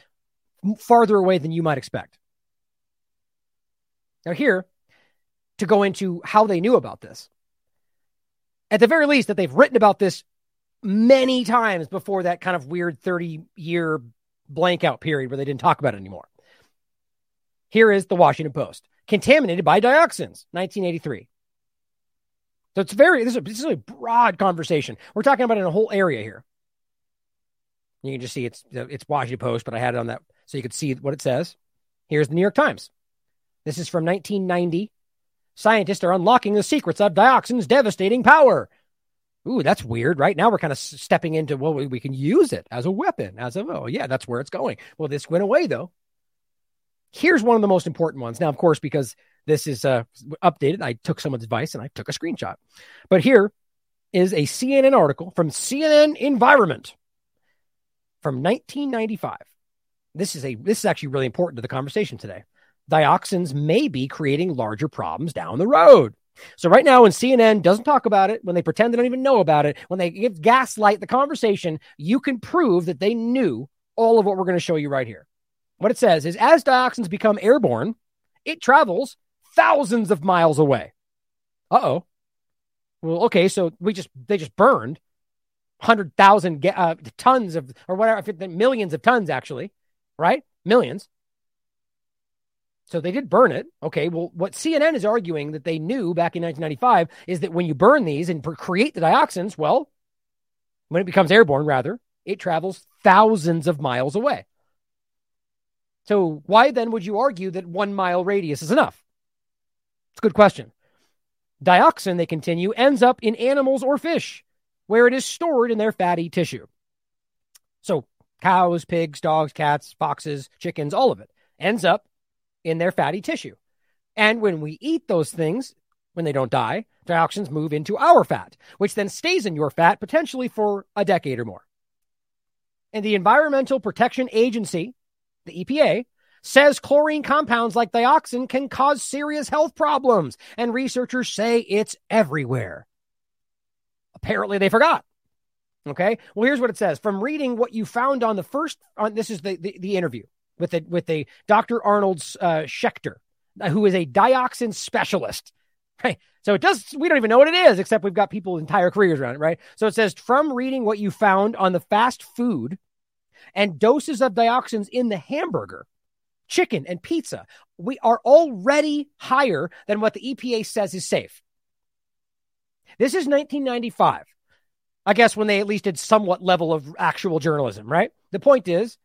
farther away than you might expect. Now here, to go into how they knew about this. At the very least, that they've written about this many times before that kind of weird 30 year blank out period where they didn't talk about it anymore. Here is the Washington Post contaminated by dioxins, 1983. So it's very, this is, a, this is a broad conversation. We're talking about in a whole area here. You can just see it's, it's Washington Post, but I had it on that so you could see what it says. Here's the New York Times. This is from 1990. Scientists are unlocking the secrets of dioxin's devastating power. Ooh, that's weird. Right now, we're kind of stepping into well, we, we can use it as a weapon. As a oh yeah, that's where it's going. Well, this went away though. Here's one of the most important ones. Now, of course, because this is uh, updated, I took someone's advice and I took a screenshot. But here is a CNN article from CNN Environment from 1995. This is a this is actually really important to the conversation today. Dioxins may be creating larger problems down the road. So right now, when CNN doesn't talk about it, when they pretend they don't even know about it, when they give gaslight the conversation, you can prove that they knew all of what we're going to show you right here. What it says is as dioxins become airborne, it travels thousands of miles away. Uh oh. Well, okay, so we just they just burned 100,000 uh, tons of, or whatever, millions of tons actually, right? Millions. So they did burn it. Okay. Well, what CNN is arguing that they knew back in 1995 is that when you burn these and create the dioxins, well, when it becomes airborne, rather, it travels thousands of miles away. So why then would you argue that one mile radius is enough? It's a good question. Dioxin, they continue, ends up in animals or fish where it is stored in their fatty tissue. So cows, pigs, dogs, cats, foxes, chickens, all of it ends up in their fatty tissue. And when we eat those things, when they don't die, dioxins move into our fat, which then stays in your fat potentially for a decade or more. And the Environmental Protection Agency, the EPA, says chlorine compounds like dioxin can cause serious health problems, and researchers say it's everywhere. Apparently, they forgot. Okay. Well, here's what it says from reading what you found on the first. On this is the the, the interview with the with a Dr. Arnold uh, Schecter, who is a dioxin specialist. Right. So it does. We don't even know what it is, except we've got people entire careers around it. Right. So it says from reading what you found on the fast food and doses of dioxins in the hamburger, chicken, and pizza, we are already higher than what the EPA says is safe. This is 1995. I guess when they at least did somewhat level of actual journalism, right? The point is,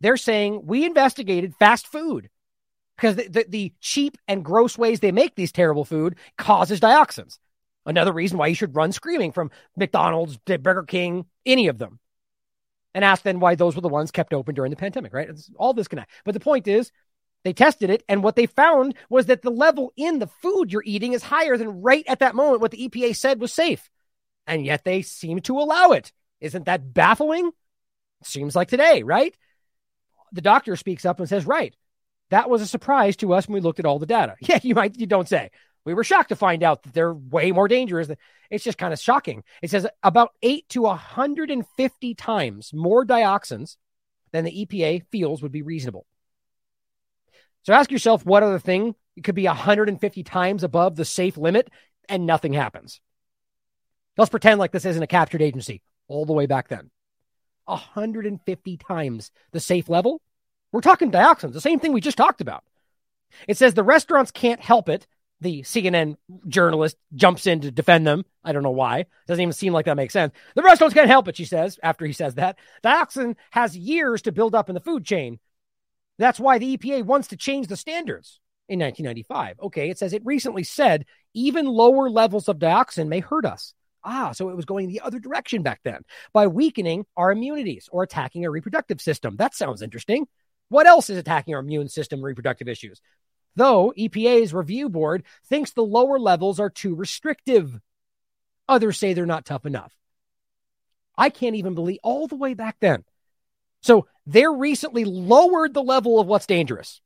they're saying we investigated fast food because the, the, the, cheap and gross ways they make these terrible food causes dioxins. Another reason why you should run screaming from McDonald's, Burger King, any of them, and ask then why those were the ones kept open during the pandemic, right? It's all disconnect. But the point is, they tested it, and what they found was that the level in the food you're eating is higher than right at that moment what the EPA said was safe. And yet they seem to allow it. Isn't that baffling? Seems like today, right? The doctor speaks up and says, Right, that was a surprise to us when we looked at all the data. Yeah, you might, you don't say. We were shocked to find out that they're way more dangerous. It's just kind of shocking. It says about eight to 150 times more dioxins than the EPA feels would be reasonable. So ask yourself what other thing it could be 150 times above the safe limit and nothing happens. Let's pretend like this isn't a captured agency all the way back then. 150 times the safe level. We're talking dioxins, the same thing we just talked about. It says the restaurants can't help it. The CNN journalist jumps in to defend them. I don't know why. Doesn't even seem like that makes sense. The restaurants can't help it, she says, after he says that. Dioxin has years to build up in the food chain. That's why the EPA wants to change the standards in 1995. Okay, it says it recently said even lower levels of dioxin may hurt us. Ah, so it was going the other direction back then by weakening our immunities or attacking our reproductive system. That sounds interesting. What else is attacking our immune system reproductive issues? Though EPA's review board thinks the lower levels are too restrictive. Others say they're not tough enough. I can't even believe all the way back then. So they're recently lowered the level of what's dangerous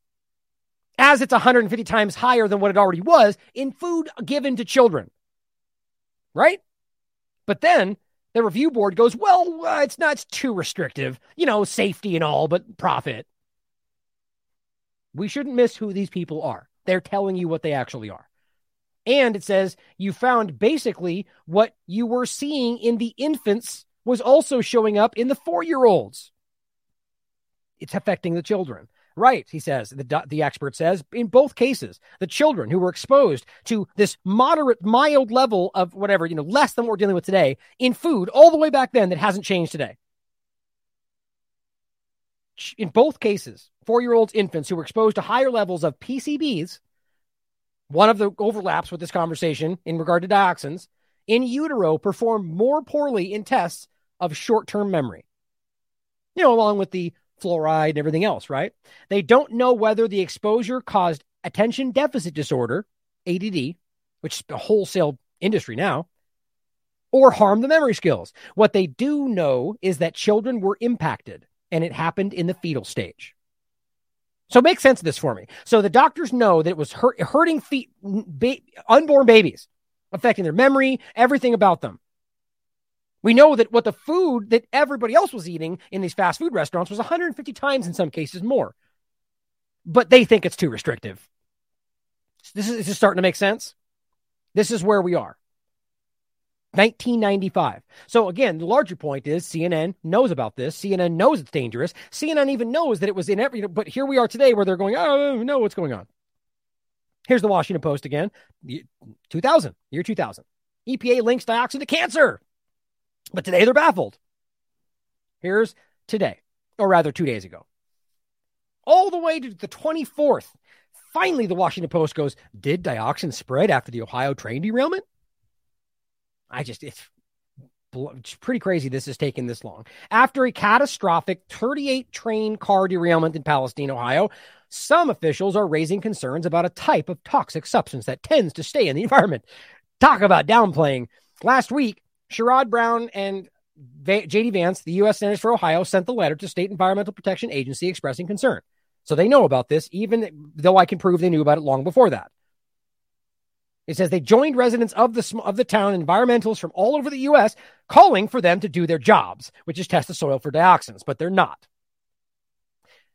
as it's 150 times higher than what it already was in food given to children. Right? But then the review board goes, well, uh, it's not too restrictive, you know, safety and all, but profit. We shouldn't miss who these people are. They're telling you what they actually are. And it says you found basically what you were seeing in the infants was also showing up in the four year olds it's affecting the children. Right, he says, the, the expert says, in both cases, the children who were exposed to this moderate, mild level of whatever, you know, less than what we're dealing with today in food all the way back then that hasn't changed today. In both cases, four year olds, infants who were exposed to higher levels of PCBs, one of the overlaps with this conversation in regard to dioxins, in utero performed more poorly in tests of short term memory. You know, along with the fluoride and everything else, right? They don't know whether the exposure caused attention deficit disorder, ADD, which is a wholesale industry now, or harm the memory skills. What they do know is that children were impacted and it happened in the fetal stage. So make sense of this for me. So the doctors know that it was hurt, hurting feet, ba- unborn babies, affecting their memory, everything about them. We know that what the food that everybody else was eating in these fast food restaurants was 150 times in some cases more. But they think it's too restrictive. This is, is starting to make sense. This is where we are. 1995. So again, the larger point is CNN knows about this. CNN knows it's dangerous. CNN even knows that it was in every, but here we are today where they're going, oh, no, what's going on? Here's the Washington Post again, 2000, year 2000. EPA links dioxin to cancer. But today they're baffled. Here's today, or rather two days ago. All the way to the 24th. Finally, the Washington Post goes, Did dioxin spread after the Ohio train derailment? I just, it's, it's pretty crazy this has taken this long. After a catastrophic 38 train car derailment in Palestine, Ohio, some officials are raising concerns about a type of toxic substance that tends to stay in the environment. Talk about downplaying. Last week, Sherrod Brown and J.D. Vance, the U.S. Senator for Ohio, sent the letter to State Environmental Protection Agency expressing concern. So they know about this, even though I can prove they knew about it long before that. It says they joined residents of the of the town, environmentalists from all over the U.S., calling for them to do their jobs, which is test the soil for dioxins, but they're not.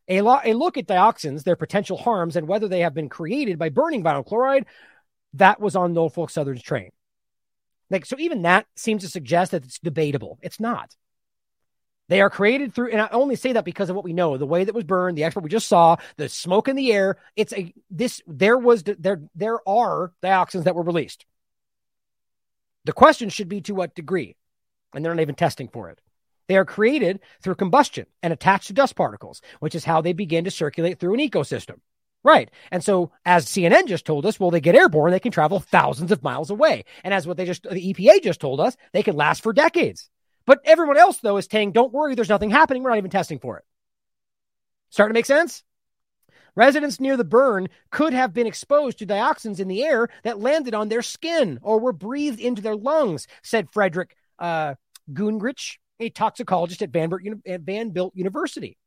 A, lo- a look at dioxins, their potential harms, and whether they have been created by burning vinyl chloride, that was on Norfolk Southern's train. Like so, even that seems to suggest that it's debatable. It's not. They are created through, and I only say that because of what we know, the way that was burned, the expert we just saw, the smoke in the air. It's a this there was there there are dioxins that were released. The question should be to what degree, and they're not even testing for it. They are created through combustion and attached to dust particles, which is how they begin to circulate through an ecosystem. Right. And so, as CNN just told us, well, they get airborne, they can travel thousands of miles away. And as what they just, the EPA just told us, they can last for decades. But everyone else, though, is saying, don't worry, there's nothing happening. We're not even testing for it. Starting to make sense? Residents near the burn could have been exposed to dioxins in the air that landed on their skin or were breathed into their lungs, said Frederick uh, Guengerich, a toxicologist at Vanderbilt University.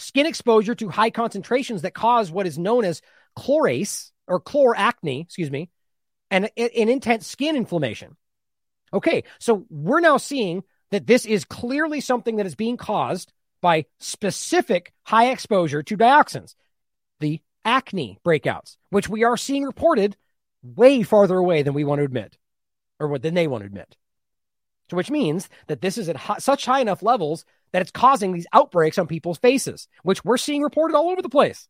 Skin exposure to high concentrations that cause what is known as chlorase or chloracne, excuse me, and an intense skin inflammation. Okay, so we're now seeing that this is clearly something that is being caused by specific high exposure to dioxins, the acne breakouts, which we are seeing reported way farther away than we want to admit, or than they want to admit. So, which means that this is at high, such high enough levels that it's causing these outbreaks on people's faces, which we're seeing reported all over the place.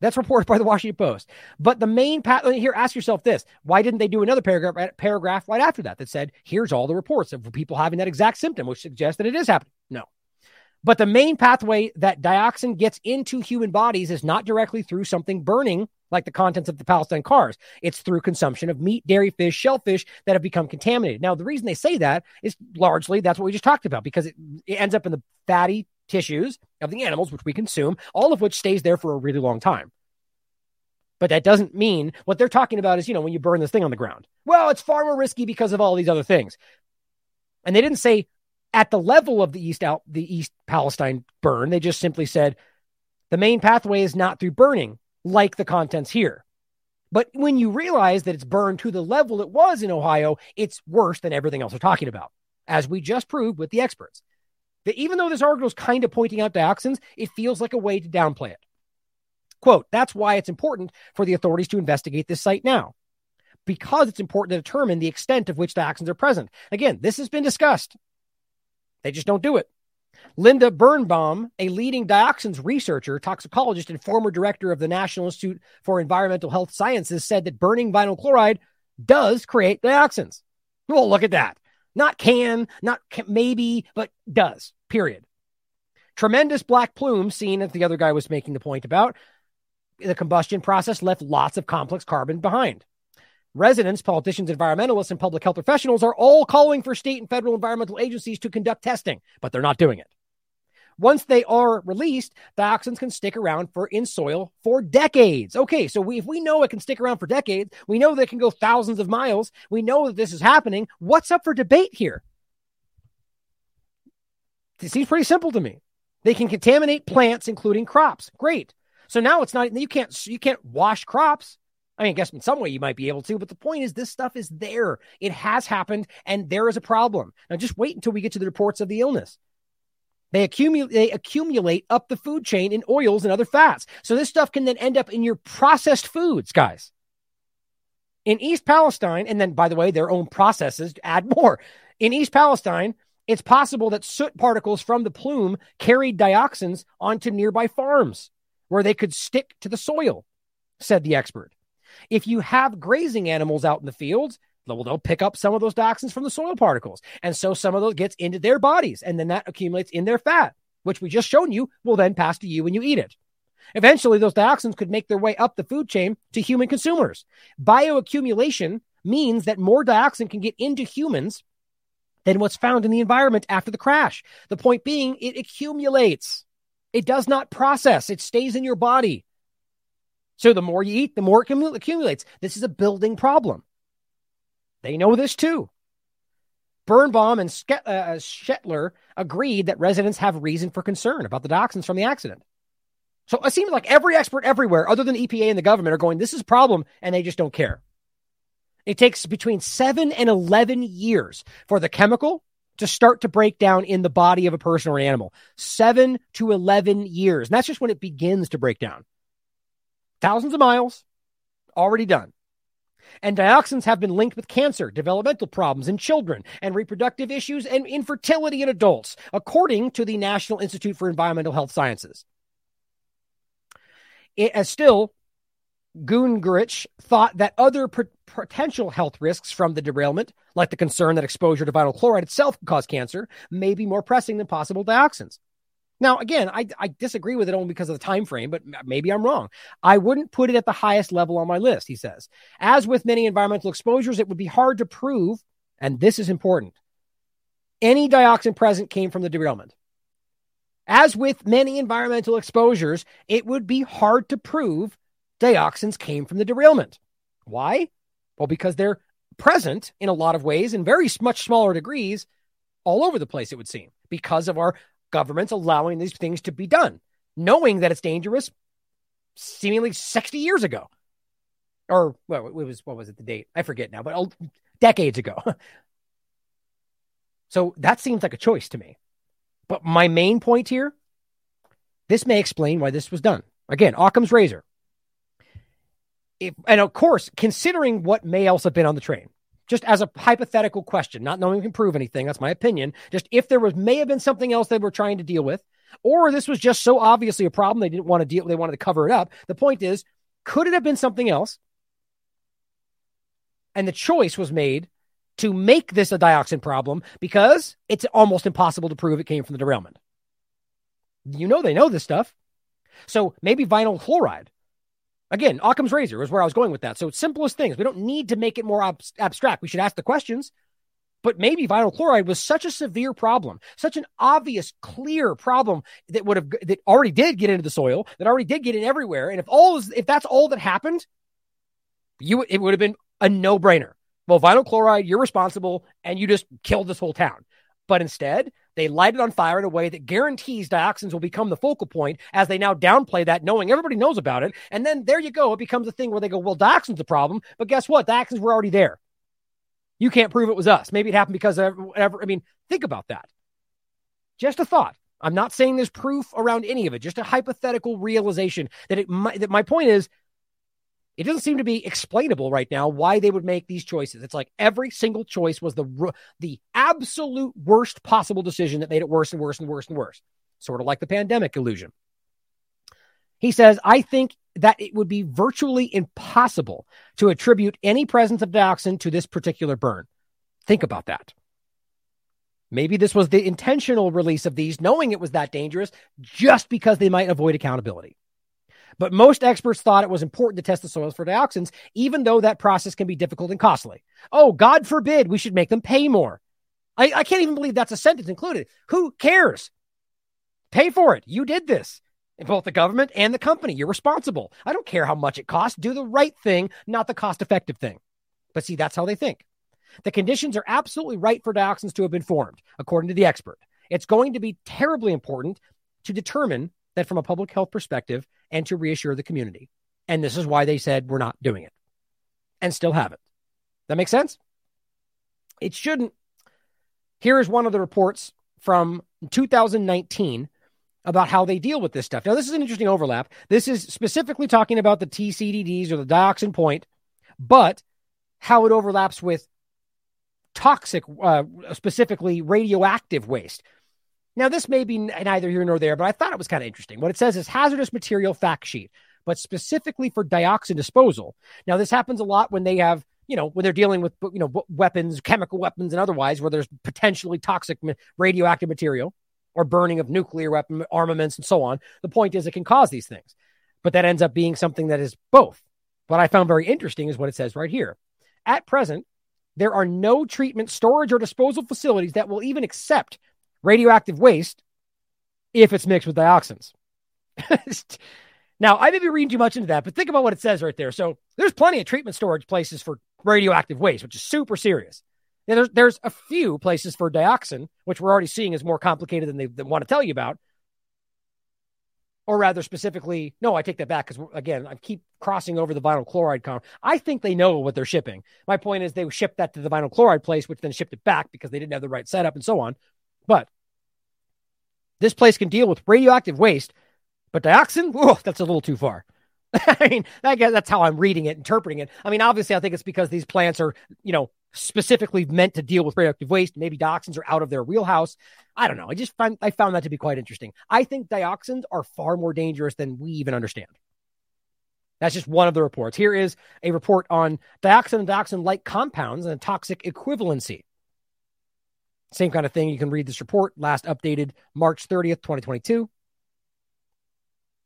That's reported by the Washington Post. But the main pat here, ask yourself this: Why didn't they do another paragraph uh, paragraph right after that that said, "Here's all the reports of people having that exact symptom," which suggests that it is happening? No. But the main pathway that dioxin gets into human bodies is not directly through something burning like the contents of the Palestine cars. It's through consumption of meat, dairy, fish, shellfish that have become contaminated. Now, the reason they say that is largely that's what we just talked about because it, it ends up in the fatty tissues of the animals, which we consume, all of which stays there for a really long time. But that doesn't mean what they're talking about is, you know, when you burn this thing on the ground. Well, it's far more risky because of all these other things. And they didn't say at the level of the East out the East Palestine burn. They just simply said the main pathway is not through burning, like the contents here. But when you realize that it's burned to the level it was in Ohio, it's worse than everything else they're talking about, as we just proved with the experts. That even though this article is kind of pointing out dioxins, it feels like a way to downplay it. Quote, that's why it's important for the authorities to investigate this site now, because it's important to determine the extent of which dioxins are present. Again, this has been discussed. They just don't do it. Linda Birnbaum, a leading dioxins researcher, toxicologist, and former director of the National Institute for Environmental Health Sciences, said that burning vinyl chloride does create dioxins. Well, look at that. Not can, not can, maybe, but does, period. Tremendous black plume seen, as the other guy was making the point about, the combustion process left lots of complex carbon behind. Residents, politicians, environmentalists, and public health professionals are all calling for state and federal environmental agencies to conduct testing, but they're not doing it. Once they are released, dioxins can stick around for in soil for decades. Okay, so we, if we know it can stick around for decades, we know that it can go thousands of miles. We know that this is happening. What's up for debate here? It seems pretty simple to me. They can contaminate plants, including crops. Great. So now it's not you can't you can't wash crops. I mean, I guess in some way you might be able to, but the point is this stuff is there. It has happened and there is a problem. Now just wait until we get to the reports of the illness. They accumulate, they accumulate up the food chain in oils and other fats. So this stuff can then end up in your processed foods, guys. In East Palestine, and then by the way, their own processes add more. In East Palestine, it's possible that soot particles from the plume carried dioxins onto nearby farms where they could stick to the soil, said the expert. If you have grazing animals out in the fields, they'll, they'll pick up some of those dioxins from the soil particles. And so some of those gets into their bodies and then that accumulates in their fat, which we just shown you will then pass to you when you eat it. Eventually, those dioxins could make their way up the food chain to human consumers. Bioaccumulation means that more dioxin can get into humans than what's found in the environment after the crash. The point being, it accumulates. It does not process, it stays in your body. So the more you eat, the more it accumulates. This is a building problem. They know this too. Birnbaum and uh, Shetler agreed that residents have reason for concern about the dioxins from the accident. So it seems like every expert everywhere, other than EPA and the government, are going, this is a problem, and they just don't care. It takes between seven and 11 years for the chemical to start to break down in the body of a person or an animal. Seven to 11 years. And that's just when it begins to break down. Thousands of miles already done. And dioxins have been linked with cancer, developmental problems in children, and reproductive issues and infertility in adults, according to the National Institute for Environmental Health Sciences. It, as still, Guengerich thought that other potential health risks from the derailment, like the concern that exposure to vinyl chloride itself could cause cancer, may be more pressing than possible dioxins. Now, again, I, I, disagree with it only because of the time frame, but maybe I'm wrong. I wouldn't put it at the highest level on my list, he says. As with many environmental exposures, it would be hard to prove, and this is important. Any dioxin present came from the derailment. As with many environmental exposures, it would be hard to prove dioxins came from the derailment. Why? Well, because they're present in a lot of ways in very much smaller degrees all over the place, it would seem, because of our governments allowing these things to be done, knowing that it's dangerous seemingly 60 years ago. Or, well, it was, what was it, the date? I forget now, but decades ago. so that seems like a choice to me. But my main point here this may explain why this was done. Again, Occam's razor if, and of course, considering what may else have been on the train, just as a hypothetical question, not knowing we can prove anything, that's my opinion. Just if there was may have been something else they were trying to deal with, or this was just so obviously a problem they didn't want to deal, they wanted to cover it up. The point is, could it have been something else? And the choice was made to make this a dioxin problem because it's almost impossible to prove it came from the derailment. You know they know this stuff. So maybe vinyl chloride Again, Occam's razor is where I was going with that. So simplest things. We don't need to make it more ab- abstract. We should ask the questions. But maybe vinyl chloride was such a severe problem, such an obvious, clear problem that would have that already did get into the soil, that already did get in everywhere. And if all is, if that's all that happened, you it would have been a no brainer. Well, vinyl chloride, you're responsible, and you just killed this whole town. But instead, they light it on fire in a way that guarantees dioxins will become the focal point as they now downplay that, knowing everybody knows about it. And then there you go. It becomes a thing where they go, well, dioxins the problem. But guess what? Dioxins were already there. You can't prove it was us. Maybe it happened because of whatever. I mean, think about that. Just a thought. I'm not saying there's proof around any of it, just a hypothetical realization that it that my point is it doesn't seem to be explainable right now why they would make these choices. It's like every single choice was the the absolute worst possible decision that made it worse and worse and worse and worse. Sort of like the pandemic illusion. He says, I think that it would be virtually impossible to attribute any presence of dioxin to this particular burn. Think about that. Maybe this was the intentional release of these, knowing it was that dangerous, just because they might avoid accountability. But most experts thought it was important to test the soils for dioxins, even though that process can be difficult and costly. Oh, God forbid we should make them pay more. I, I can't even believe that's a sentence included. Who cares? Pay for it. You did this. Both the government and the company. You're responsible. I don't care how much it costs. Do the right thing, not the cost effective thing. But see, that's how they think. The conditions are absolutely right for dioxins to have been formed, according to the expert. It's going to be terribly important to determine that from a public health perspective and to reassure the community. And this is why they said we're not doing it and still haven't. That makes sense? It shouldn't. Here is one of the reports from 2019 about how they deal with this stuff. Now, this is an interesting overlap. This is specifically talking about the TCDDs or the dioxin point, but how it overlaps with toxic, uh, specifically radioactive waste. Now, this may be neither here nor there, but I thought it was kind of interesting. What it says is hazardous material fact sheet, but specifically for dioxin disposal. Now, this happens a lot when they have, you know, when they're dealing with, you know, weapons, chemical weapons, and otherwise, where there's potentially toxic radioactive material or burning of nuclear weapon armaments and so on. The point is, it can cause these things, but that ends up being something that is both. What I found very interesting is what it says right here. At present, there are no treatment, storage, or disposal facilities that will even accept radioactive waste if it's mixed with dioxins. now, I may be reading too much into that, but think about what it says right there. So there's plenty of treatment storage places for radioactive waste, which is super serious. And there's, there's a few places for dioxin, which we're already seeing is more complicated than they, they want to tell you about. Or rather, specifically, no, I take that back because, again, I keep crossing over the vinyl chloride con. I think they know what they're shipping. My point is they shipped that to the vinyl chloride place, which then shipped it back because they didn't have the right setup and so on. But this place can deal with radioactive waste, but dioxin, oh, that's a little too far. I mean, that, that's how I'm reading it, interpreting it. I mean, obviously, I think it's because these plants are, you know, specifically meant to deal with radioactive waste. Maybe dioxins are out of their wheelhouse. I don't know. I just find I found that to be quite interesting. I think dioxins are far more dangerous than we even understand. That's just one of the reports. Here is a report on dioxin and dioxin like compounds and a toxic equivalency. Same kind of thing. You can read this report, last updated March 30th, 2022.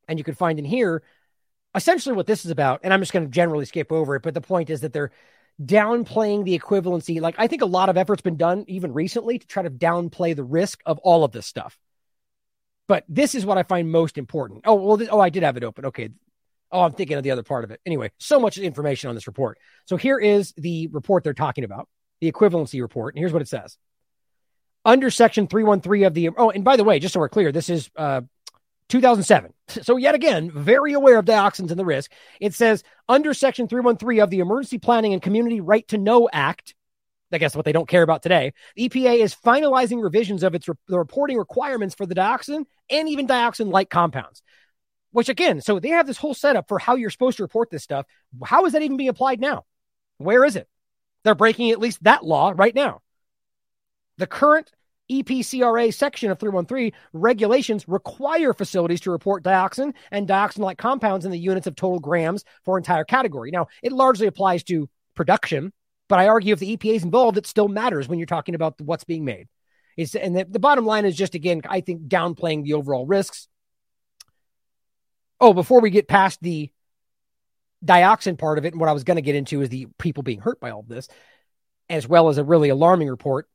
And you can find in here essentially what this is about. And I'm just going to generally skip over it. But the point is that they're downplaying the equivalency. Like, I think a lot of effort's been done even recently to try to downplay the risk of all of this stuff. But this is what I find most important. Oh, well, th- oh, I did have it open. Okay. Oh, I'm thinking of the other part of it. Anyway, so much information on this report. So here is the report they're talking about, the equivalency report. And here's what it says under Section 313 of the. Oh, and by the way, just so we're clear, this is uh, 2007. So, yet again, very aware of dioxins and the risk. It says under Section 313 of the Emergency Planning and Community Right to Know Act. I guess what they don't care about today. The EPA is finalizing revisions of its re- the reporting requirements for the dioxin and even dioxin like compounds. Which again, so they have this whole setup for how you're supposed to report this stuff. How is that even being applied now? Where is it? They're breaking at least that law right now. The current EPCRA section of 313 regulations require facilities to report dioxin and dioxin like compounds in the units of total grams for entire category. Now, it largely applies to production, but I argue if the EPA is involved, it still matters when you're talking about what's being made. It's, and the, the bottom line is just, again, I think downplaying the overall risks. Oh, before we get past the dioxin part of it, and what I was going to get into is the people being hurt by all this, as well as a really alarming report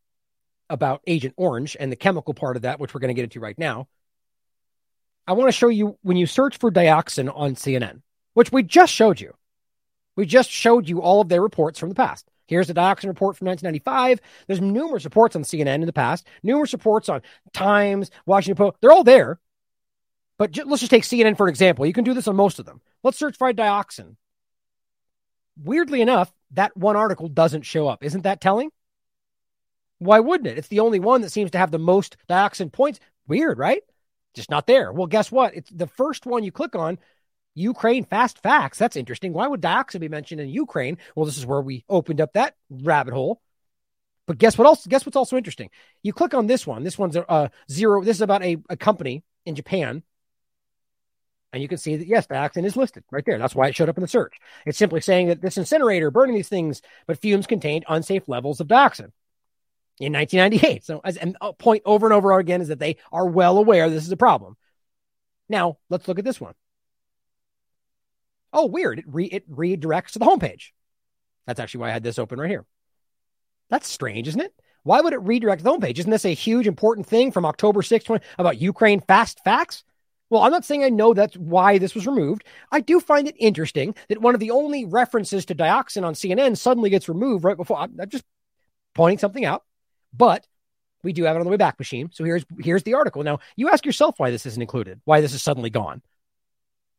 about Agent Orange and the chemical part of that, which we're going to get into right now. I want to show you when you search for dioxin on CNN, which we just showed you. We just showed you all of their reports from the past. Here's the dioxin report from 1995. There's numerous reports on CNN in the past, numerous reports on Times, Washington Post. They're all there. But let's just take CNN for an example. You can do this on most of them. Let's search for dioxin. Weirdly enough, that one article doesn't show up. Isn't that telling? Why wouldn't it? It's the only one that seems to have the most dioxin points. Weird, right? Just not there. Well, guess what? It's the first one you click on. Ukraine fast facts. That's interesting. Why would dioxin be mentioned in Ukraine? Well, this is where we opened up that rabbit hole. But guess what else? Guess what's also interesting? You click on this one. This one's a uh, zero. This is about a, a company in Japan. And you can see that, yes, dioxin is listed right there. That's why it showed up in the search. It's simply saying that this incinerator burning these things, but fumes contained unsafe levels of dioxin in 1998. So, as a uh, point over and over again is that they are well aware this is a problem. Now, let's look at this one. Oh, weird. It, re- it redirects to the homepage. That's actually why I had this open right here. That's strange, isn't it? Why would it redirect the homepage? Isn't this a huge important thing from October 6th 20, about Ukraine fast facts? Well, I'm not saying I know that's why this was removed. I do find it interesting that one of the only references to dioxin on CNN suddenly gets removed right before. I'm just pointing something out. But we do have it on the Wayback Machine. So here's here's the article. Now you ask yourself why this isn't included, why this is suddenly gone.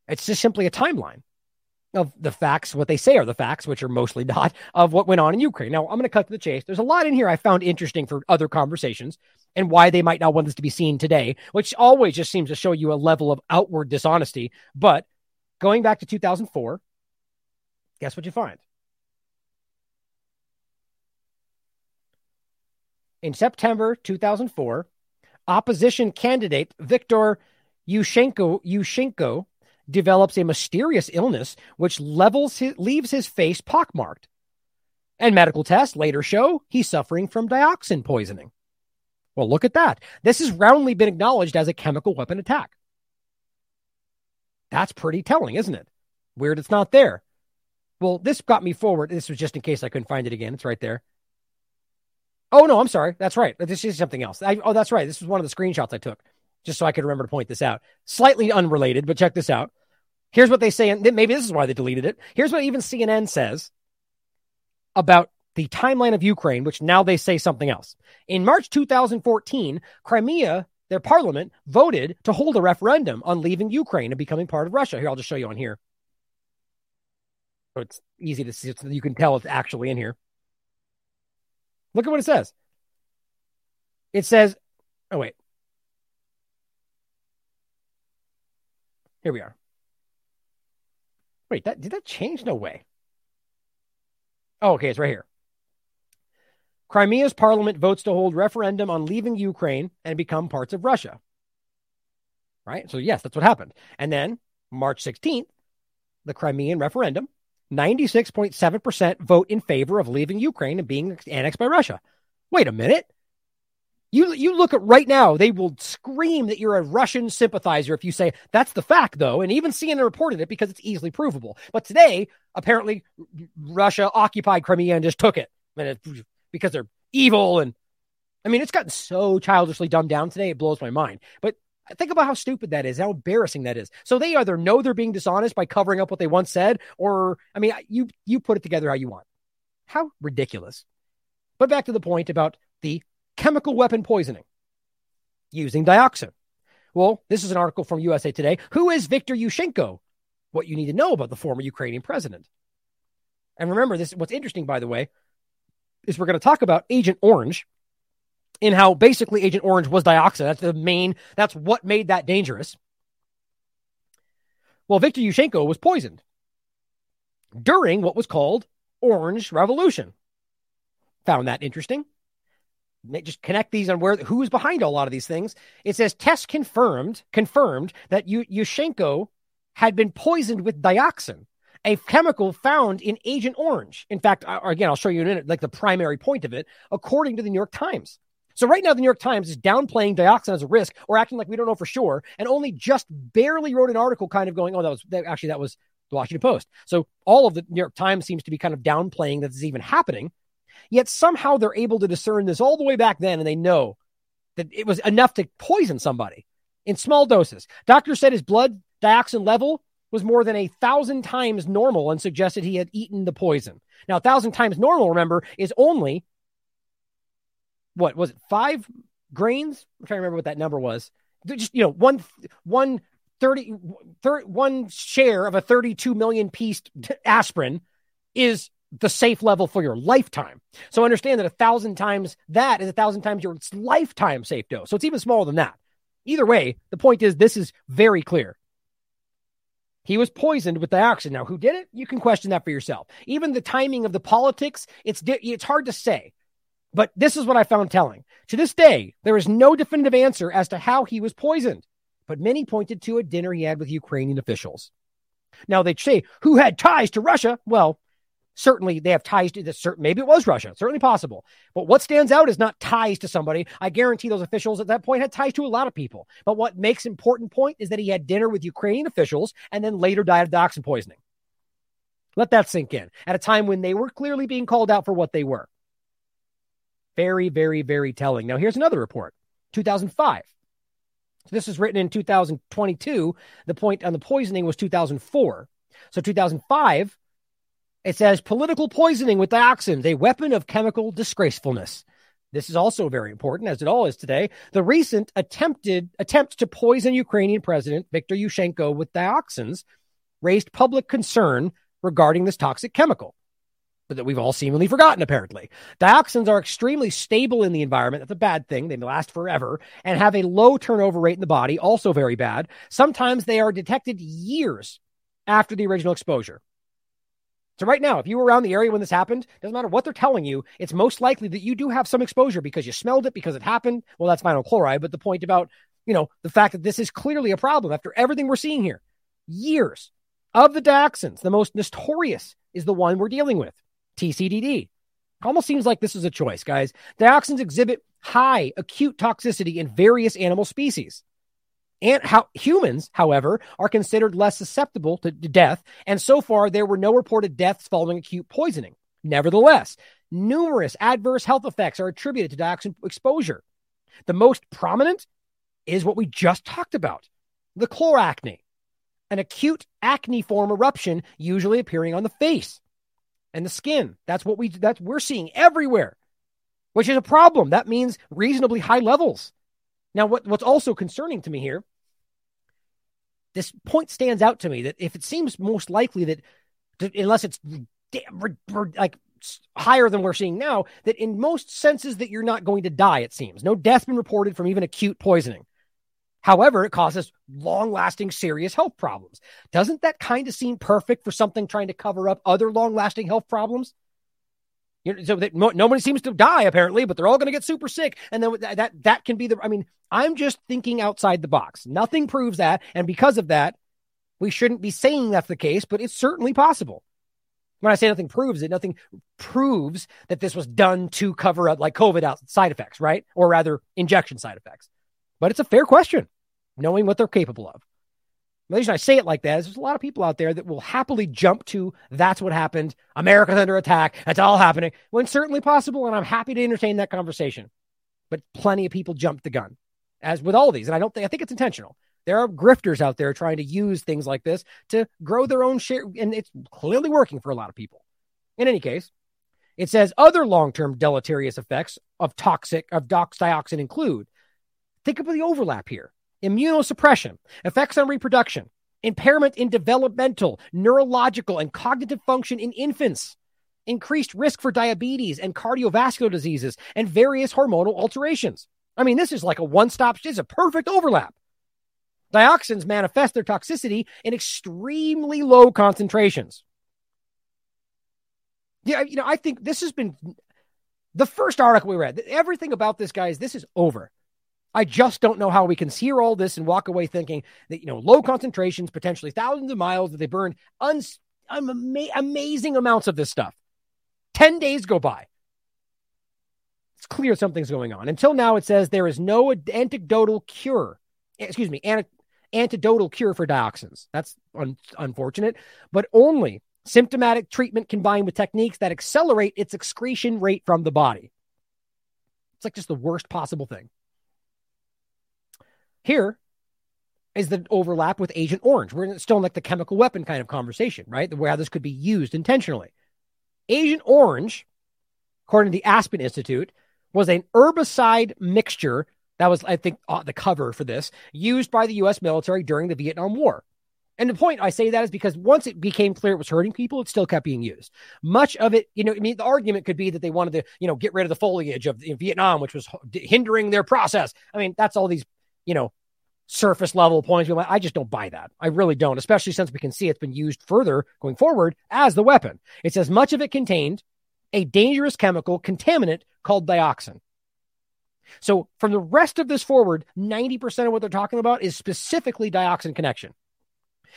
It's just simply a timeline of the facts, what they say are the facts, which are mostly not, of what went on in Ukraine. Now I'm going to cut to the chase. There's a lot in here I found interesting for other conversations and why they might not want this to be seen today, which always just seems to show you a level of outward dishonesty. But going back to 2004, guess what you find? In September 2004, opposition candidate Viktor Yushchenko, Yushchenko develops a mysterious illness which levels his, leaves his face pockmarked. And medical tests later show he's suffering from dioxin poisoning. Well, look at that. This has roundly been acknowledged as a chemical weapon attack. That's pretty telling, isn't it? Weird it's not there. Well, this got me forward. This was just in case I couldn't find it again. It's right there. Oh, no, I'm sorry. That's right. This is something else. I, oh, that's right. This was one of the screenshots I took just so I could remember to point this out. Slightly unrelated, but check this out. Here's what they say, and maybe this is why they deleted it. Here's what even CNN says about the timeline of Ukraine, which now they say something else. In March 2014, Crimea, their parliament, voted to hold a referendum on leaving Ukraine and becoming part of Russia. Here, I'll just show you on here. So it's easy to see. So you can tell it's actually in here. Look at what it says. It says, oh, wait. Here we are. Wait, that did that change? No way. Oh, okay, it's right here. Crimea's parliament votes to hold referendum on leaving Ukraine and become parts of Russia. Right? So, yes, that's what happened. And then March 16th, the Crimean referendum, 96.7% vote in favor of leaving Ukraine and being annexed by Russia. Wait a minute. You you look at right now, they will scream that you're a Russian sympathizer if you say that's the fact, though, and even CNN reported it because it's easily provable. But today, apparently, Russia occupied Crimea and just took it, and it because they're evil and I mean, it's gotten so childishly dumbed down today, it blows my mind. But think about how stupid that is, how embarrassing that is. So they either know they're being dishonest by covering up what they once said, or I mean, you you put it together how you want. How ridiculous. But back to the point about the chemical weapon poisoning using dioxin. Well, this is an article from USA Today. Who is Viktor Yushchenko? What you need to know about the former Ukrainian president. And remember, this what's interesting, by the way, is we're going to talk about Agent Orange in how basically Agent Orange was dioxin. That's the main, that's what made that dangerous. Well, Viktor Yushchenko was poisoned during what was called Orange Revolution. Found that interesting just connect these on where who's behind a lot of these things. It says tests confirmed confirmed that Yushchenko had been poisoned with dioxin, a chemical found in Agent Orange. In fact, again, I'll show you in a minute, like the primary point of it, according to the New York Times. So right now, the New York Times is downplaying dioxin as a risk, or acting like we don't know for sure, and only just barely wrote an article, kind of going, "Oh, that was that, actually that was the Washington Post." So all of the New York Times seems to be kind of downplaying that this is even happening. Yet somehow they're able to discern this all the way back then, and they know that it was enough to poison somebody in small doses. Doctor said his blood dioxin level was more than a thousand times normal and suggested he had eaten the poison. Now, a thousand times normal, remember, is only what was it, five grains? I'm trying to remember what that number was. Just, you know, one, one 30, 30 one share of a 32 million piece aspirin is the safe level for your lifetime. So understand that a thousand times that is a thousand times your lifetime safe dose. So it's even smaller than that. Either way, the point is this is very clear. He was poisoned with the dioxin. Now, who did it? You can question that for yourself. Even the timing of the politics, it's it's hard to say. But this is what I found telling. To this day, there is no definitive answer as to how he was poisoned, but many pointed to a dinner he had with Ukrainian officials. Now, they'd say, who had ties to Russia? Well, Certainly, they have ties to this. Certain, maybe it was Russia. Certainly possible. But what stands out is not ties to somebody. I guarantee those officials at that point had ties to a lot of people. But what makes important point is that he had dinner with Ukrainian officials and then later died of dioxin poisoning. Let that sink in at a time when they were clearly being called out for what they were. Very, very, very telling. Now, here's another report 2005. So this was written in 2022. The point on the poisoning was 2004. So 2005, it says political poisoning with dioxins, a weapon of chemical disgracefulness. This is also very important, as it all is today. The recent attempted attempt to poison Ukrainian President Viktor Yushchenko with dioxins raised public concern regarding this toxic chemical that we've all seemingly forgotten, apparently. Dioxins are extremely stable in the environment. That's a bad thing. They last forever and have a low turnover rate in the body, also very bad. Sometimes they are detected years after the original exposure. So right now, if you were around the area when this happened, doesn't matter what they're telling you, it's most likely that you do have some exposure because you smelled it because it happened. Well, that's vinyl chloride, but the point about, you know, the fact that this is clearly a problem after everything we're seeing here. Years of the dioxins, the most notorious is the one we're dealing with, TCDD. Almost seems like this is a choice, guys. Dioxins exhibit high acute toxicity in various animal species. And how humans, however, are considered less susceptible to, to death, and so far there were no reported deaths following acute poisoning. Nevertheless, numerous adverse health effects are attributed to dioxin exposure. The most prominent is what we just talked about the chloracne, an acute acne form eruption usually appearing on the face and the skin. That's what we that's we're seeing everywhere, which is a problem. That means reasonably high levels. Now, what, what's also concerning to me here, this point stands out to me that if it seems most likely that, unless it's like higher than we're seeing now, that in most senses that you're not going to die. It seems no death been reported from even acute poisoning. However, it causes long lasting serious health problems. Doesn't that kind of seem perfect for something trying to cover up other long lasting health problems? You know, so that no, nobody seems to die apparently, but they're all going to get super sick, and then that, that that can be the. I mean, I'm just thinking outside the box. Nothing proves that, and because of that, we shouldn't be saying that's the case, but it's certainly possible. When I say nothing proves it, nothing proves that this was done to cover up like COVID out side effects, right? Or rather, injection side effects. But it's a fair question, knowing what they're capable of. The reason I say it like that is there's a lot of people out there that will happily jump to that's what happened. America's under attack. That's all happening. When certainly possible, and I'm happy to entertain that conversation. But plenty of people jump the gun, as with all these. And I don't think I think it's intentional. There are grifters out there trying to use things like this to grow their own share, and it's clearly working for a lot of people. In any case, it says other long-term deleterious effects of toxic of dioxin include Think of the overlap here immunosuppression, effects on reproduction, impairment in developmental, neurological, and cognitive function in infants, increased risk for diabetes and cardiovascular diseases, and various hormonal alterations. I mean, this is like a one stop, is a perfect overlap. Dioxins manifest their toxicity in extremely low concentrations. Yeah, you know, I think this has been the first article we read. Everything about this, guys, this is over. I just don't know how we can hear all this and walk away thinking that, you know, low concentrations, potentially thousands of miles, that they burned uns- ama- amazing amounts of this stuff. 10 days go by. It's clear something's going on. Until now, it says there is no antidotal cure. Excuse me, antidotal cure for dioxins. That's un- unfortunate, but only symptomatic treatment combined with techniques that accelerate its excretion rate from the body. It's like just the worst possible thing. Here is the overlap with Agent Orange. We're still in like the chemical weapon kind of conversation, right? The where this could be used intentionally. Agent Orange, according to the Aspen Institute, was an herbicide mixture that was, I think, uh, the cover for this, used by the U.S. military during the Vietnam War. And the point I say that is because once it became clear it was hurting people, it still kept being used. Much of it, you know, I mean, the argument could be that they wanted to, you know, get rid of the foliage of Vietnam, which was hindering their process. I mean, that's all these you know, surface level points. I just don't buy that. I really don't, especially since we can see it's been used further going forward as the weapon. It says much of it contained a dangerous chemical contaminant called dioxin. So from the rest of this forward, 90% of what they're talking about is specifically dioxin connection.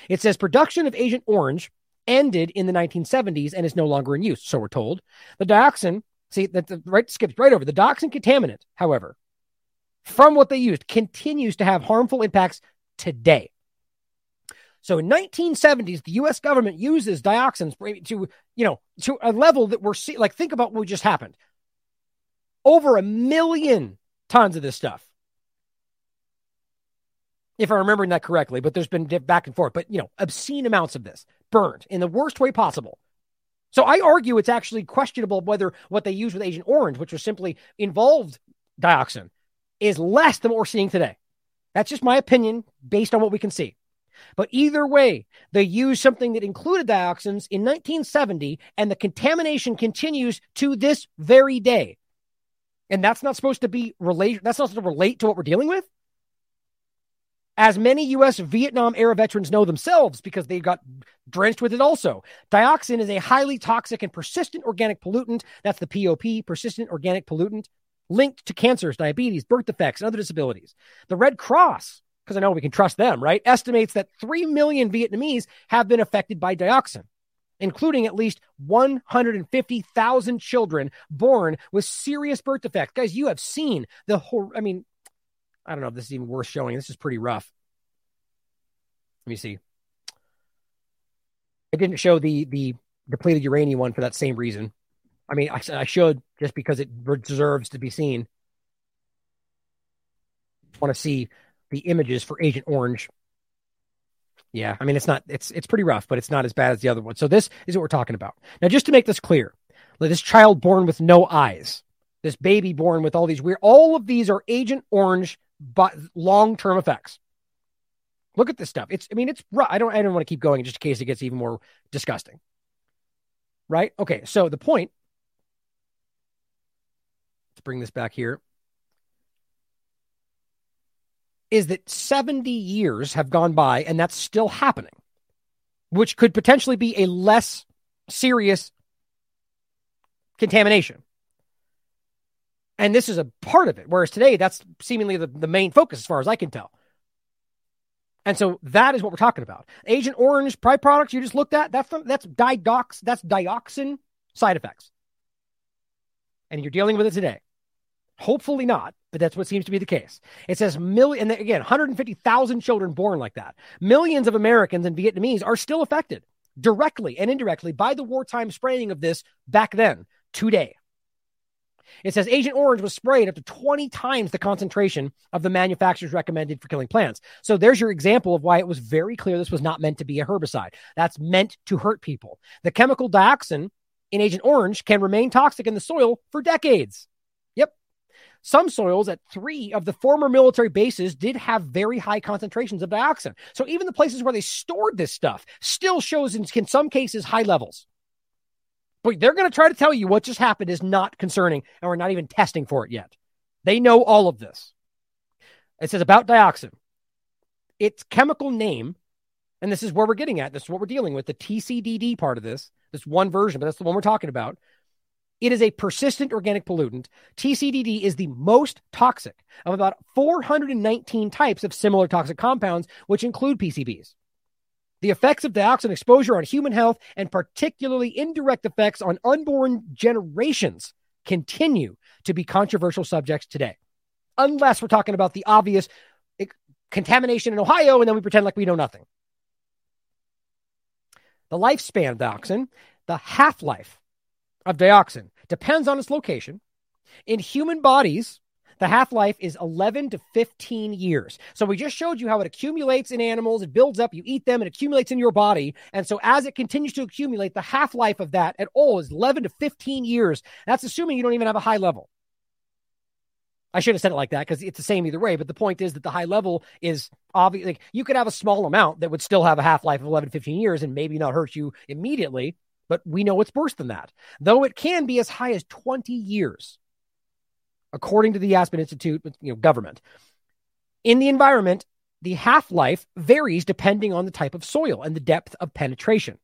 It says production of Agent Orange ended in the 1970s and is no longer in use, so we're told. The dioxin, see, that right skips right over. The dioxin contaminant, however, from what they used continues to have harmful impacts today. So in 1970s, the U.S. government uses dioxins to, you know, to a level that we're seeing. Like, think about what just happened. Over a million tons of this stuff. If I'm remembering that correctly, but there's been back and forth, but you know, obscene amounts of this burned in the worst way possible. So I argue it's actually questionable whether what they used with Agent Orange, which was simply involved dioxin, is less than what we're seeing today. That's just my opinion based on what we can see. But either way, they used something that included dioxins in 1970, and the contamination continues to this very day. And that's not supposed to be relate. That's not supposed to relate to what we're dealing with. as many U.S. Vietnam era veterans know themselves because they got drenched with it also. Dioxin is a highly toxic and persistent organic pollutant. That's the POP, persistent organic pollutant, linked to cancers, diabetes, birth defects, and other disabilities. The Red Cross, because I know we can trust them, right, estimates that 3 million Vietnamese have been affected by dioxin, including at least 150,000 children born with serious birth defects. Guys, you have seen the whole, I mean, I don't know if this is even worth showing. This is pretty rough. Let me see. I didn't show the the depleted uranium one for that same reason. I mean, I, I should just because it deserves to be seen. Want to see the images for Agent Orange? Yeah, I mean it's not it's it's pretty rough, but it's not as bad as the other one. So this is what we're talking about. Now, just to make this clear, this child born with no eyes, this baby born with all these weird, all of these are Agent Orange but long term effects. Look at this stuff. It's, I mean, it's, rough. I don't, I don't want to keep going just in case it gets even more disgusting. Right? Okay. So the point, bring this back here, is that 70 years have gone by and that's still happening, which could potentially be a less serious contamination. And this is a part of it. Whereas today, that's seemingly the, the main focus, as far as I can tell. And so that is what we're talking about. Agent Orange products you just looked at, that's that's diox, that's dioxin side effects. And you're dealing with it today. Hopefully not, but that's what seems to be the case. It says million, and again, 150,000 children born like that. Millions of Americans and Vietnamese are still affected directly and indirectly by the wartime spraying of this back then, today. It says Agent Orange was sprayed up to 20 times the concentration of the manufacturer's recommended for killing plants. So there's your example of why it was very clear this was not meant to be a herbicide. That's meant to hurt people. The chemical dioxin in Agent Orange can remain toxic in the soil for decades. Some soils at three of the former military bases did have very high concentrations of dioxin. So even the places where they stored this stuff still shows in, in some cases high levels. But they're going to try to tell you what just happened is not concerning, and we're not even testing for it yet. They know all of this. It says about dioxin. Its chemical name, and this is where we're getting at. This is what we're dealing with the TCDD part of this. This one version, but that's the one we're talking about. It is a persistent organic pollutant. TCDD is the most toxic of about 419 types of similar toxic compounds, which include PCBs. The effects of dioxin exposure on human health and particularly indirect effects on unborn generations continue to be controversial subjects today. Unless we're talking about the obvious contamination in Ohio and then we pretend like we know nothing. The lifespan of dioxin, the half life of dioxin, depends on its location. In human bodies, the half life is 11 to 15 years. So we just showed you how it accumulates in animals, it builds up, you eat them, it accumulates in your body. And so as it continues to accumulate, the half life of that at all is 11 to 15 years. That's assuming you don't even have a high level. I should have said it like that because it's the same either way. But the point is that the high level is obviously Like you could have a small amount that would still have a half life of 11 to 15 years and maybe not hurt you immediately. But we know it's worse than that, though it can be as high as 20 years according to the Aspen Institute, you know, government. In the environment, the half life varies depending on the type of soil and the depth of penetration.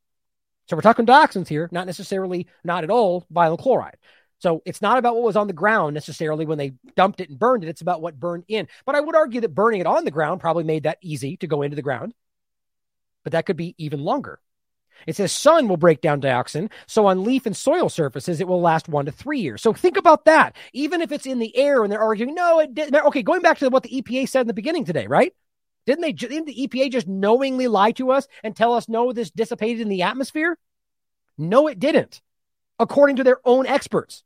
So we're talking dioxins here, not necessarily, not at all vinyl chloride. So it's not about what was on the ground necessarily when they dumped it and burned it. It's about what burned in. But I would argue that burning it on the ground probably made that easy to go into the ground. But that could be even longer. It says sun will break down dioxin. So on leaf and soil surfaces, it will last one to three years. So think about that. Even if it's in the air and they're arguing, no, it didn't. Okay, going back to what the EPA said in the beginning today, right? Didn't they, didn't the EPA just knowingly lie to us and tell us, no, this dissipated in the atmosphere? No, it didn't, according to their own experts.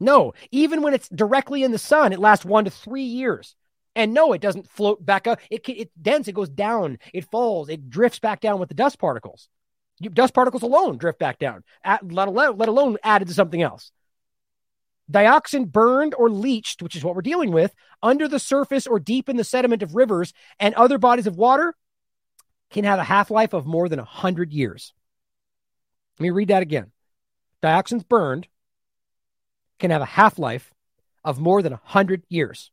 No, even when it's directly in the sun, it lasts one to three years. And no, it doesn't float back up. It, it dense, it goes down, it falls, it drifts back down with the dust particles dust particles alone drift back down, at, let, alone, let alone added to something else. Dioxin burned or leached, which is what we're dealing with, under the surface or deep in the sediment of rivers and other bodies of water can have a half life of more than 100 years. Let me read that again. Dioxins burned can have a half life of more than 100 years.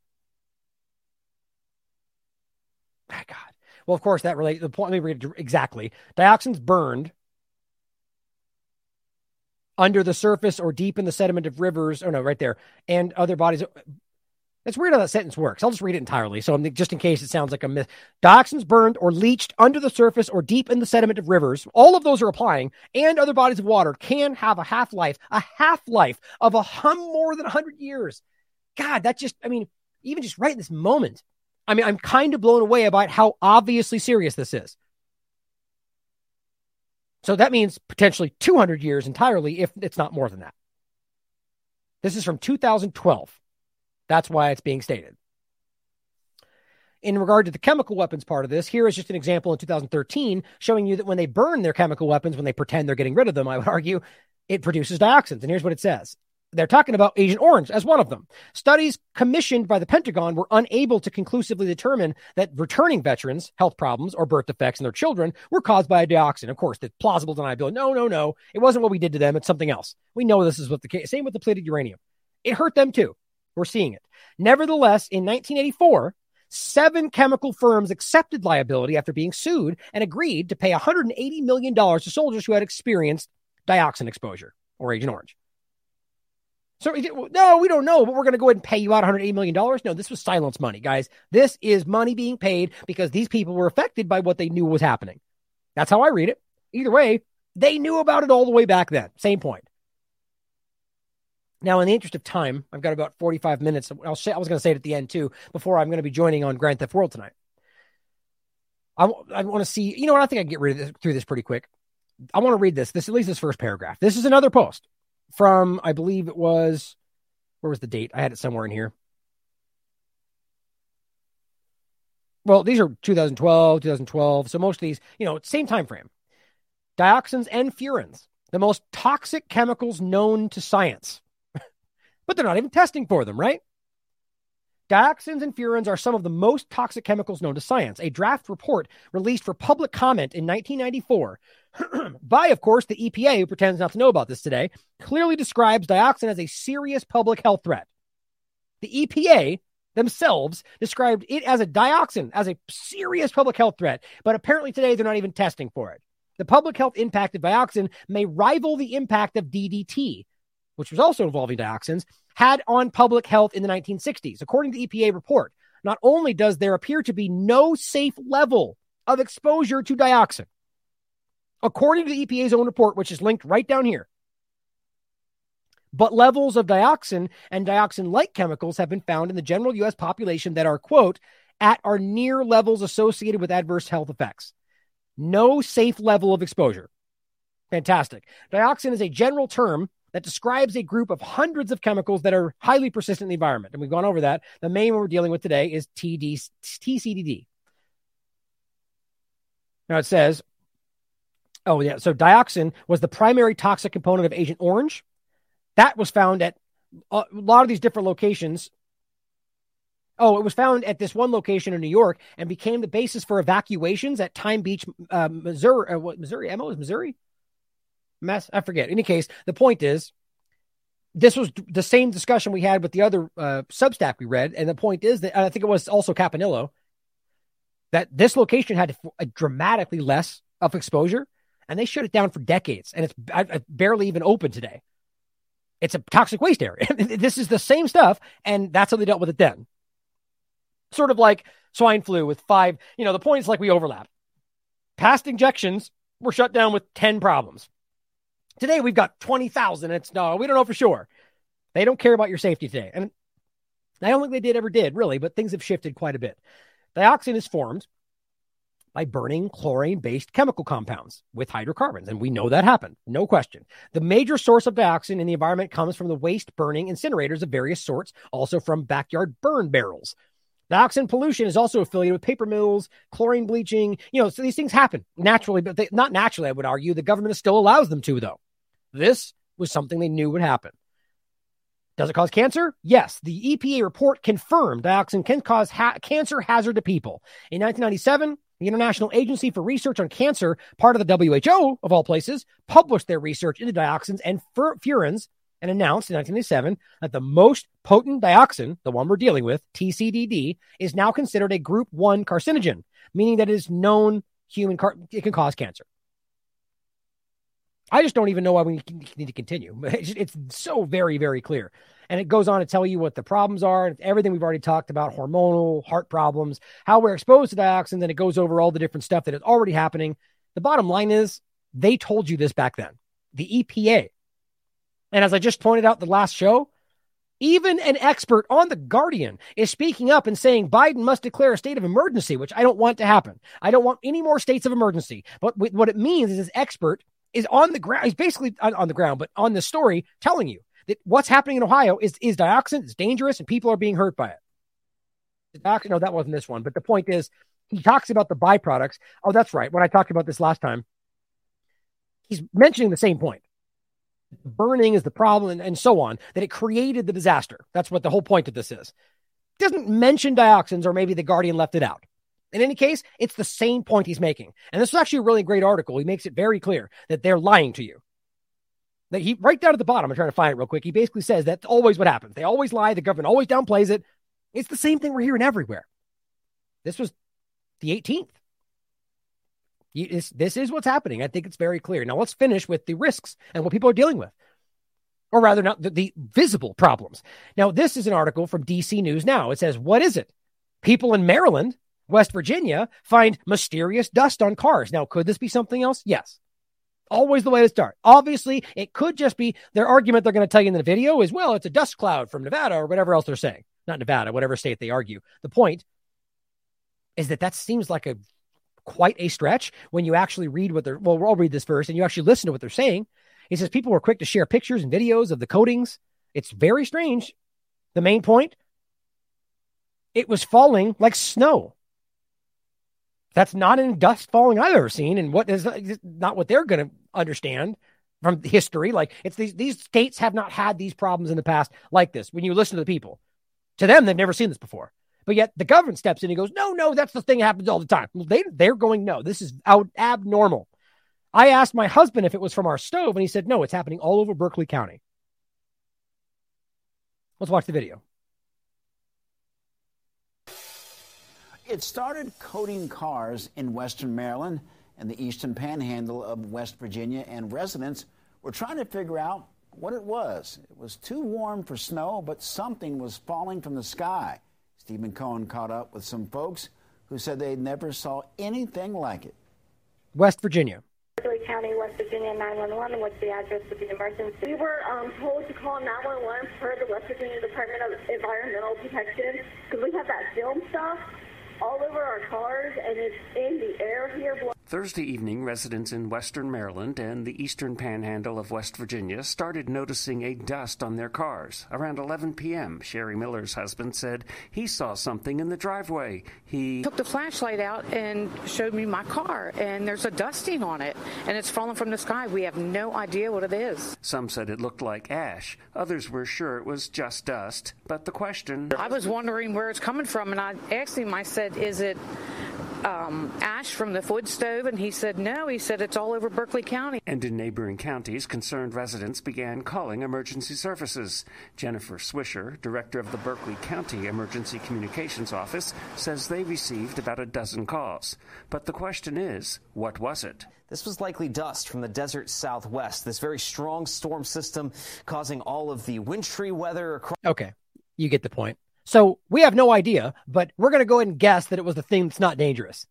My God. Well, of course, that relates. The point. Let me read it exactly. Dioxins burned under the surface or deep in the sediment of rivers. Oh no, right there, and other bodies. It's weird how that sentence works. I'll just read it entirely. So, just in case it sounds like a myth, dioxins burned or leached under the surface or deep in the sediment of rivers, all of those are applying, and other bodies of water can have a half life, a half life of a hum more than 100 years. God, that just, I mean, even just right in this moment, I mean, I'm kind of blown away about how obviously serious this is. So that means potentially 200 years entirely, if it's not more than that. This is from 2012. That's why it's being stated. In regard to the chemical weapons part of this, here is just an example in 2013 showing you that when they burn their chemical weapons, when they pretend they're getting rid of them, I would argue, it produces dioxins. And here's what it says. They're talking about Agent Orange as one of them. Studies commissioned by the Pentagon were unable to conclusively determine that returning veterans' health problems or birth defects in their children were caused by a dioxin. Of course, the plausible deniability. No, no, no. It wasn't what we did to them. It's something else. We know this is what the case. Same with depleted uranium. It hurt them too. We're seeing it. Nevertheless, in 1984, seven chemical firms accepted liability after being sued and agreed to pay $180 million to soldiers who had experienced dioxin exposure or Agent Orange. So, no, we don't know, but we're going to go ahead and pay you out $180 million. No, this was silence money, guys. This is money being paid because these people were affected by what they knew was happening. That's how I read it. Either way, they knew about it all the way back then. Same point. Now, in the interest of time, I've got about 45 minutes. I'll say, I was going to say it at the end too, before I'm going to be joining on Grand Theft World tonight. I, I want to see, you know what? I think I can get rid of this through this pretty quick. I want to read this, this, at least this first paragraph. This is another post from, I believe it was, where was the date? I had it somewhere in here. Well, these are 2012, 2012. So most of these, you know, same time frame. Dioxins and furans, the most toxic chemicals known to science but they're not even testing for them, right? Dioxins and furans are some of the most toxic chemicals known to science. A draft report released for public comment in 1994 by, of course, the EPA, who pretends not to know about this today, clearly describes dioxin as a serious public health threat. The EPA themselves described it as a dioxin, as a serious public health threat, but apparently today they're not even testing for it. The public health impact of dioxin may rival the impact of DDT, which was also involving dioxins, had on public health in the 1960s. According to the EPA report, not only does there appear to be no safe level of exposure to dioxin, according to the EPA's own report, which is linked right down here, but levels of dioxin and dioxin like chemicals have been found in the general U.S. population that are, quote, at or near levels associated with adverse health effects. No safe level of exposure. Fantastic. Dioxin is a general term that describes a group of hundreds of chemicals that are highly persistent in the environment. And we've gone over that. The main one we're dealing with today is TD, TCDD. Now it says, oh, yeah. So dioxin was the primary toxic component of Agent Orange. That was found at a lot of these different locations. Oh, it was found at this one location in New York and became the basis for evacuations at Times Beach, uh, Missouri. Uh, what, Missouri? Emma is Missouri? mess. I forget. In any case, the point is, this was the same discussion we had with the other uh, Substack we read, and the point is that I think it was also Campanile that this location had dramatically less of exposure, and they shut it down for decades, and it's barely even open today. It's a toxic waste area. this is the same stuff, and that's how they dealt with it then. Sort of like swine flu with five. You know, the point is like we overlap. Past injections were shut down with ten problems. Today we've got 20,000. It's no, we don't know for sure. They don't care about your safety today. And I don't think they did ever did, really, but things have shifted quite a bit. Dioxin is formed by burning chlorine based chemical compounds with hydrocarbons. And we know that happened, no question. The major source of dioxin in the environment comes from the waste burning incinerators of various sorts, also from backyard burn barrels. Dioxin pollution is also affiliated with paper mills, chlorine bleaching. You know, so these things happen naturally, but they, not naturally, I would argue. The government still allows them to, though. This was something they knew would happen. Does it cause cancer? Yes. The EPA report confirmed dioxin can cause ha- cancer hazard to people. In 1997, the International Agency for Research on Cancer, part of the WHO of all places, published their research into dioxins and fur- furans and announced in 1987 that the most potent dioxin, the one we're dealing with, TCDD, is now considered a group 1 carcinogen, meaning that it is known human car- it can cause cancer. I just don't even know why we need to continue. It's so very, very clear. And it goes on to tell you what the problems are and everything we've already talked about hormonal, heart problems, how we're exposed to dioxin. Then it goes over all the different stuff that is already happening. The bottom line is they told you this back then. The EPA. And as I just pointed out the last show, even an expert on The Guardian is speaking up and saying Biden must declare a state of emergency, which I don't want to happen. I don't want any more states of emergency. But what it means is this expert is on the ground. He's basically on, on the ground, but on the story telling you that what's happening in Ohio is, is dioxin, it's dangerous, and people are being hurt by it. The no, that wasn't this one. But the point is, he talks about the byproducts. Oh, that's right. When I talked about this last time, he's mentioning the same point. Burning is the problem, and, and so on, that it created the disaster. That's what the whole point of this is. Doesn't mention dioxins, or maybe the Guardian left it out. In any case, it's the same point he's making. And this is actually a really great article. He makes it very clear that they're lying to you. That he right down at the bottom, I'm trying to find it real quick. He basically says that's always what happens. They always lie. The government always downplays it. It's the same thing we're hearing everywhere. This was the 18th. this is what's happening. I think it's very clear. Now let's finish with the risks and what people are dealing with, or rather, not the, the visible problems. Now, this is an article from DC News Now. It says, "What is it? People in Maryland West Virginia find mysterious dust on cars. Now, could this be something else? Yes. Always the way to start. Obviously, it could just be their argument they're going to tell you in the video is, well, it's a dust cloud from Nevada or whatever else they're saying. Not Nevada, whatever state they argue. The point is that that seems like a quite a stretch when you actually read what they're, well, we'll read this first and you actually listen to what they're saying. He says people were quick to share pictures and videos of the coatings. It's very strange. The main point, it was falling like snow. That's not any dust falling I've ever seen, and what is not what they're going to understand from history. Like it's these these states have not had these problems in the past like this. When you listen to the people, to them they've never seen this before. But yet the government steps in and goes, no, no, that's the thing that happens all the time. Well, they they're going, no, this is out abnormal. I asked my husband if it was from our stove, and he said, no, it's happening all over Berkeley County. Let's watch the video. It started coating cars in western Maryland and the eastern panhandle of West Virginia, and residents were trying to figure out what it was. It was too warm for snow, but something was falling from the sky. Stephen Cohen caught up with some folks who said they never saw anything like it. West Virginia. Berkeley County, West Virginia 911. What's the address of the emergency? We were um, told to call 911 per the West Virginia Department of Environmental Protection because we have that film stuff all over our cars and it's in the air here. Thursday evening, residents in western Maryland and the eastern panhandle of West Virginia started noticing a dust on their cars. Around 11 p.m., Sherry Miller's husband said he saw something in the driveway. He took the flashlight out and showed me my car, and there's a dusting on it, and it's fallen from the sky. We have no idea what it is. Some said it looked like ash. Others were sure it was just dust. But the question I was wondering where it's coming from, and I asked him, I said, Is it um, ash from the wood stove? And he said, no. He said, it's all over Berkeley County. And in neighboring counties, concerned residents began calling emergency services. Jennifer Swisher, director of the Berkeley County Emergency Communications Office, says they received about a dozen calls. But the question is, what was it? This was likely dust from the desert southwest, this very strong storm system causing all of the wintry weather across. Okay, you get the point. So we have no idea, but we're going to go ahead and guess that it was the thing that's not dangerous.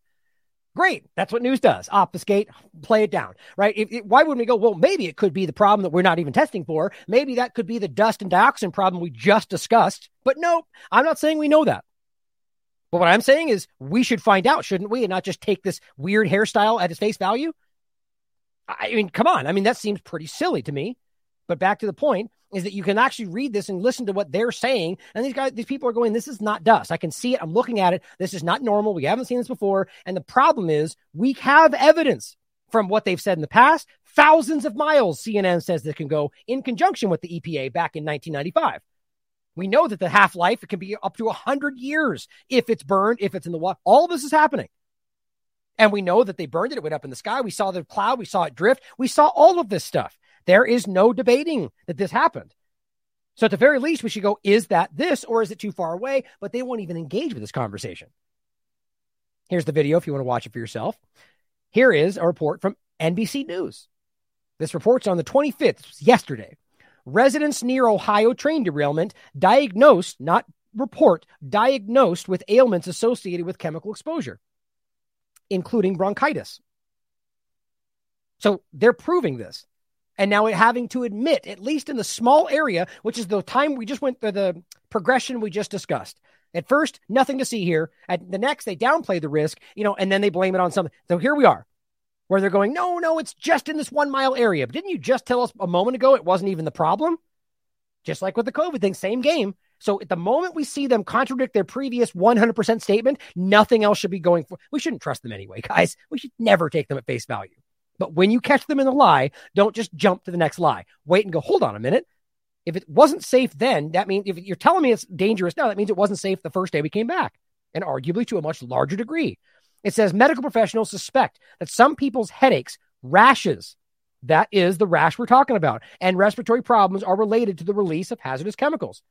Great. That's what news does. Obfuscate, play it down, right? If, why wouldn't we go, well, maybe it could be the problem that we're not even testing for. Maybe that could be the dust and dioxin problem we just discussed. But no, I'm not saying we know that. But what I'm saying is we should find out, shouldn't we? And not just take this weird hairstyle at its face value. I mean, come on. I mean, that seems pretty silly to me. But back to the point, is that you can actually read this and listen to what they're saying. And these guys, these people are going, this is not dust. I can see it. I'm looking at it. This is not normal. We haven't seen this before. And the problem is we have evidence from what they've said in the past. Thousands of miles, CNN says that can go in conjunction with the EPA back in 1995. We know that the half life it can be up to 100 years if it's burned, if it's in the water. All of this is happening. And we know that they burned it. It went up in the sky. We saw the cloud. We saw it drift. We saw all of this stuff. There is no debating that this happened. So at the very least, we should go, is that this or is it too far away? But they won't even engage with this conversation. Here's the video if you want to watch it for yourself. Here is a report from NBC News. This report's on the 25th, yesterday. Residents near Ohio train derailment diagnosed, not report, diagnosed with ailments associated with chemical exposure, including bronchitis. So they're proving this. And now having to admit, at least in the small area, which is the time we just went through the progression we just discussed. At first, nothing to see here. At the next, they downplay the risk, you know, and then they blame it on something. So here we are, where they're going, no, no, it's just in this one mile area. But didn't you just tell us a moment ago it wasn't even the problem? Just like with the COVID thing, same game. So at the moment we see them contradict their previous 100% statement, nothing else should be going for. We shouldn't trust them anyway, guys. We should never take them at face value. But when you catch them in a lie, don't just jump to the next lie. Wait and go, hold on a minute. If it wasn't safe then, that means if you're telling me it's dangerous now, that means it wasn't safe the first day we came back, and arguably to a much larger degree. It says medical professionals suspect that some people's headaches, rashes, that is the rash we're talking about, and respiratory problems are related to the release of hazardous chemicals.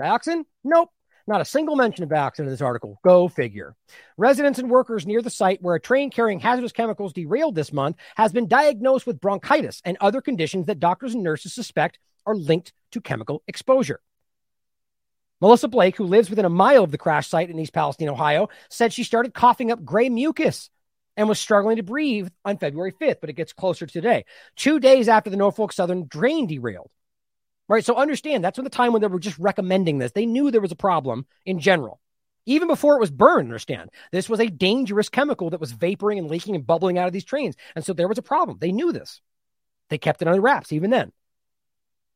Dioxin? Nope. Not a single mention of dioxin in this article. Go figure. Residents and workers near the site where a train carrying hazardous chemicals derailed this month has been diagnosed with bronchitis and other conditions that doctors and nurses suspect are linked to chemical exposure. Melissa Blake, who lives within a mile of the crash site in East Palestine, Ohio, said she started coughing up gray mucus and was struggling to breathe on February 5th, but it gets closer today. Two days after the Norfolk Southern drain derailed. Right. So understand that's when the time when they were just recommending this. They knew there was a problem in general. Even before it was burned, understand this was a dangerous chemical that was vaporing and leaking and bubbling out of these trains. And so there was a problem. They knew this. They kept it under wraps even then.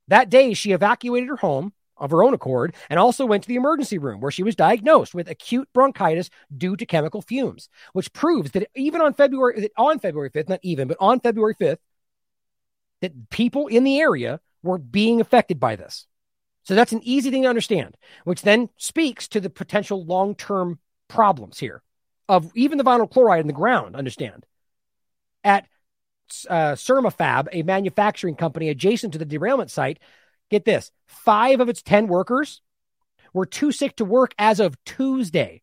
That day, she evacuated her home of her own accord and also went to the emergency room where she was diagnosed with acute bronchitis due to chemical fumes, which proves that even on February on February 5th, not even, but on February 5th, that people in the area were being affected by this. So that's an easy thing to understand, which then speaks to the potential long term problems here of even the vinyl chloride in the ground. Understand at uh, Sermafab, a manufacturing company adjacent to the derailment site, get this five of its 10 workers were too sick to work as of Tuesday.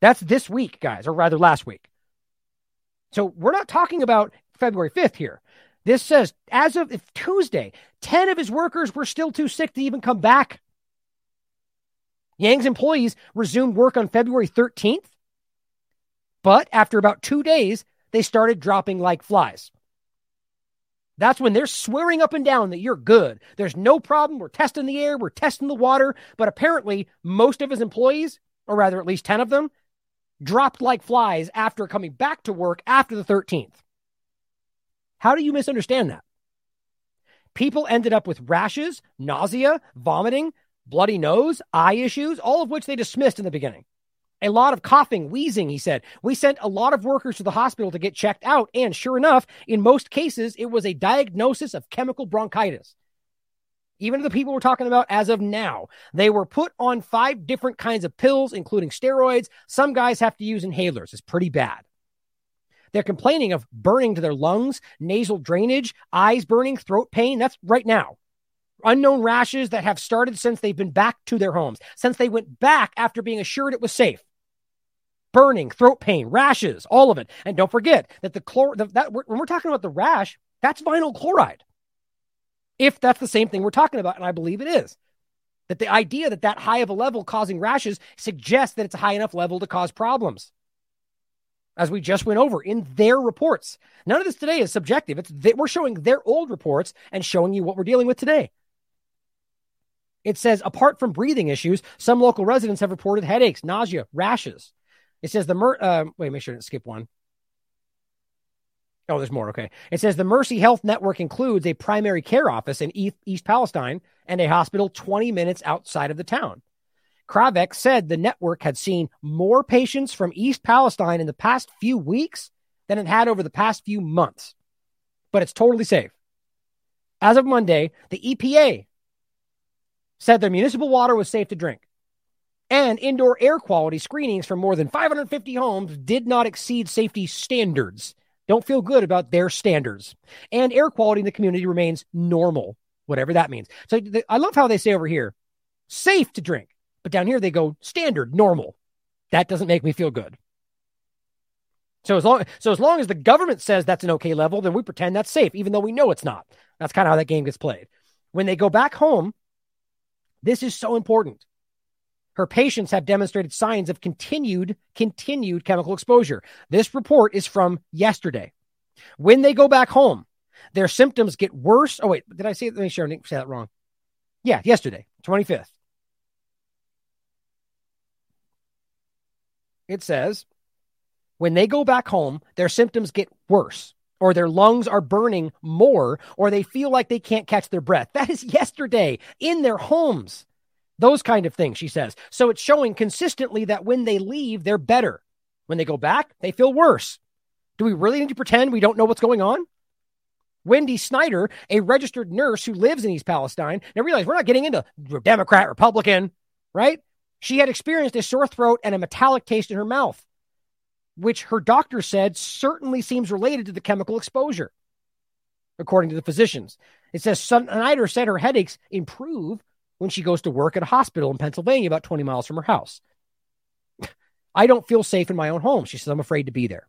That's this week, guys, or rather last week. So we're not talking about February 5th here. This says, as of Tuesday, 10 of his workers were still too sick to even come back. Yang's employees resumed work on February 13th, but after about two days, they started dropping like flies. That's when they're swearing up and down that you're good. There's no problem. We're testing the air, we're testing the water. But apparently, most of his employees, or rather at least 10 of them, dropped like flies after coming back to work after the 13th. How do you misunderstand that? People ended up with rashes, nausea, vomiting, bloody nose, eye issues, all of which they dismissed in the beginning. A lot of coughing, wheezing, he said. We sent a lot of workers to the hospital to get checked out. And sure enough, in most cases, it was a diagnosis of chemical bronchitis. Even the people we're talking about as of now, they were put on five different kinds of pills, including steroids. Some guys have to use inhalers. It's pretty bad. They're complaining of burning to their lungs, nasal drainage, eyes burning, throat pain. That's right now. Unknown rashes that have started since they've been back to their homes, since they went back after being assured it was safe. Burning, throat pain, rashes, all of it. And don't forget that the chlor the, that when we're talking about the rash, that's vinyl chloride. If that's the same thing we're talking about, and I believe it is that the idea that that high of a level causing rashes suggests that it's a high enough level to cause problems as we just went over in their reports. None of this today is subjective. It's they, we're showing their old reports and showing you what we're dealing with today. It says apart from breathing issues, some local residents have reported headaches, nausea, rashes. It says the mer- uh, wait, make sure to skip one. Oh, there's more. Okay. It says the Mercy Health Network includes a primary care office in East Palestine and a hospital 20 minutes outside of the town. Kravec said the network had seen more patients from East Palestine in the past few weeks than it had over the past few months. But it's totally safe. As of Monday, the EPA said their municipal water was safe to drink. And indoor air quality screenings for more than 550 homes did not exceed safety standards. Don't feel good about their standards. And air quality in the community remains normal whatever that means. So I love how they say over here, safe to drink, but down here they go standard, normal. That doesn't make me feel good. So as long so as long as the government says that's an okay level, then we pretend that's safe, even though we know it's not. That's kind of how that game gets played. When they go back home, this is so important. Her patients have demonstrated signs of continued, continued chemical exposure. This report is from yesterday. When they go back home, their symptoms get worse. Oh, wait, did I say, let me share, say that wrong. Yeah, yesterday, 25th. It says, when they go back home, their symptoms get worse, or their lungs are burning more, or they feel like they can't catch their breath. That is yesterday in their homes. Those kind of things, she says. So it's showing consistently that when they leave, they're better. When they go back, they feel worse. Do we really need to pretend we don't know what's going on? Wendy Snyder, a registered nurse who lives in East Palestine. Now realize we're not getting into Democrat, Republican, right? She had experienced a sore throat and a metallic taste in her mouth, which her doctor said certainly seems related to the chemical exposure, according to the physicians. It says Snyder said her headaches improve when she goes to work at a hospital in Pennsylvania, about 20 miles from her house. I don't feel safe in my own home. She says, I'm afraid to be there.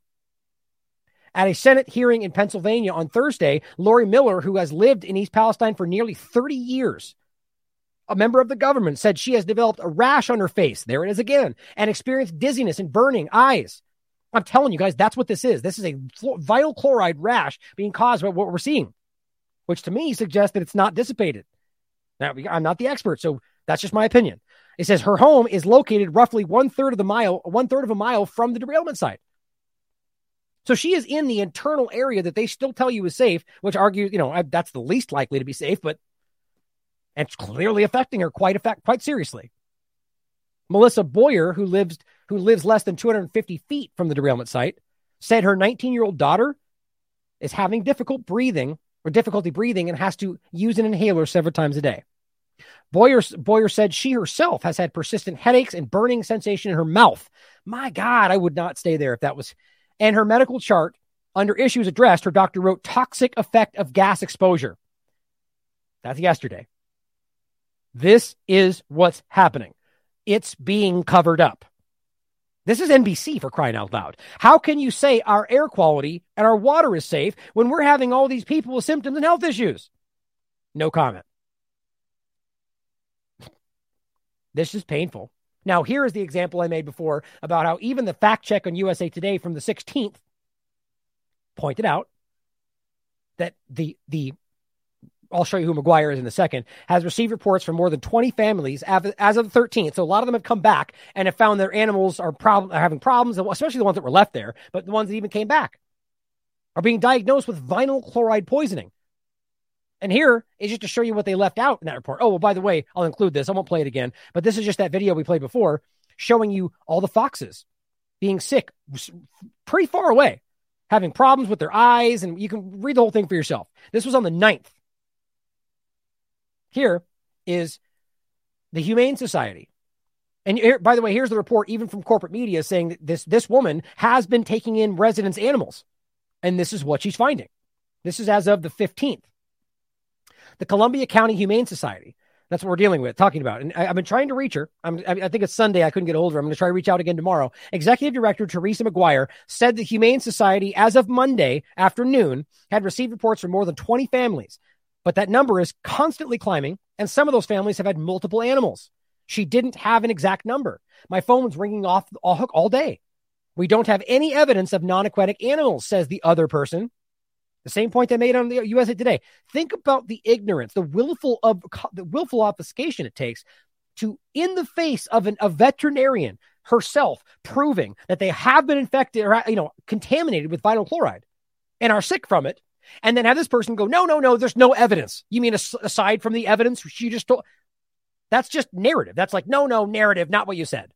At a Senate hearing in Pennsylvania on Thursday, Lori Miller, who has lived in East Palestine for nearly 30 years, a member of the government, said she has developed a rash on her face. There it is again, and experienced dizziness and burning eyes. I'm telling you guys, that's what this is. This is a vinyl chloride rash being caused by what we're seeing, which to me suggests that it's not dissipated. Now, I'm not the expert, so that's just my opinion. It says her home is located roughly one third of the mile, one third of a mile from the derailment site. So she is in the internal area that they still tell you is safe, which argues, you know, that's the least likely to be safe, but it's clearly affecting her quite effect, quite seriously. Melissa Boyer, who lives who lives less than 250 feet from the derailment site, said her 19 year old daughter is having difficult breathing or difficulty breathing and has to use an inhaler several times a day. Boyer, Boyer said she herself has had persistent headaches and burning sensation in her mouth. My God, I would not stay there if that was. And her medical chart under issues addressed, her doctor wrote toxic effect of gas exposure. That's yesterday. This is what's happening. It's being covered up. This is NBC for crying out loud. How can you say our air quality and our water is safe when we're having all these people with symptoms and health issues? No comment. This is painful. Now, here is the example I made before about how even the fact check on USA Today from the 16th pointed out that the the I'll show you who McGuire is in a second, has received reports from more than 20 families as of the 13th. So a lot of them have come back and have found their animals are, prob- are having problems, especially the ones that were left there, but the ones that even came back are being diagnosed with vinyl chloride poisoning. And here is just to show you what they left out in that report. Oh, well, by the way, I'll include this. I won't play it again, but this is just that video we played before showing you all the foxes being sick pretty far away, having problems with their eyes. And you can read the whole thing for yourself. This was on the 9th. Here is the Humane Society. And here, by the way, here's the report, even from corporate media, saying that this, this woman has been taking in residents' animals. And this is what she's finding. This is as of the 15th. The Columbia County Humane Society. That's what we're dealing with, talking about. And I, have been trying to reach her. I'm, I think it's Sunday. I couldn't get hold of her. I'm going to try to reach out again tomorrow. Executive Director Teresa McGuire said the Humane Society, as of Monday afternoon, had received reports from more than 20 families but that number is constantly climbing, and some of those families have had multiple animals. She didn't have an exact number. My phone was ringing off all hook all day. We don't have any evidence of non-aquatic animals, says the other person. The same point they made on the USA Today. Think about the ignorance, the willful of the willful obfuscation it takes to, in the face of an, a veterinarian herself, proving that they have been infected or you know contaminated with vinyl chloride and are sick from it, and then have this person go, no, no, no, there's no evidence. You mean aside from the evidence she just told? That's just narrative. That's like, no, no, narrative, not what you said.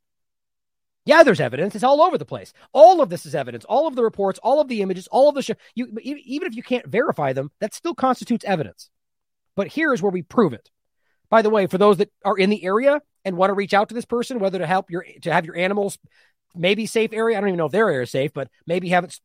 Yeah, there's evidence. It's all over the place. All of this is evidence. All of the reports, all of the images, all of the show. You, even if you can't verify them, that still constitutes evidence. But here is where we prove it. By the way, for those that are in the area and want to reach out to this person, whether to help your to have your animals maybe safe area, I don't even know if their area is safe, but maybe have it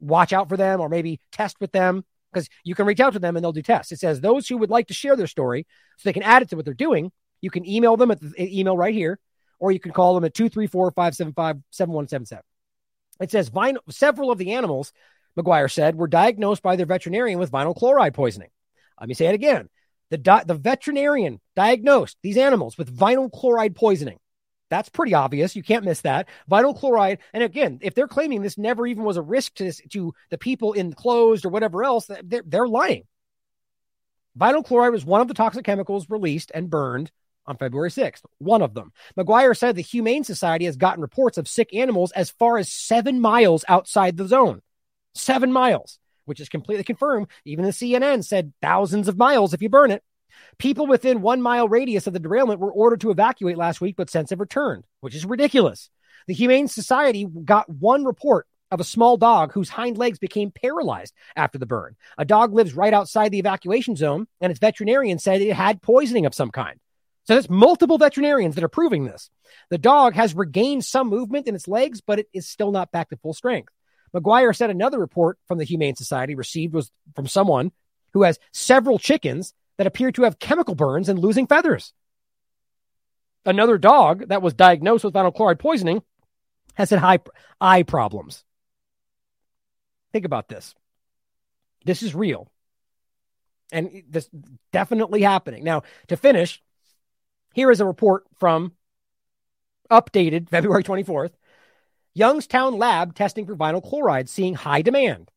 watch out for them or maybe test with them because you can reach out to them and they'll do tests. It says those who would like to share their story so they can add it to what they're doing, you can email them at the email right here, or you can call them at 234 575 7177. It says several of the animals, McGuire said, were diagnosed by their veterinarian with vinyl chloride poisoning. Let me say it again. The, di- the veterinarian diagnosed these animals with vinyl chloride poisoning. That's pretty obvious. You can't miss that. Vinyl chloride. And again, if they're claiming this never even was a risk to, this, to the people enclosed or whatever else, they're, they're lying. Vinyl chloride was one of the toxic chemicals released and burned on February 6th. One of them. McGuire said the Humane Society has gotten reports of sick animals as far as seven miles outside the zone. Seven miles, which is completely confirmed. Even the CNN said thousands of miles if you burn it. People within one mile radius of the derailment were ordered to evacuate last week, but since have returned, which is ridiculous. The Humane Society got one report of a small dog whose hind legs became paralyzed after the burn. A dog lives right outside the evacuation zone, and its veterinarian said it had poisoning of some kind. So there's multiple veterinarians that are proving this. The dog has regained some movement in its legs, but it is still not back to full strength. McGuire said another report from the Humane Society received was from someone who has several chickens that appear to have chemical burns and losing feathers. Another dog that was diagnosed with vinyl chloride poisoning has had high eye problems. Think about this. This is real. And this definitely happening. Now, to finish, here is a report from updated February 24th. Youngstown lab testing for vinyl chloride seeing high demand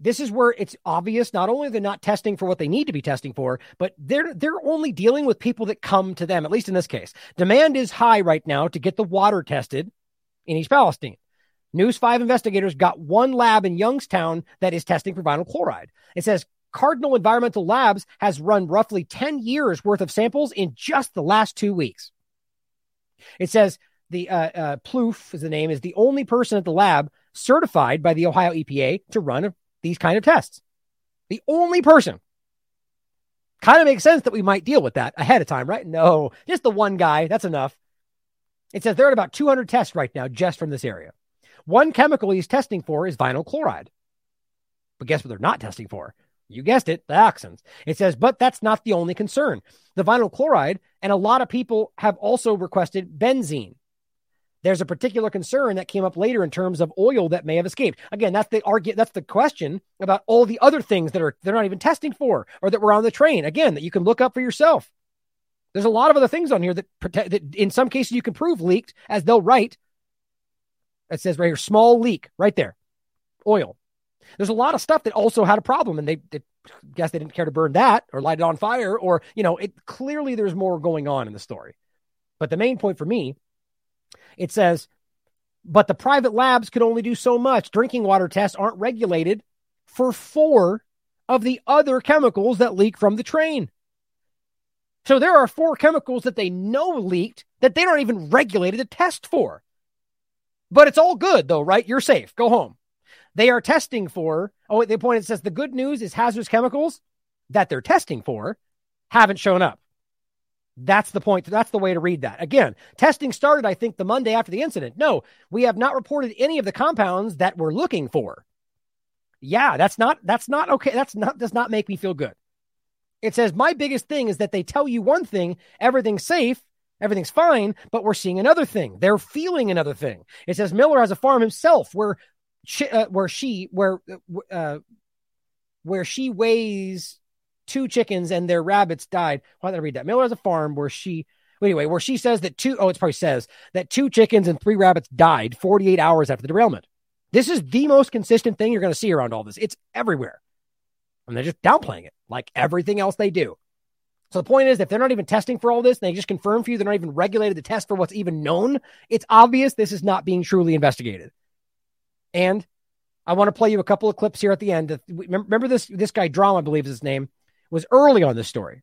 this is where it's obvious not only they're not testing for what they need to be testing for, but they're they're only dealing with people that come to them, at least in this case. Demand is high right now to get the water tested in East Palestine. News 5 investigators got one lab in Youngstown that is testing for vinyl chloride. It says Cardinal Environmental Labs has run roughly 10 years worth of samples in just the last two weeks. It says the uh, uh, Plouffe is the name, is the only person at the lab certified by the Ohio EPA to run a these kind of tests. The only person. Kind of makes sense that we might deal with that ahead of time, right? No, just the one guy. That's enough. It says they're at about 200 tests right now just from this area. One chemical he's testing for is vinyl chloride. But guess what they're not testing for? You guessed it, dioxins. It says, but that's not the only concern. The vinyl chloride, and a lot of people have also requested benzene there's a particular concern that came up later in terms of oil that may have escaped. Again, that's the argument, that's the question about all the other things that are they're not even testing for or that were on the train. Again, that you can look up for yourself. There's a lot of other things on here that protect that in some cases you can prove leaked, as they'll write. It says right here, small leak, right there, oil. There's a lot of stuff that also had a problem, and they, they guess they didn't care to burn that or light it on fire, or you know, it clearly there's more going on in the story. But the main point for me it says, but the private labs could only do so much. Drinking water tests aren't regulated for four of the other chemicals that leak from the train. So there are four chemicals that they know leaked that they don't even regulated to test for. But it's all good though, right? You're safe. Go home. They are testing for, oh, at the point it says the good news is hazardous chemicals that they're testing for haven't shown up. That's the point. That's the way to read that. Again, testing started, I think, the Monday after the incident. No, we have not reported any of the compounds that we're looking for. Yeah, that's not that's not okay. That's not does not make me feel good. It says my biggest thing is that they tell you one thing, everything's safe, everything's fine, but we're seeing another thing. They're feeling another thing. It says Miller has a farm himself where she, uh, where she where uh, where she weighs two chickens and their rabbits died. Why did I read that? Miller has a farm where she, anyway, where she says that two, oh, it probably says that two chickens and three rabbits died 48 hours after the derailment. This is the most consistent thing you're going to see around all this. It's everywhere. And they're just downplaying it like everything else they do. So the point is, if they're not even testing for all this, they just confirm for you they're not even regulated to test for what's even known. It's obvious this is not being truly investigated. And I want to play you a couple of clips here at the end. Remember this this guy Drama, I believe is his name was early on this story.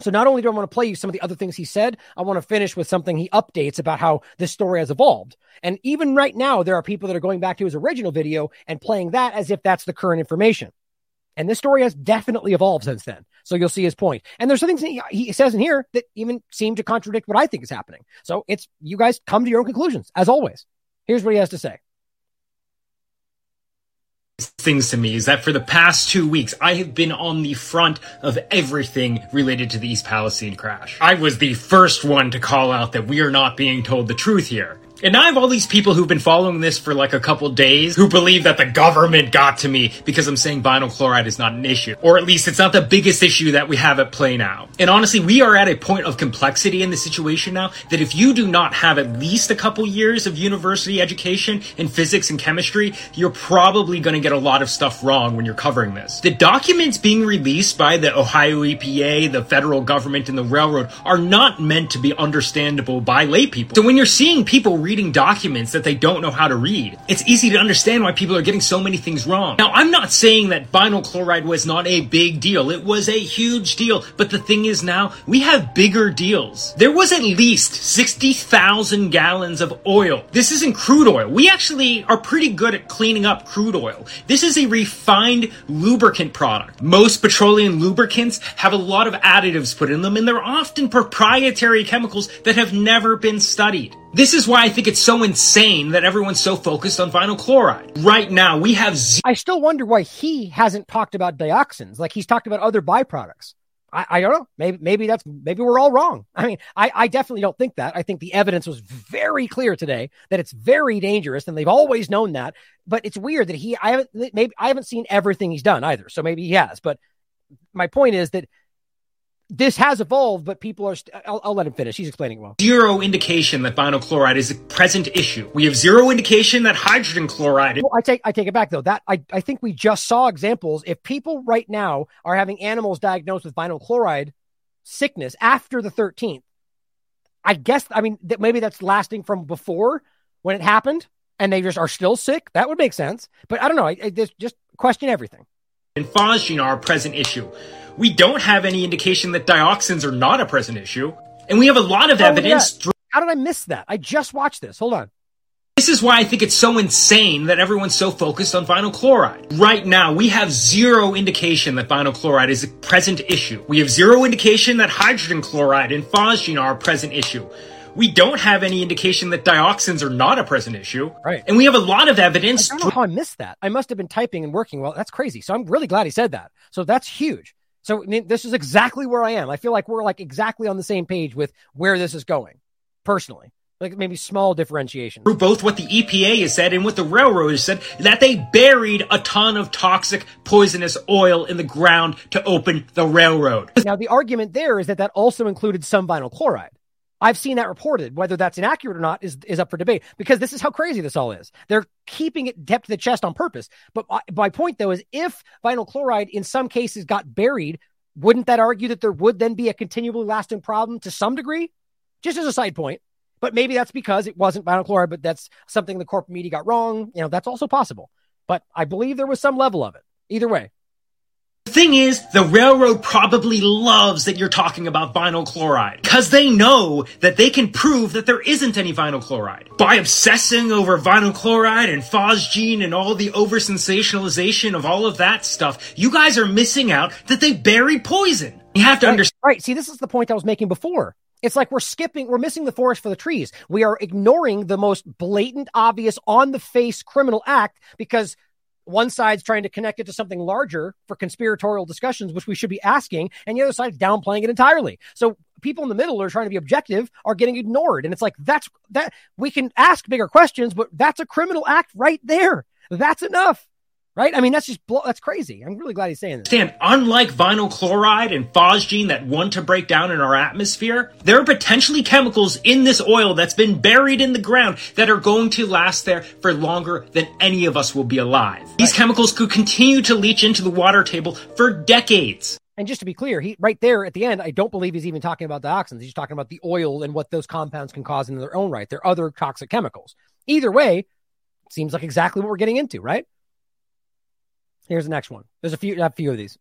So not only do I want to play you some of the other things he said, I want to finish with something he updates about how this story has evolved. And even right now, there are people that are going back to his original video and playing that as if that's the current information. And this story has definitely evolved since then. So you'll see his point. And there's some things he, he says in here that even seem to contradict what I think is happening. So it's you guys come to your own conclusions, as always. Here's what he has to say things to me is that for the past two weeks, I have been on the front of everything related to the East Palestine crash. I was the first one to call out that we are not being told the truth here. And now I have all these people who've been following this for like a couple days who believe that the government got to me because I'm saying vinyl chloride is not an issue. Or at least it's not the biggest issue that we have at play now. And honestly, we are at a point of complexity in the situation now that if you do not have at least a couple years of university education in physics and chemistry, you're probably going to get a lot of stuff wrong when you're covering this. The documents being released by the Ohio EPA, the federal government, and the railroad are not meant to be understandable by lay people. So when you're seeing people reading documents that they don't know how to read. It's easy to understand why people are getting so many things wrong. Now, I'm not saying that vinyl chloride was not a big deal. It was a huge deal. But the thing is now, we have bigger deals. There was at least 60,000 gallons of oil. This isn't crude oil. We actually are pretty good at cleaning up crude oil. This is a refined lubricant product. Most petroleum lubricants have a lot of additives put in them, and they're often proprietary chemicals that have never been studied. This is why I think it's so insane that everyone's so focused on vinyl chloride. Right now, we have. Z- I still wonder why he hasn't talked about dioxins. Like he's talked about other byproducts. I, I don't know. Maybe maybe that's maybe we're all wrong. I mean, I, I definitely don't think that. I think the evidence was very clear today that it's very dangerous, and they've always known that. But it's weird that he I haven't maybe I haven't seen everything he's done either. So maybe he has. But my point is that this has evolved, but people are. i st- I'll, I'll, let him finish. He's explaining well. Zero indication that vinyl chloride is a present issue. We have zero indication that hydrogen chloride. Well, I take I take it back though. That I I think we just saw examples. If people right now are having animals diagnosed with vinyl chloride sickness after the 13th, I guess I mean that maybe that's lasting from before when it happened, and they just are still sick. That would make sense. But I don't know. I, I just just question everything. And phosgene are a present issue. We don't have any indication that dioxins are not a present issue. And we have a lot of oh, evidence. Yeah. How did I miss that? I just watched this. Hold on. This is why I think it's so insane that everyone's so focused on vinyl chloride. Right now, we have zero indication that vinyl chloride is a present issue. We have zero indication that hydrogen chloride and phosgene are a present issue. We don't have any indication that dioxins are not a present issue. Right. And we have a lot of evidence. I don't know how I missed that. I must have been typing and working well. That's crazy. So I'm really glad he said that. So that's huge. So this is exactly where I am. I feel like we're like exactly on the same page with where this is going, personally. Like maybe small differentiation. Through both what the EPA has said and what the railroad has said, that they buried a ton of toxic, poisonous oil in the ground to open the railroad. Now, the argument there is that that also included some vinyl chloride. I've seen that reported. Whether that's inaccurate or not is, is up for debate because this is how crazy this all is. They're keeping it depth to the chest on purpose. But my point though is if vinyl chloride in some cases got buried, wouldn't that argue that there would then be a continually lasting problem to some degree? Just as a side point. But maybe that's because it wasn't vinyl chloride, but that's something the corporate media got wrong. You know, that's also possible. But I believe there was some level of it. Either way. The thing is, the railroad probably loves that you're talking about vinyl chloride because they know that they can prove that there isn't any vinyl chloride. By obsessing over vinyl chloride and phosgene and all the over sensationalization of all of that stuff, you guys are missing out that they bury poison. You have to right, understand. Right. See, this is the point I was making before. It's like we're skipping, we're missing the forest for the trees. We are ignoring the most blatant, obvious, on the face criminal act because one side's trying to connect it to something larger for conspiratorial discussions, which we should be asking, and the other side's downplaying it entirely. So people in the middle are trying to be objective are getting ignored. And it's like, that's that we can ask bigger questions, but that's a criminal act right there. That's enough right? I mean, that's just that's crazy. I'm really glad he's saying this. Stan, unlike vinyl chloride and phosgene that want to break down in our atmosphere, there are potentially chemicals in this oil that's been buried in the ground that are going to last there for longer than any of us will be alive. Right. These chemicals could continue to leach into the water table for decades. And just to be clear, he right there at the end, I don't believe he's even talking about the dioxins. He's talking about the oil and what those compounds can cause in their own right. They're other toxic chemicals. Either way, seems like exactly what we're getting into, right? Here's the next one. There's a few, a few of these.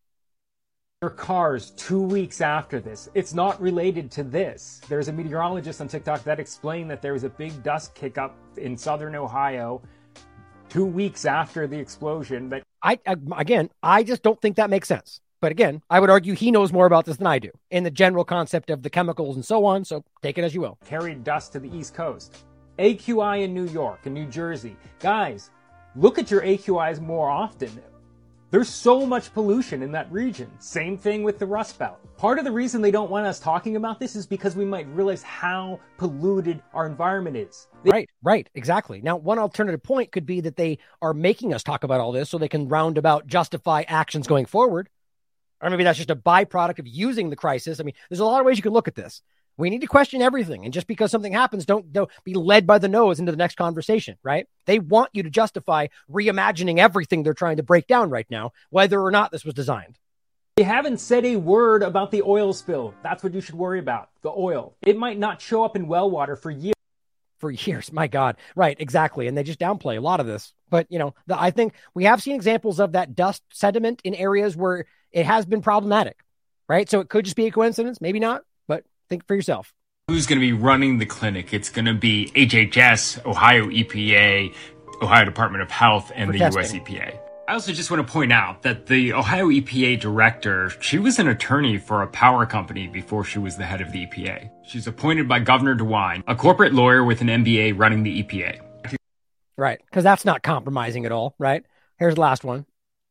Your cars two weeks after this. It's not related to this. There's a meteorologist on TikTok that explained that there was a big dust kick up in southern Ohio two weeks after the explosion. That I, I again, I just don't think that makes sense. But again, I would argue he knows more about this than I do in the general concept of the chemicals and so on. So take it as you will. Carried dust to the East Coast. AQI in New York and New Jersey. Guys, look at your AQIs more often. There's so much pollution in that region. Same thing with the Rust Belt. Part of the reason they don't want us talking about this is because we might realize how polluted our environment is. Right, right, exactly. Now, one alternative point could be that they are making us talk about all this so they can roundabout justify actions going forward. Or maybe that's just a byproduct of using the crisis. I mean, there's a lot of ways you can look at this. We need to question everything. And just because something happens, don't, don't be led by the nose into the next conversation, right? They want you to justify reimagining everything they're trying to break down right now, whether or not this was designed. They haven't said a word about the oil spill. That's what you should worry about the oil. It might not show up in well water for years. For years, my God. Right, exactly. And they just downplay a lot of this. But, you know, the, I think we have seen examples of that dust sediment in areas where it has been problematic, right? So it could just be a coincidence, maybe not, think for yourself. Who's going to be running the clinic? It's going to be HHS, Ohio EPA, Ohio Department of Health, and For the testing. US EPA. I also just want to point out that the Ohio EPA director, she was an attorney for a power company before she was the head of the EPA. She's appointed by Governor DeWine, a corporate lawyer with an MBA running the EPA. Right. Because that's not compromising at all, right? Here's the last one.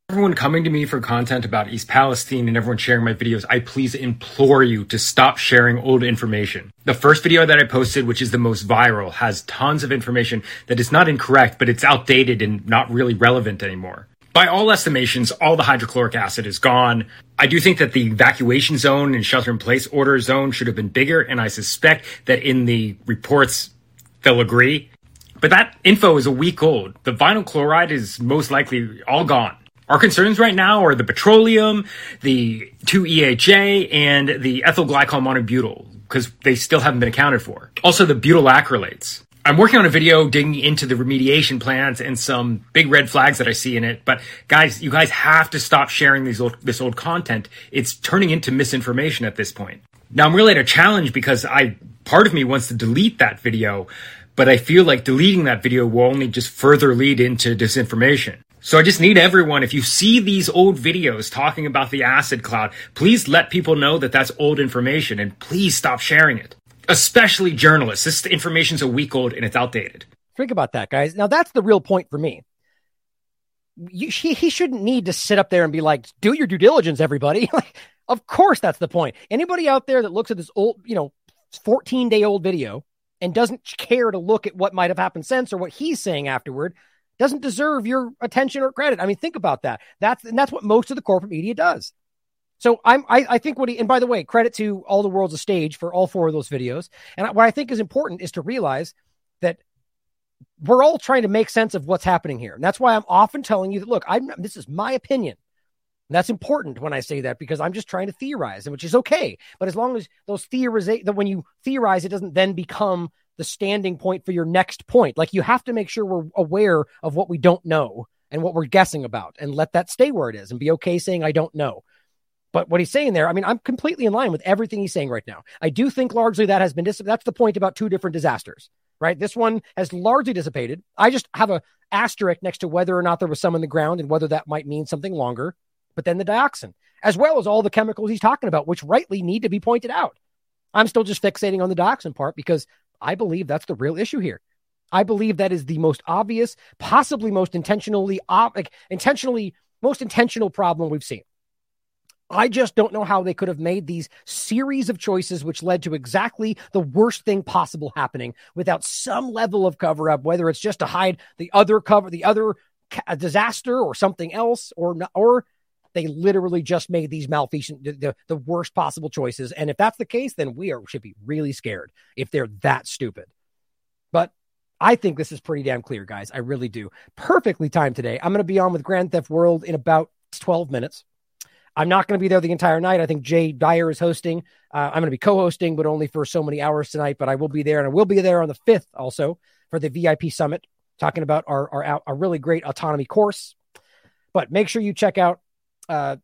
Everyone coming to me for content about East Palestine and everyone sharing my videos, I please implore you to stop sharing old information. The first video that I posted, which is the most viral, has tons of information that is not incorrect, but it's outdated and not really relevant anymore. By all estimations, all the hydrochloric acid is gone. I do think that the evacuation zone and shelter in place order zone should have been bigger, and I suspect that in the reports, they'll agree. But that info is a week old. The vinyl chloride is most likely all gone. Our concerns right now are the petroleum, the 2-EHA, and the ethyl glycol monobutyl, because they still haven't been accounted for. Also the butyl acrylates. I'm working on a video digging into the remediation plans and some big red flags that I see in it. But guys, you guys have to stop sharing these old, this old content. It's turning into misinformation at this point. Now I'm really at a challenge because I, part of me wants to delete that video, but I feel like deleting that video will only just further lead into disinformation. So I just need everyone, if you see these old videos talking about the acid cloud, please let people know that that's old information and please stop sharing it. Especially journalists. This information's a week old and it's outdated. Think about that, guys. Now, that's the real point for me. You, he, he shouldn't need to sit up there and be like, do your due diligence, everybody. like, of course, that's the point. Anybody out there that looks at this old, you know, 14 day old video and doesn't care to look at what might have happened since or what he's saying afterward doesn't deserve your attention or credit. I mean, think about that. That's and that's what most of the corporate media does. So I'm I, I think what he and by the way, credit to all the world's a stage for all four of those videos. And what I think is important is to realize that we're all trying to make sense of what's happening here. And that's why I'm often telling you that look, I'm this is my opinion. And that's important when I say that because I'm just trying to theorize, which is okay. But as long as those theorize that when you theorize, it doesn't then become the standing point for your next point. Like you have to make sure we're aware of what we don't know and what we're guessing about and let that stay where it is and be okay saying I don't know. But what he's saying there, I mean, I'm completely in line with everything he's saying right now. I do think largely that has been that's the point about two different disasters, right? This one has largely dissipated. I just have a asterisk next to whether or not there was some in the ground and whether that might mean something longer. But then the dioxin, as well as all the chemicals he's talking about, which rightly need to be pointed out. I'm still just fixating on the dioxin part because I believe that's the real issue here. I believe that is the most obvious, possibly most intentionally, like, intentionally, most intentional problem we've seen. I just don't know how they could have made these series of choices which led to exactly the worst thing possible happening without some level of cover up, whether it's just to hide the other cover, the other disaster or something else, or or they literally just made these malfeasant, the, the, worst possible choices. And if that's the case, then we are, should be really scared if they're that stupid. But I think this is pretty damn clear, guys. I really do. Perfectly timed today. I'm going to be on with Grand Theft World in about 12 minutes. I'm not going to be there the entire night. I think Jay Dyer is hosting. Uh, I'm going to be co-hosting, but only for so many hours tonight. But I will be there, and I will be there on the fifth also for the VIP summit, talking about our our, our really great autonomy course. But make sure you check out uh,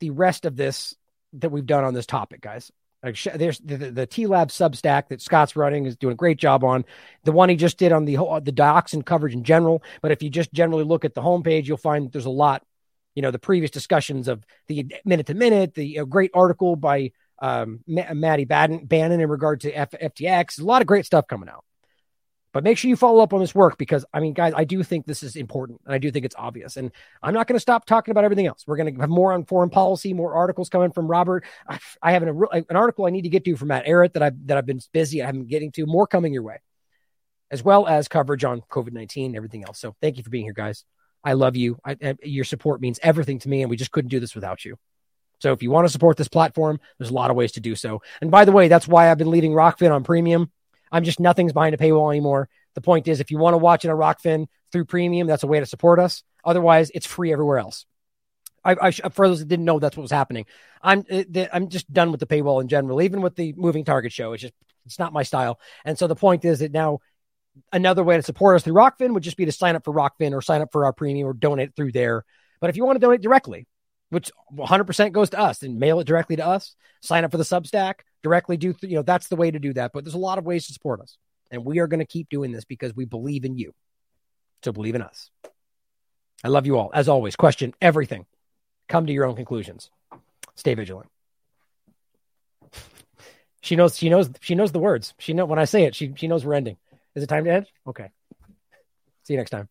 the rest of this that we've done on this topic, guys. Like sh- there's the, the, TLAV Substack that Scott's running is doing a great job on. The one he just did on the whole, the dioxin coverage in general. But if you just generally look at the homepage, you'll find there's a lot. You know, the previous discussions of the minute to minute, the great article by um, Ma- Maddie Bannon, Bannon in regard to F- FTX. A lot of great stuff coming out. But make sure you follow up on this work because, I mean, guys, I do think this is important and I do think it's obvious. And I'm not going to stop talking about everything else. We're going to have more on foreign policy, more articles coming from Robert. I, I have an, an article I need to get to from Matt Ehret that I've, that I've been busy. I haven't getting to. More coming your way, as well as coverage on COVID 19, everything else. So thank you for being here, guys. I love you. I, your support means everything to me, and we just couldn't do this without you. So if you want to support this platform, there's a lot of ways to do so. And by the way, that's why I've been leaving Rokfin on premium. I'm just nothing's behind a paywall anymore. The point is, if you want to watch it on Rokfin through premium, that's a way to support us. Otherwise, it's free everywhere else. I, I for those that didn't know that's what was happening, I'm uh, I'm just done with the paywall in general. Even with the moving target show, it's just it's not my style. And so the point is that now another way to support us through Rokfin would just be to sign up for Rokfin or sign up for our premium or donate through there. But if you want to donate directly, which 100% goes to us and mail it directly to us, sign up for the Substack, directly do, you know, that's the way to do that. But there's a lot of ways to support us. And we are going to keep doing this because we believe in you. So believe in us. I love you all. As always, question everything. Come to your own conclusions. Stay vigilant. She knows she knows she knows the words. She know when I say it, she she knows we're ending. Is it time to end? Okay. See you next time.